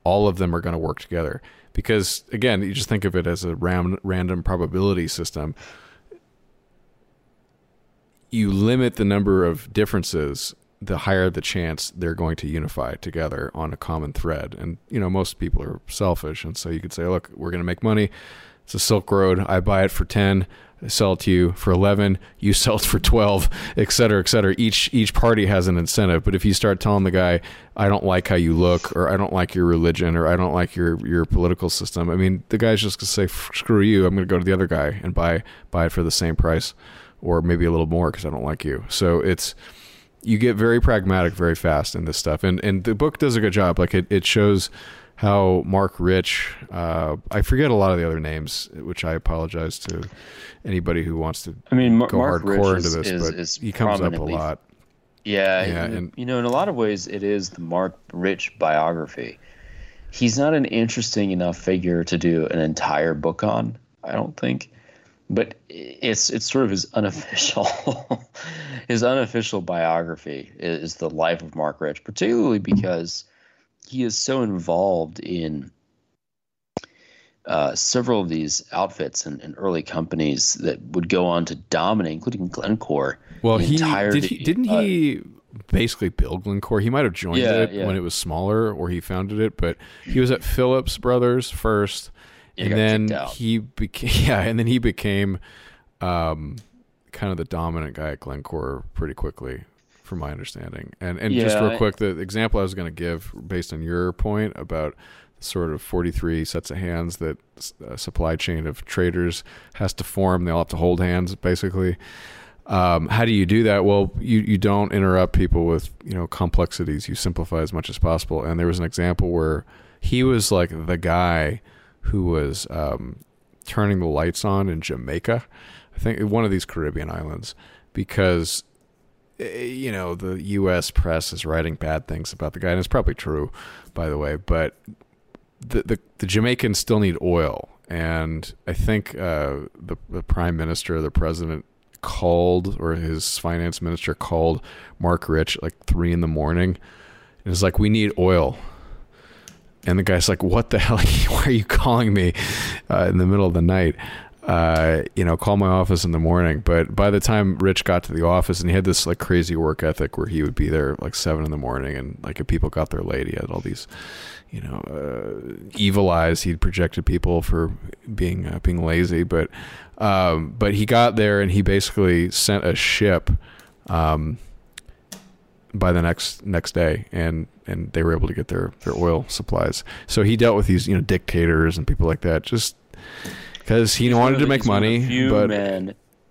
all of them are going to work together. Because again, you just think of it as a ram- random probability system. You limit the number of differences, the higher the chance they're going to unify together on a common thread. And you know, most people are selfish, and so you could say, look, we're going to make money. It's a Silk Road. I buy it for ten. I sell it to you for 11 you [laughs] sell it for 12 et cetera et cetera each each party has an incentive but if you start telling the guy i don't like how you look or i don't like your religion or i don't like your your political system i mean the guy's just going to say screw you i'm going to go to the other guy and buy buy it for the same price or maybe a little more because i don't like you so it's you get very pragmatic very fast in this stuff and and the book does a good job like it, it shows how Marc Rich, uh, I forget a lot of the other names, which I apologize to anybody who wants to I mean, Mar- go Marc hardcore Rich into is- this, is- but is he comes up a lot. Yeah, Yeah, and, and- you know, in a lot of ways, it is the Marc Rich biography. He's not an interesting enough figure to do an entire book on, I don't think. But it's it's sort of his unofficial [laughs] his unofficial biography is the life of Marc Rich, particularly because he is so involved in uh, several of these outfits and, and early companies that would go on to dominate, including Glencore. Well, he did he didn't uh, he basically build Glencore? He might have joined Yeah, it yeah. when it was smaller, or he founded it. But he was at Philipp Brothers first, Yeah, and then he became [laughs] yeah, and then he became um, kind of the dominant guy at Glencore pretty quickly, from my understanding. And and just real quick, the example I was going to give based on your point about sort of 43 sets of hands that a supply chain of traders has to form. They all have to hold hands, basically. Um, how do you do that? Well, you, you don't interrupt people with you know complexities. You simplify as much as possible. And there was an example where he was like the guy who was um, turning the lights on in Jamaica, I think one of these Caribbean islands, because you know the U.S. press is writing bad things about the guy, and it's probably true, by the way. But the the, the Jamaicans still need oil, and I think uh, the the prime minister, the president, called or his finance minister called Marc Rich like three in the morning, and it's like, "We need oil." And the guy's like, "What the [laughs] hell? Why are you calling me uh, in the middle of the night?" Uh, you know, call my office in the morning. But by the time Rich got to the office, and he had this like crazy work ethic where he would be there like seven in the morning, and like if people got there late, he had all these, you know, uh, evil eyes. He'd projected people for being uh, being lazy, but um, but he got there and he basically sent a ship. Um, by the next next day and and they were able to get their their oil supplies so he dealt with these you know dictators and people like that just because he wanted to make he's one of the money but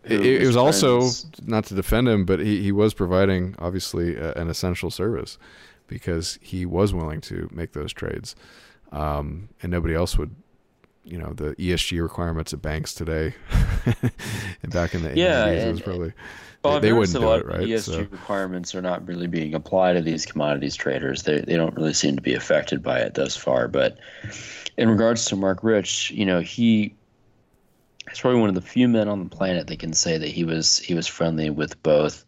it, it was also not to defend him but he, he was providing obviously a, an essential service because he was willing to make those trades um, and nobody else would you know the ESG requirements of banks today [laughs] and back in the Yeah, 80s it was probably Well, they, they wouldn't do it right ESG so requirements are not really being applied to these commodities traders. They they don't really seem to be affected by it thus far. But in regards to Marc Rich, you know, he he's probably one of the few men on the planet that can say that he was he was friendly with both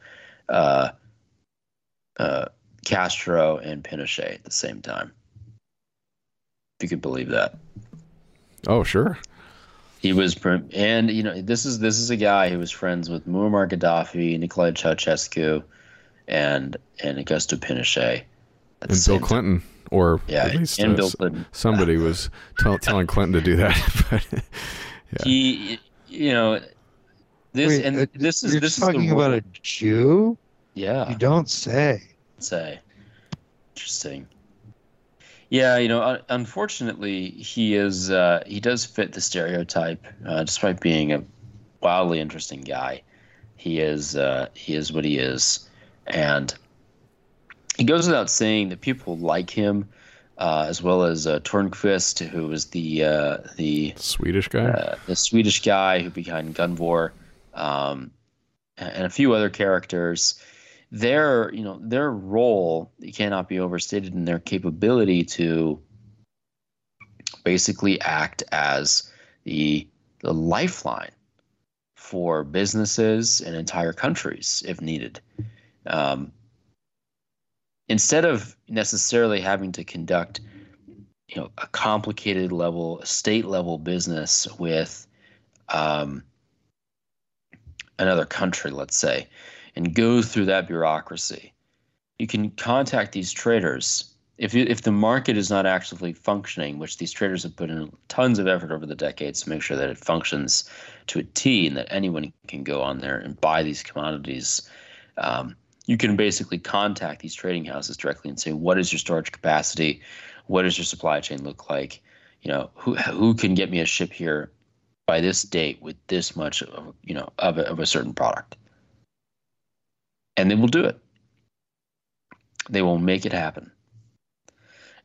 uh, uh, Castro and Pinochet at the same time. If you could believe that. oh sure He was, and you know, this is this is a guy who was friends with Muammar Gaddafi, Nicolae Ceausescu, and and Augusto Pinochet. And Bill Clinton, or Yeah, at least and uh, Bill Clinton. somebody was tell, telling Clinton to do that. [laughs] but, time. He, you know, this Wait, and uh, this is you're this talking is about a Jew? yeah. You don't say. say. Interesting. Yeah, you know, unfortunately, he is uh, he does fit the stereotype, uh, despite being a wildly interesting guy. He is uh, he is what he is, and he goes without saying that people like him, uh, as well as uh, Törnqvist, who was the uh, the Swedish guy. uh, the Swedish guy who behind Gunvor, um, and a few other characters. Their you know their role cannot be overstated in their capability to basically act as the the lifeline for businesses and entire countries if needed. Um, instead of necessarily having to conduct you know a complicated level, state level business with um, another country, let's say, and go through that bureaucracy. You can contact these traders if you, if the market is not actively functioning, which these traders have put in tons of effort over the decades to make sure that it functions to a T, and that anyone can go on there and buy these commodities. Um, you can basically contact these trading houses directly and say, "What is your storage capacity? What does your supply chain look like? You know, who who can get me a ship here by this date with this much, of, you know, of a, of a certain product?" And they will do it. They will make it happen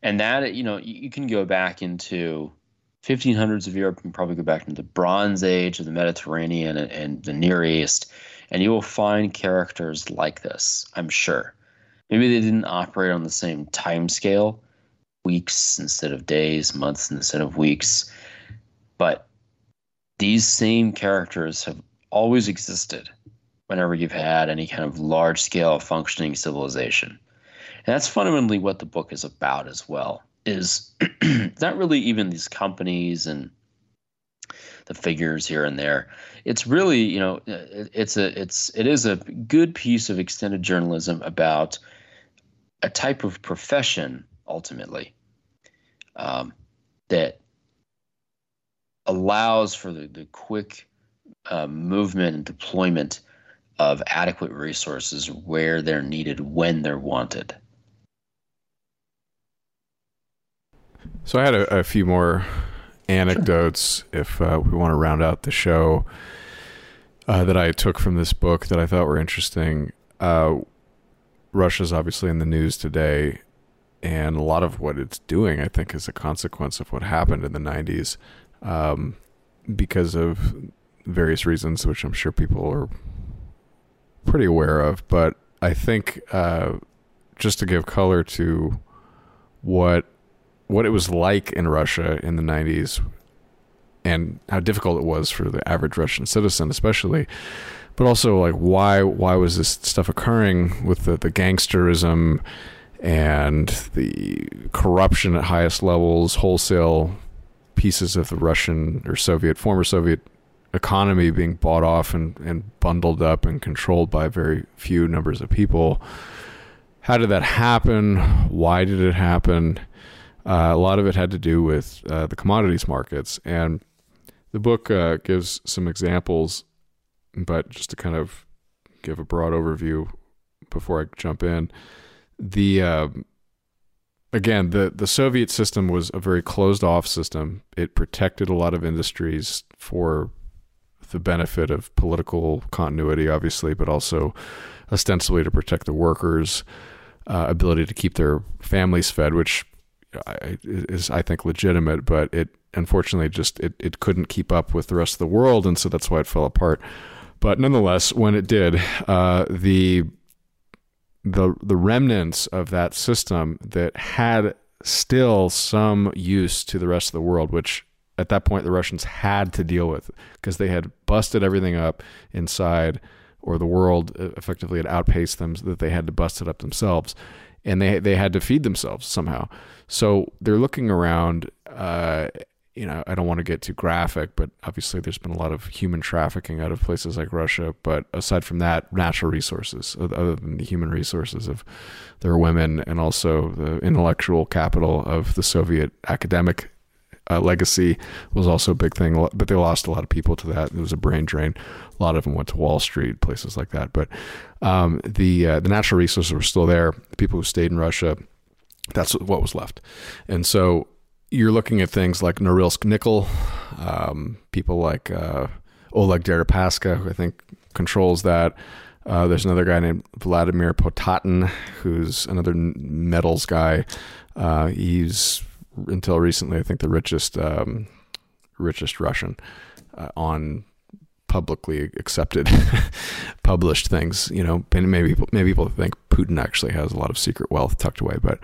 and that you know you, can go back into 1500s of Europe and probably go back into the Bronze Age of the Mediterranean and, and, the Near East, and you will find characters like this. I'm sure. Maybe they didn't operate on the same time scale, weeks instead of days, months instead of weeks, but these same characters have always existed whenever you've had any kind of large scale functioning civilization. And that's fundamentally what the book is about as well. Is [clears throat] not really even these companies and the figures here and there. It's really, you know, it's a it's it is a good piece of extended journalism about a type of profession ultimately um, that allows for the, the quick uh, movement and deployment of adequate resources where they're needed when they're wanted. So I had a, a few more anecdotes if uh, we want to round out the show uh, that I took from this book that I thought were interesting. Uh, Russia's obviously in the news today, and a lot of what it's doing, I think, is a consequence of what happened in the 90s um, because of various reasons, which I'm sure people are pretty aware of. But I think uh, just to give color to what what it was like in Russia in the 90s and how difficult it was for the average Russian citizen, especially. But also, like, why why was this stuff occurring with the, the gangsterism and the corruption at highest levels, wholesale pieces of the Russian or Soviet, former Soviet economy being bought off and, and bundled up and controlled by very few numbers of people. How did that happen? Why did it happen? Uh, a lot of it had to do with uh, the commodities markets. And the book uh, gives some examples, but just to kind of give a broad overview before I jump in, the um, again the the Soviet system was a very closed off system. It protected a lot of industries for the benefit of political continuity, obviously, but also ostensibly to protect the workers' uh, ability to keep their families fed, which is I think legitimate, but it unfortunately just it, it couldn't keep up with the rest of the world, and so that's why it fell apart. But nonetheless, when it did, uh, the the the remnants of that system that had still some use to the rest of the world, which at that point the Russians had to deal with because they had busted everything up inside, or the world effectively had outpaced them, so that they had to bust it up themselves, and they they had to feed themselves somehow. So they're looking around. Uh, you know, I don't want to get too graphic, but obviously there's been a lot of human trafficking out of places like Russia. But aside from that, natural resources, other than the human resources of their women and also the intellectual capital of the Soviet academic uh, legacy was also a big thing. But they lost a lot of people to that. It was a brain drain. A lot of them went to Wall Street, places like that. But um, the uh, the natural resources were still there. The people who stayed in Russia that's what was left. And so you're looking at things like Norilsk nickel, um, people like uh, Oleg Deripaska, who I think controls that. Uh, there's another guy named Vladimir Potanin, who's another metals guy. Uh, he's until recently, I think, the richest um, richest Russian uh, on publicly accepted, [laughs] published things. You know, maybe maybe people think Putin actually has a lot of secret wealth tucked away, but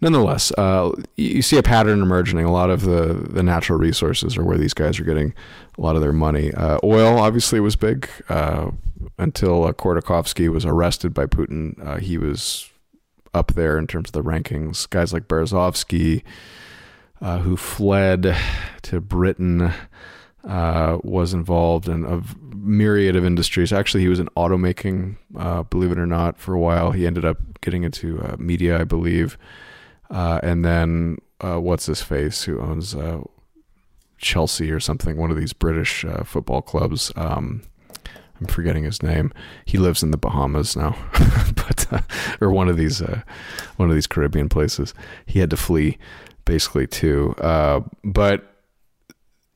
nonetheless, uh, you see a pattern emerging. A lot of the the natural resources are where these guys are getting a lot of their money. Uh, oil obviously was big uh, until uh, Khodorkovsky was arrested by Putin. Uh, he was up there in terms of the rankings. Guys like Berezovsky. uh, who fled to Britain, uh, was involved in a myriad of industries. Actually, he was in automaking, uh, believe it or not, for a while. He ended up getting into uh, media, I believe. Uh, and then, uh, what's his face, who owns uh, Chelsea or something, one of these British football clubs. Um, I'm forgetting his name. He lives in the Bahamas now, [laughs] but or one of these one of these Caribbean places. He had to flee basically too. but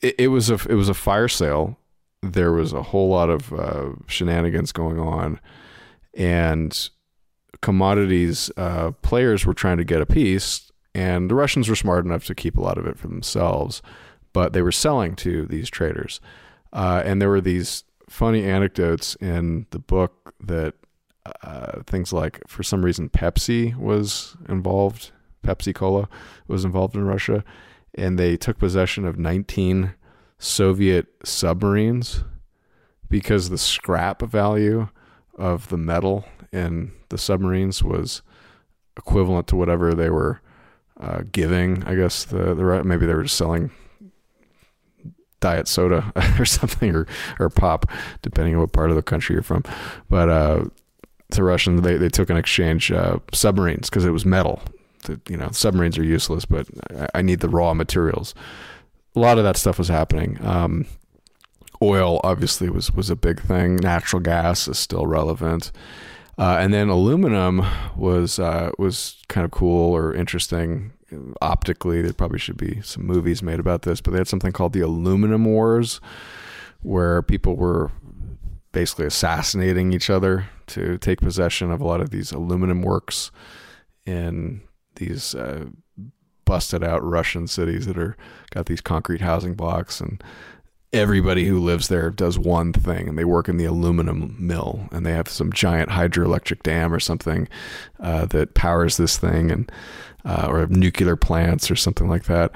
it, it was a it was a fire sale. There was a whole lot of uh, shenanigans going on, and commodities uh, players were trying to get a piece, and the Russians were smart enough to keep a lot of it for themselves, but they were selling to these traders, uh, and there were these funny anecdotes in the book that uh, things like for some reason Pepsi was involved, Pepsi Cola was involved in Russia and they took possession of 19 Soviet submarines because the scrap value of the metal in the submarines was equivalent to whatever they were uh, giving. I guess the the maybe they were just selling diet soda [laughs] or something or or pop, depending on what part of the country you're from. But uh, Russians they, they took in exchange uh, submarines because it was metal the, you know submarines are useless, but I need the raw materials. A lot of that stuff was happening. Um, oil obviously was was a big thing. Natural gas is still relevant, uh, and then aluminum was uh, was kind of cool or interesting optically. There probably should be some movies made about this, but they had something called the Aluminum Wars, where people were basically assassinating each other to take possession of a lot of these aluminum works in these uh, busted out Russian cities that are got these concrete housing blocks and everybody who lives there does one thing and they work in the aluminum mill and they have some giant hydroelectric dam or something uh, that powers this thing and uh, or nuclear plants or something like that.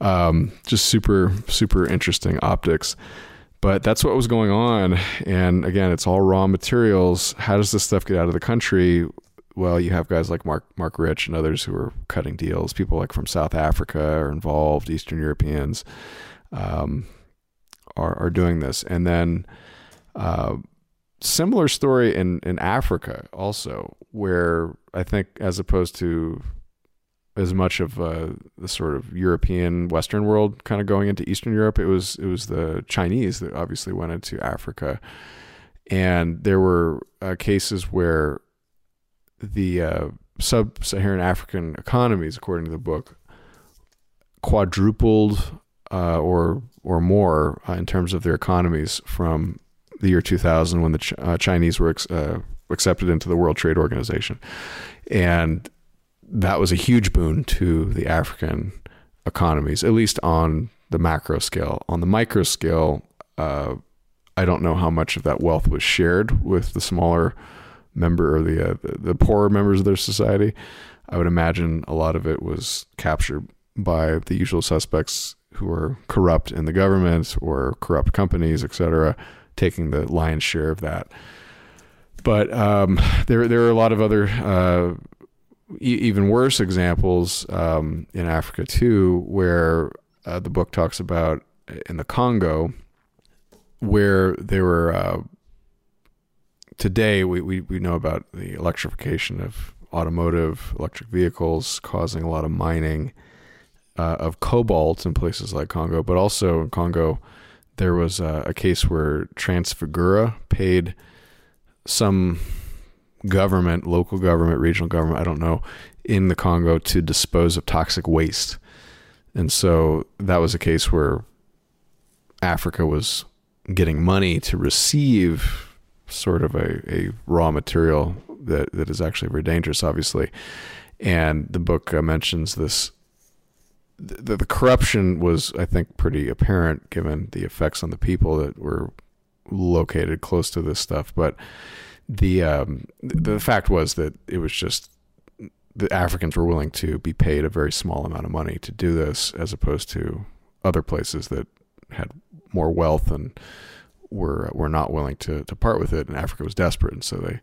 Um, just super super interesting optics. But that's what was going on and again it's all raw materials. How does this stuff get out of the country well, you have guys like Marc Marc Rich and others who are cutting deals. People like from South Africa are involved. Eastern Europeans um, are are doing this, and then uh, similar story in in Africa also, where I think as opposed to as much of uh, the sort of European Western world kind of going into Eastern Europe, it was it was the Chinese that obviously went into Africa, and there were uh, cases where the uh, sub-Saharan African economies, according to the book, quadrupled uh, or or more uh, in terms of their economies from the year 2000 when the Ch- uh, Chinese were ex- uh, accepted into the World Trade Organization, and that was a huge boon to the African economies, at least on the macro scale. On the micro scale, uh, I don't know how much of that wealth was shared with the smaller member or the, uh, the poorer members of their society. I would imagine a lot of it was captured by the usual suspects who are corrupt in the government or corrupt companies, etc., taking the lion's share of that. But um, there there are a lot of other uh, e- even worse examples um, in Africa too, where uh, the book talks about in the Congo, where there were uh, today we, we, we know about the electrification of automotive electric vehicles causing a lot of mining uh, of cobalt in places like Congo, but also in Congo there was a, a case where Trafigura paid some government, local government, regional government, I don't know, in the Congo to dispose of toxic waste. And so that was a case where Africa was getting money to receive sort of a, a raw material that, that is actually very dangerous, obviously. And the book uh, mentions this. The, the corruption was, I think, pretty apparent given the effects on the people that were located close to this stuff. But the um, the fact was that it was just the Africans were willing to be paid a very small amount of money to do this, as opposed to other places that had more wealth and were were not willing to to part with it, and Africa was desperate, and so they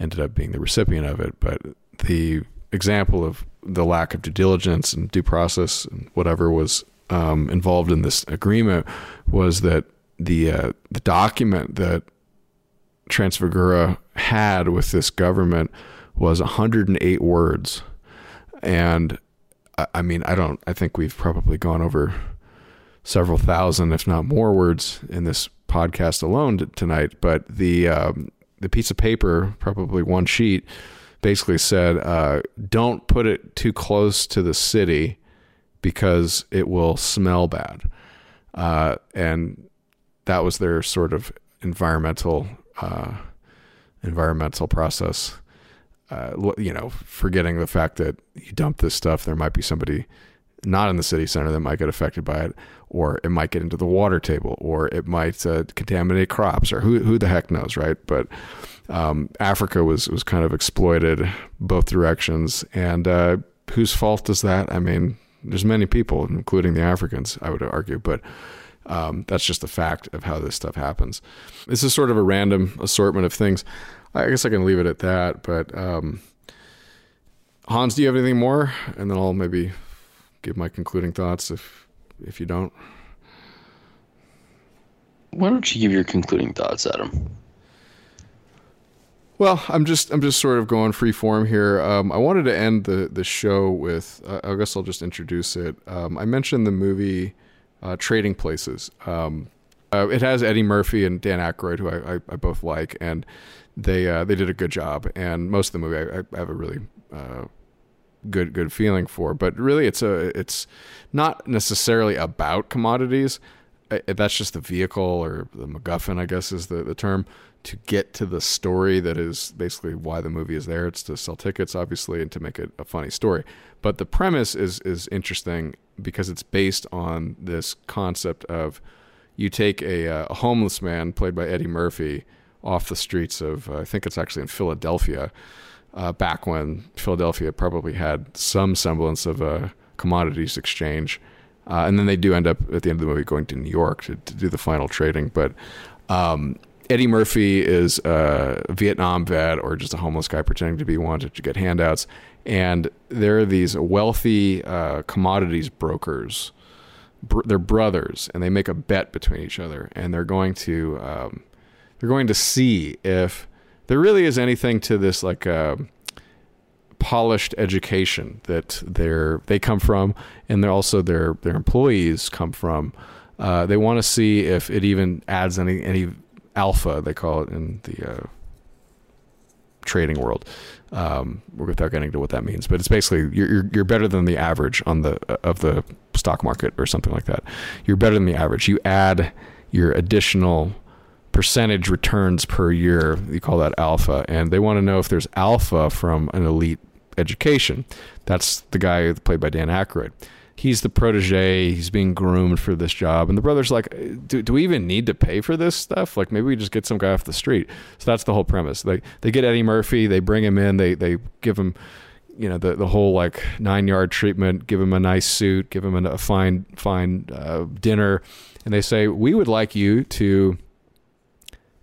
ended up being the recipient of it. But the example of the lack of due diligence and due process and whatever was um, involved in this agreement was that the uh, the document that Trafigura had with this government was 108 words, and I, I mean I don't I think we've probably gone over several thousand, if not more, words in this podcast alone t- tonight. But the um, the piece of paper, probably one sheet, basically said, uh, "Don't put it too close to the city because it will smell bad," uh, and that was their sort of environmental uh, environmental process. Uh, you know, forgetting the fact that you dump this stuff, there might be somebody not in the city center that might get affected by it, or it might get into the water table, or it might uh, contaminate crops, or who who the heck knows, right? But um, Africa was was kind of exploited both directions, and uh, whose fault is that? I mean, there's many people, including the Africans, I would argue, but. Um, that's just the fact of how this stuff happens. This is sort of a random assortment of things. I guess I can leave it at that. But um, Hans, do you have anything more? And then I'll maybe give my concluding thoughts if if you don't. Why don't you give your concluding thoughts, Adam? Well, I'm just I'm just sort of going free form here. Um, I wanted to end the the show with uh, I guess I'll just introduce it. Um, I mentioned the movie uh, Trading Places. Um, uh, it has Eddie Murphy and Dan Aykroyd, who I, I, I both like, and they uh, they did a good job. And most of the movie I, I have a really uh, good good feeling for. But really, it's a it's not necessarily about commodities. That's just the vehicle or the MacGuffin, I guess, is the the term to get to the story that is basically why the movie is there. It's to sell tickets, obviously, and to make it a funny story. But the premise is is interesting because it's based on this concept of you take a, uh, a homeless man played by Eddie Murphy off the streets of uh, I think it's actually in Philadelphia uh, back when Philadelphia probably had some semblance of a commodities exchange. Uh, and then they do end up at the end of the movie going to New York to, to do the final trading. But um, Eddie Murphy is a Vietnam vet or just a homeless guy pretending to be one to get handouts. And there are these wealthy uh, commodities brokers. Br- they're brothers, and they make a bet between each other, and they're going to um, they're going to see if there really is anything to this like uh, polished education that they're they come from, and they're also their their employees come from. Uh, they want to see if it even adds any any alpha they call it in the uh, trading world. Um, without getting into what that means, but it's basically you're, you're, you're better than the average on the of the stock market or something like that. You're better than the average. You add your additional percentage returns per year. You call that alpha, and they want to know if there's alpha from an elite education. That's the guy played by Dan Aykroyd. He's the protege. He's being groomed for this job, and the brother's like, "Do, do we even need to pay for this stuff? Like, maybe we just get some guy off the street." So that's the whole premise. They they get Eddie Murphy. They bring him in. They they give him you know the the whole like nine yard treatment. Give him a nice suit. Give him a, fine fine uh, dinner, and they say we would like you to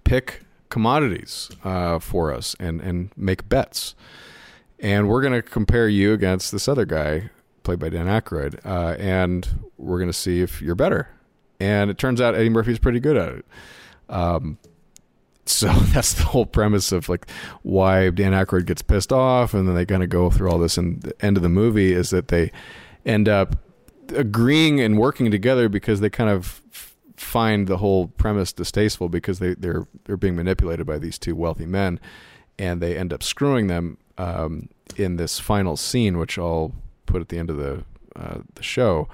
pick commodities uh, for us and and make bets. And we're going to compare you against this other guy played by Dan Aykroyd, uh, and we're going to see if you're better. And it turns out Eddie Murphy's pretty good at it. Um, so [laughs] that's the whole premise of like why Dan Aykroyd gets pissed off, and then they kind of go through all this. And the end of the movie is that they end up agreeing and working together because they kind of find the whole premise distasteful because they they're they're being manipulated by these two wealthy men, and they end up screwing them um, in this final scene, which I'll put at the end of the uh, the show,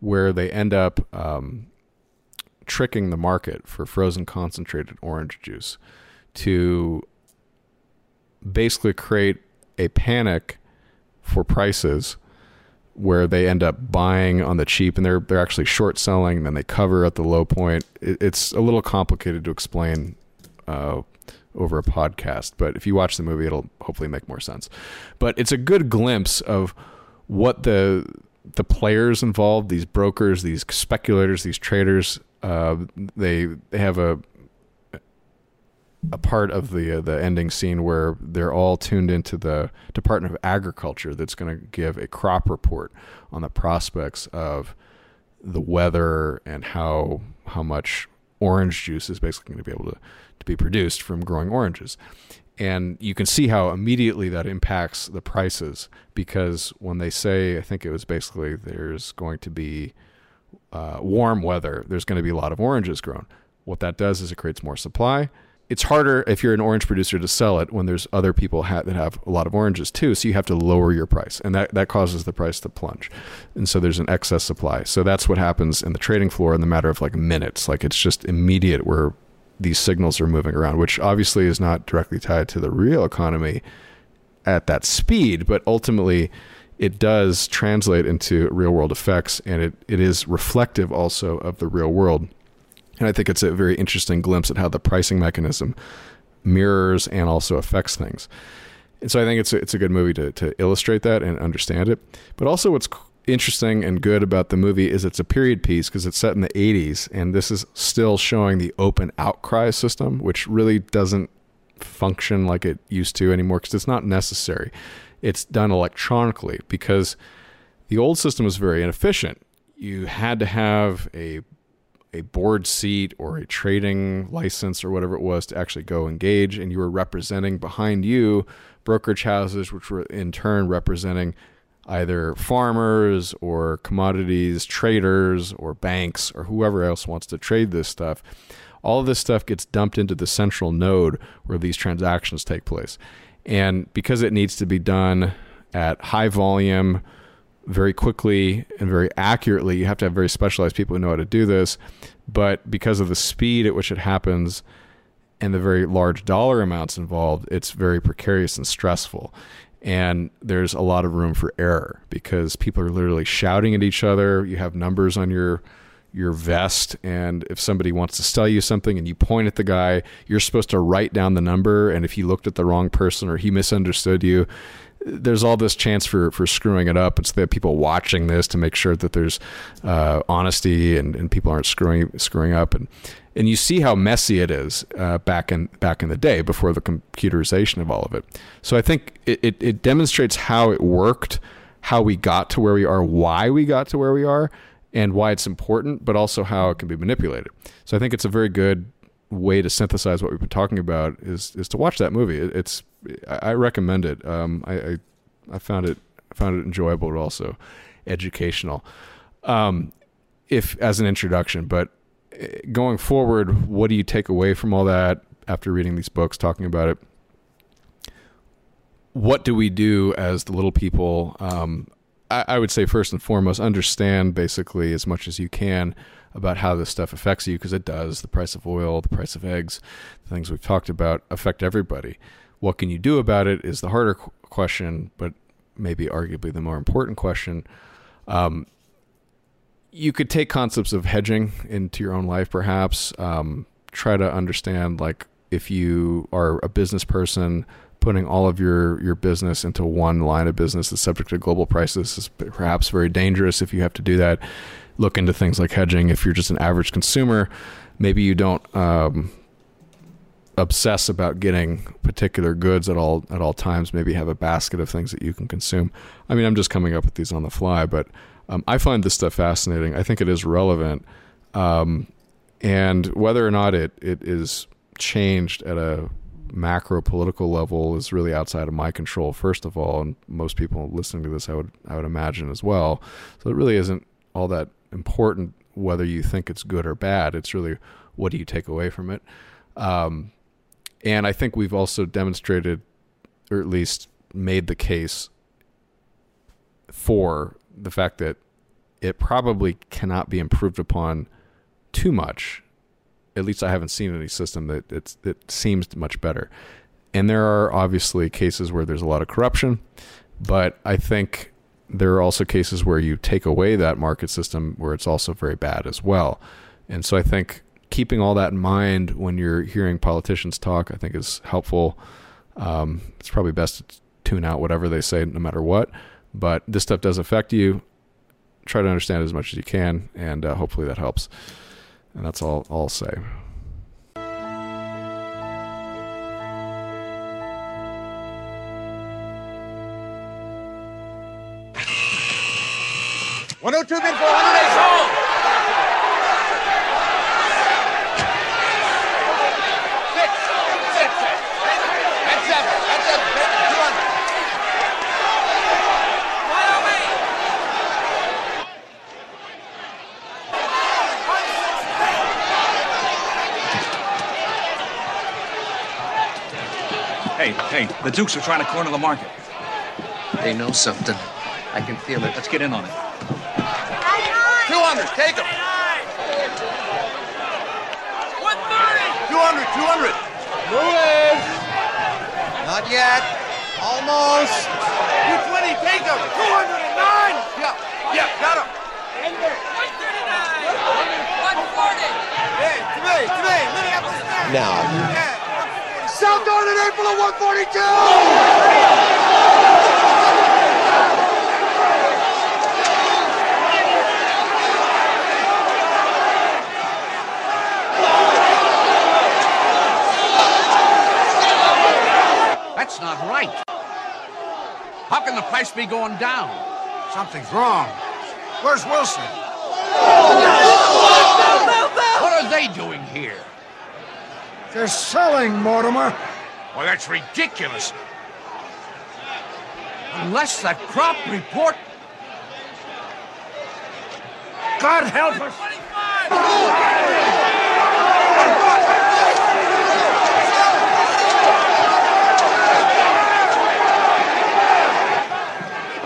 where they end up um, tricking the market for frozen concentrated orange juice to basically create a panic for prices where they end up buying on the cheap and they're they're actually short selling and then they cover at the low point. It, it's a little complicated to explain uh, over a podcast, but if you watch the movie, it'll hopefully make more sense. But it's a good glimpse of what the the players involved, these brokers, these speculators, these traders, uh, they they have a a part of the uh, the ending scene where they're all tuned into the Department of Agriculture that's going to give a crop report on the prospects of the weather and how how much orange juice is basically going to be able to, to be produced from growing oranges. And you can see how immediately that impacts the prices because when they say, I think it was basically there's going to be uh, warm weather, there's going to be a lot of oranges grown. What that does is it creates more supply. It's harder if you're an orange producer to sell it when there's other people ha- that have a lot of oranges too. So you have to lower your price, and that, that causes the price to plunge. And so there's an excess supply. So that's what happens in the trading floor in the matter of like minutes. Like it's just immediate where these signals are moving around, which obviously is not directly tied to the real economy at that speed, but ultimately it does translate into real world effects and it, it is reflective also of the real world. And I think it's a very interesting glimpse at how the pricing mechanism mirrors and also affects things. And so I think it's a, it's a good movie to, to illustrate that and understand it. But also, what's interesting and good about the movie is it's a period piece because it's set in the 80s, and this is still showing the open outcry system, which really doesn't function like it used to anymore because it's not necessary. It's done electronically because the old system was very inefficient. You had to have a a board seat or a trading license or whatever it was to actually go engage, and you were representing behind you brokerage houses, which were in turn representing either farmers or commodities traders or banks or whoever else wants to trade this stuff. All of this stuff gets dumped into the central node where these transactions take place. And because it needs to be done at high volume, very quickly and very accurately, you have to have very specialized people who know how to do this. But because of the speed at which it happens and the very large dollar amounts involved, it's very precarious and stressful. And there's a lot of room for error because people are literally shouting at each other. You have numbers on your your vest and if somebody wants to sell you something and you point at the guy you're supposed to write down the number and if he looked at the wrong person or he misunderstood you there's all this chance for for screwing it up. It's the people watching this to make sure that there's uh, honesty and, and people aren't screwing screwing up and and you see how messy it is uh, back in back in the day before the computerization of all of it. So I think it, it, it demonstrates how it worked, how we got to where we are, why we got to where we are, and why it's important, but also how it can be manipulated. So I think it's a very good way to synthesize what we've been talking about is is to watch that movie. It, it's I recommend it. Um, I, I, I found it found it enjoyable, but also educational. Um, if as an introduction, but eh, going forward, what do you take away from all that after reading these books, talking about it? What do we do as the little people? Um, I, I would say first and foremost, understand basically as much as you can about how this stuff affects you because it does. The price of oil, the price of eggs, the things we've talked about affect everybody. What can you do about it is the harder question, but maybe arguably the more important question. Um, you could take concepts of hedging into your own life, perhaps. Um, try to understand, like, if you are a business person, putting all of your, your business into one line of business that's subject to global prices is perhaps very dangerous if you have to do that. Look into things like hedging. If you're just an average consumer, maybe you don't um, obsess about getting particular goods at all at all times. Maybe have a basket of things that you can consume. I mean, I'm just coming up with these on the fly, but um, I find this stuff fascinating. I think it is relevant, um, and whether or not it it is changed at a macro political level is really outside of my control. First of all, and most people listening to this, I would I would imagine as well. So it really isn't all that important whether you think it's good or bad. It's really what do you take away from it. Um, and I think we've also demonstrated, or at least made the case for the fact that it probably cannot be improved upon too much. At least I haven't seen any system that it's it seems much better. And there are obviously cases where there's a lot of corruption, but I think there are also cases where you take away that market system where it's also very bad as well. And so I think keeping all that in mind when you're hearing politicians talk, I think is helpful. Um, it's probably best to tune out whatever they say, no matter what. But this stuff does affect you. Try to understand as much as you can, and uh, hopefully that helps. And that's all I'll say. 102 bid for 108 sold. Six, six, six. That's seven. That's seven. Two hundred. Hey, hey, the Dukes are trying to corner the market. They know something. I can feel it. Let's get in on it. 200. Take them. 200. 200. Moving. Not yet. Almost. 220. Take them. 209. Yeah. Yeah. Got them. Hey, today, today, Minneapolis. Now, South Darden April of 142. That's not right. How can the price be going down? Something's wrong. Where's Wilson? What are they doing here? They're selling, Mortimer. Well, that's ridiculous. Unless that crop report. God help us.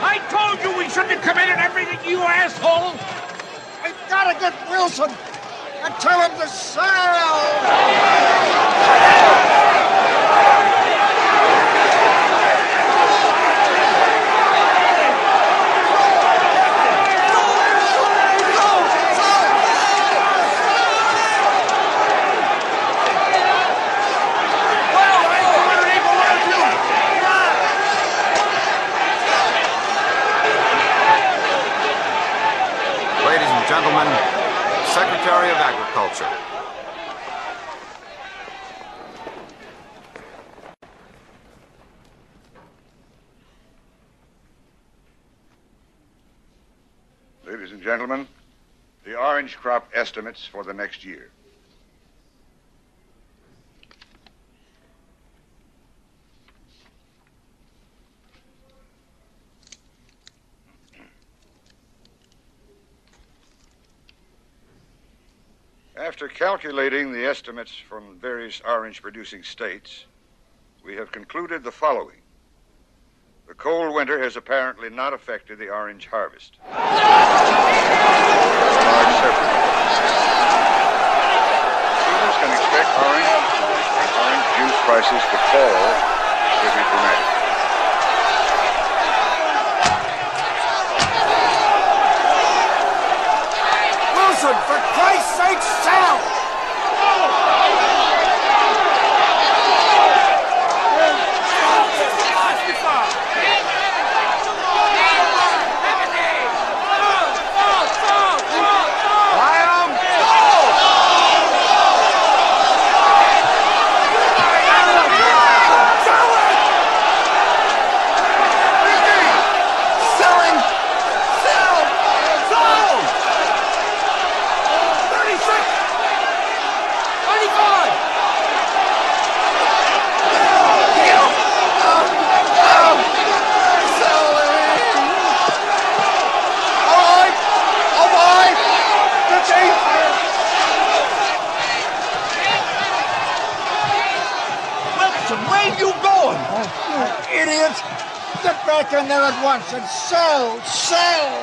I told you we shouldn't have committed everything, you asshole! We've got to get Wilson and tell him to sell. Ladies and gentlemen, Secretary of Agriculture. Ladies and gentlemen, the orange crop estimates for the next year. After calculating the estimates from various orange producing states, we have concluded the following. The cold winter has apparently not affected the orange harvest. Consumers can expect orange and orange juice prices to fall pretty dramatically. Wilson, for Christ's sake, sell! Selling! Sell! Sold! 36! 25! All right! All right! That's eight! Wilson, where you going? Idiot! Get back in there and sell! Sell!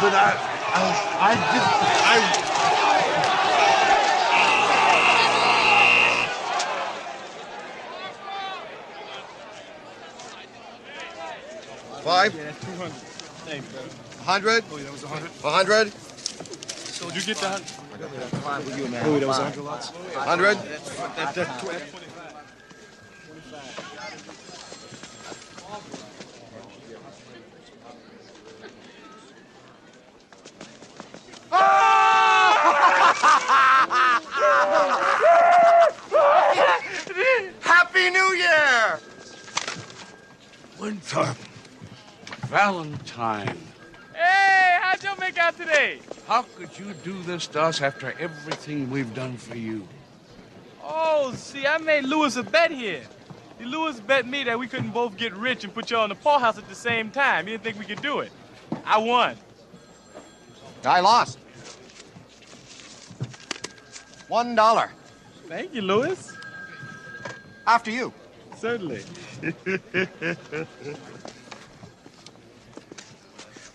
But I, I, I just, I. Five? Hundred? Oh, yeah, that was hundred. A hundred? So did you get that? I Oh, that was a hundred lots? Hundred? That, that, that, Ah! [laughs] Happy New Year! Winthorpe. Valentine. Hey, how'd you make out today? How could you do this to us after everything we've done for you? Oh, see, I made Louis a bet here. Louis bet me that we couldn't both get rich and put y'all in the poorhouse at the same time. He didn't think we could do it. I won. I lost. One dollar. Thank you, Louis. After you. Certainly. [laughs]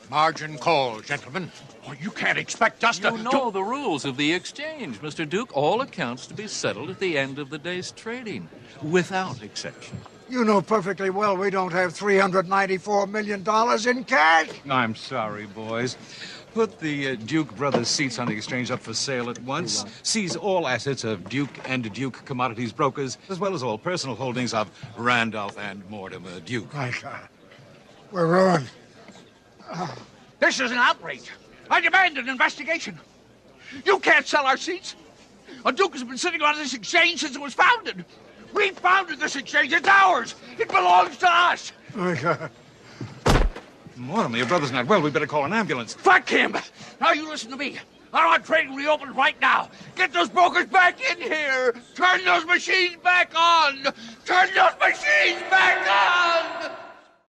Margin call, gentlemen. Oh, you can't expect us to. You know the rules of the exchange, Mr. Duke. All accounts to be settled at the end of the day's trading, without exception. You know perfectly well we don't have $394 million in cash. I'm sorry, boys. Put the uh, Duke brothers' seats on the exchange up for sale at once. Seize all assets of Duke and Duke Commodities Brokers, as well as all personal holdings of Randolph and Mortimer Duke. My God. We're ruined. This is an outrage. I demand an investigation. You can't sell our seats. A Duke has been sitting on this exchange since it was founded. We founded this exchange. It's ours. It belongs to us. My God. Mortimer, your brother's not well. We better call an ambulance. Fuck him. Now you listen to me. I want trading reopened right now. Get those brokers back in here. Turn those machines back on. Turn those machines back on.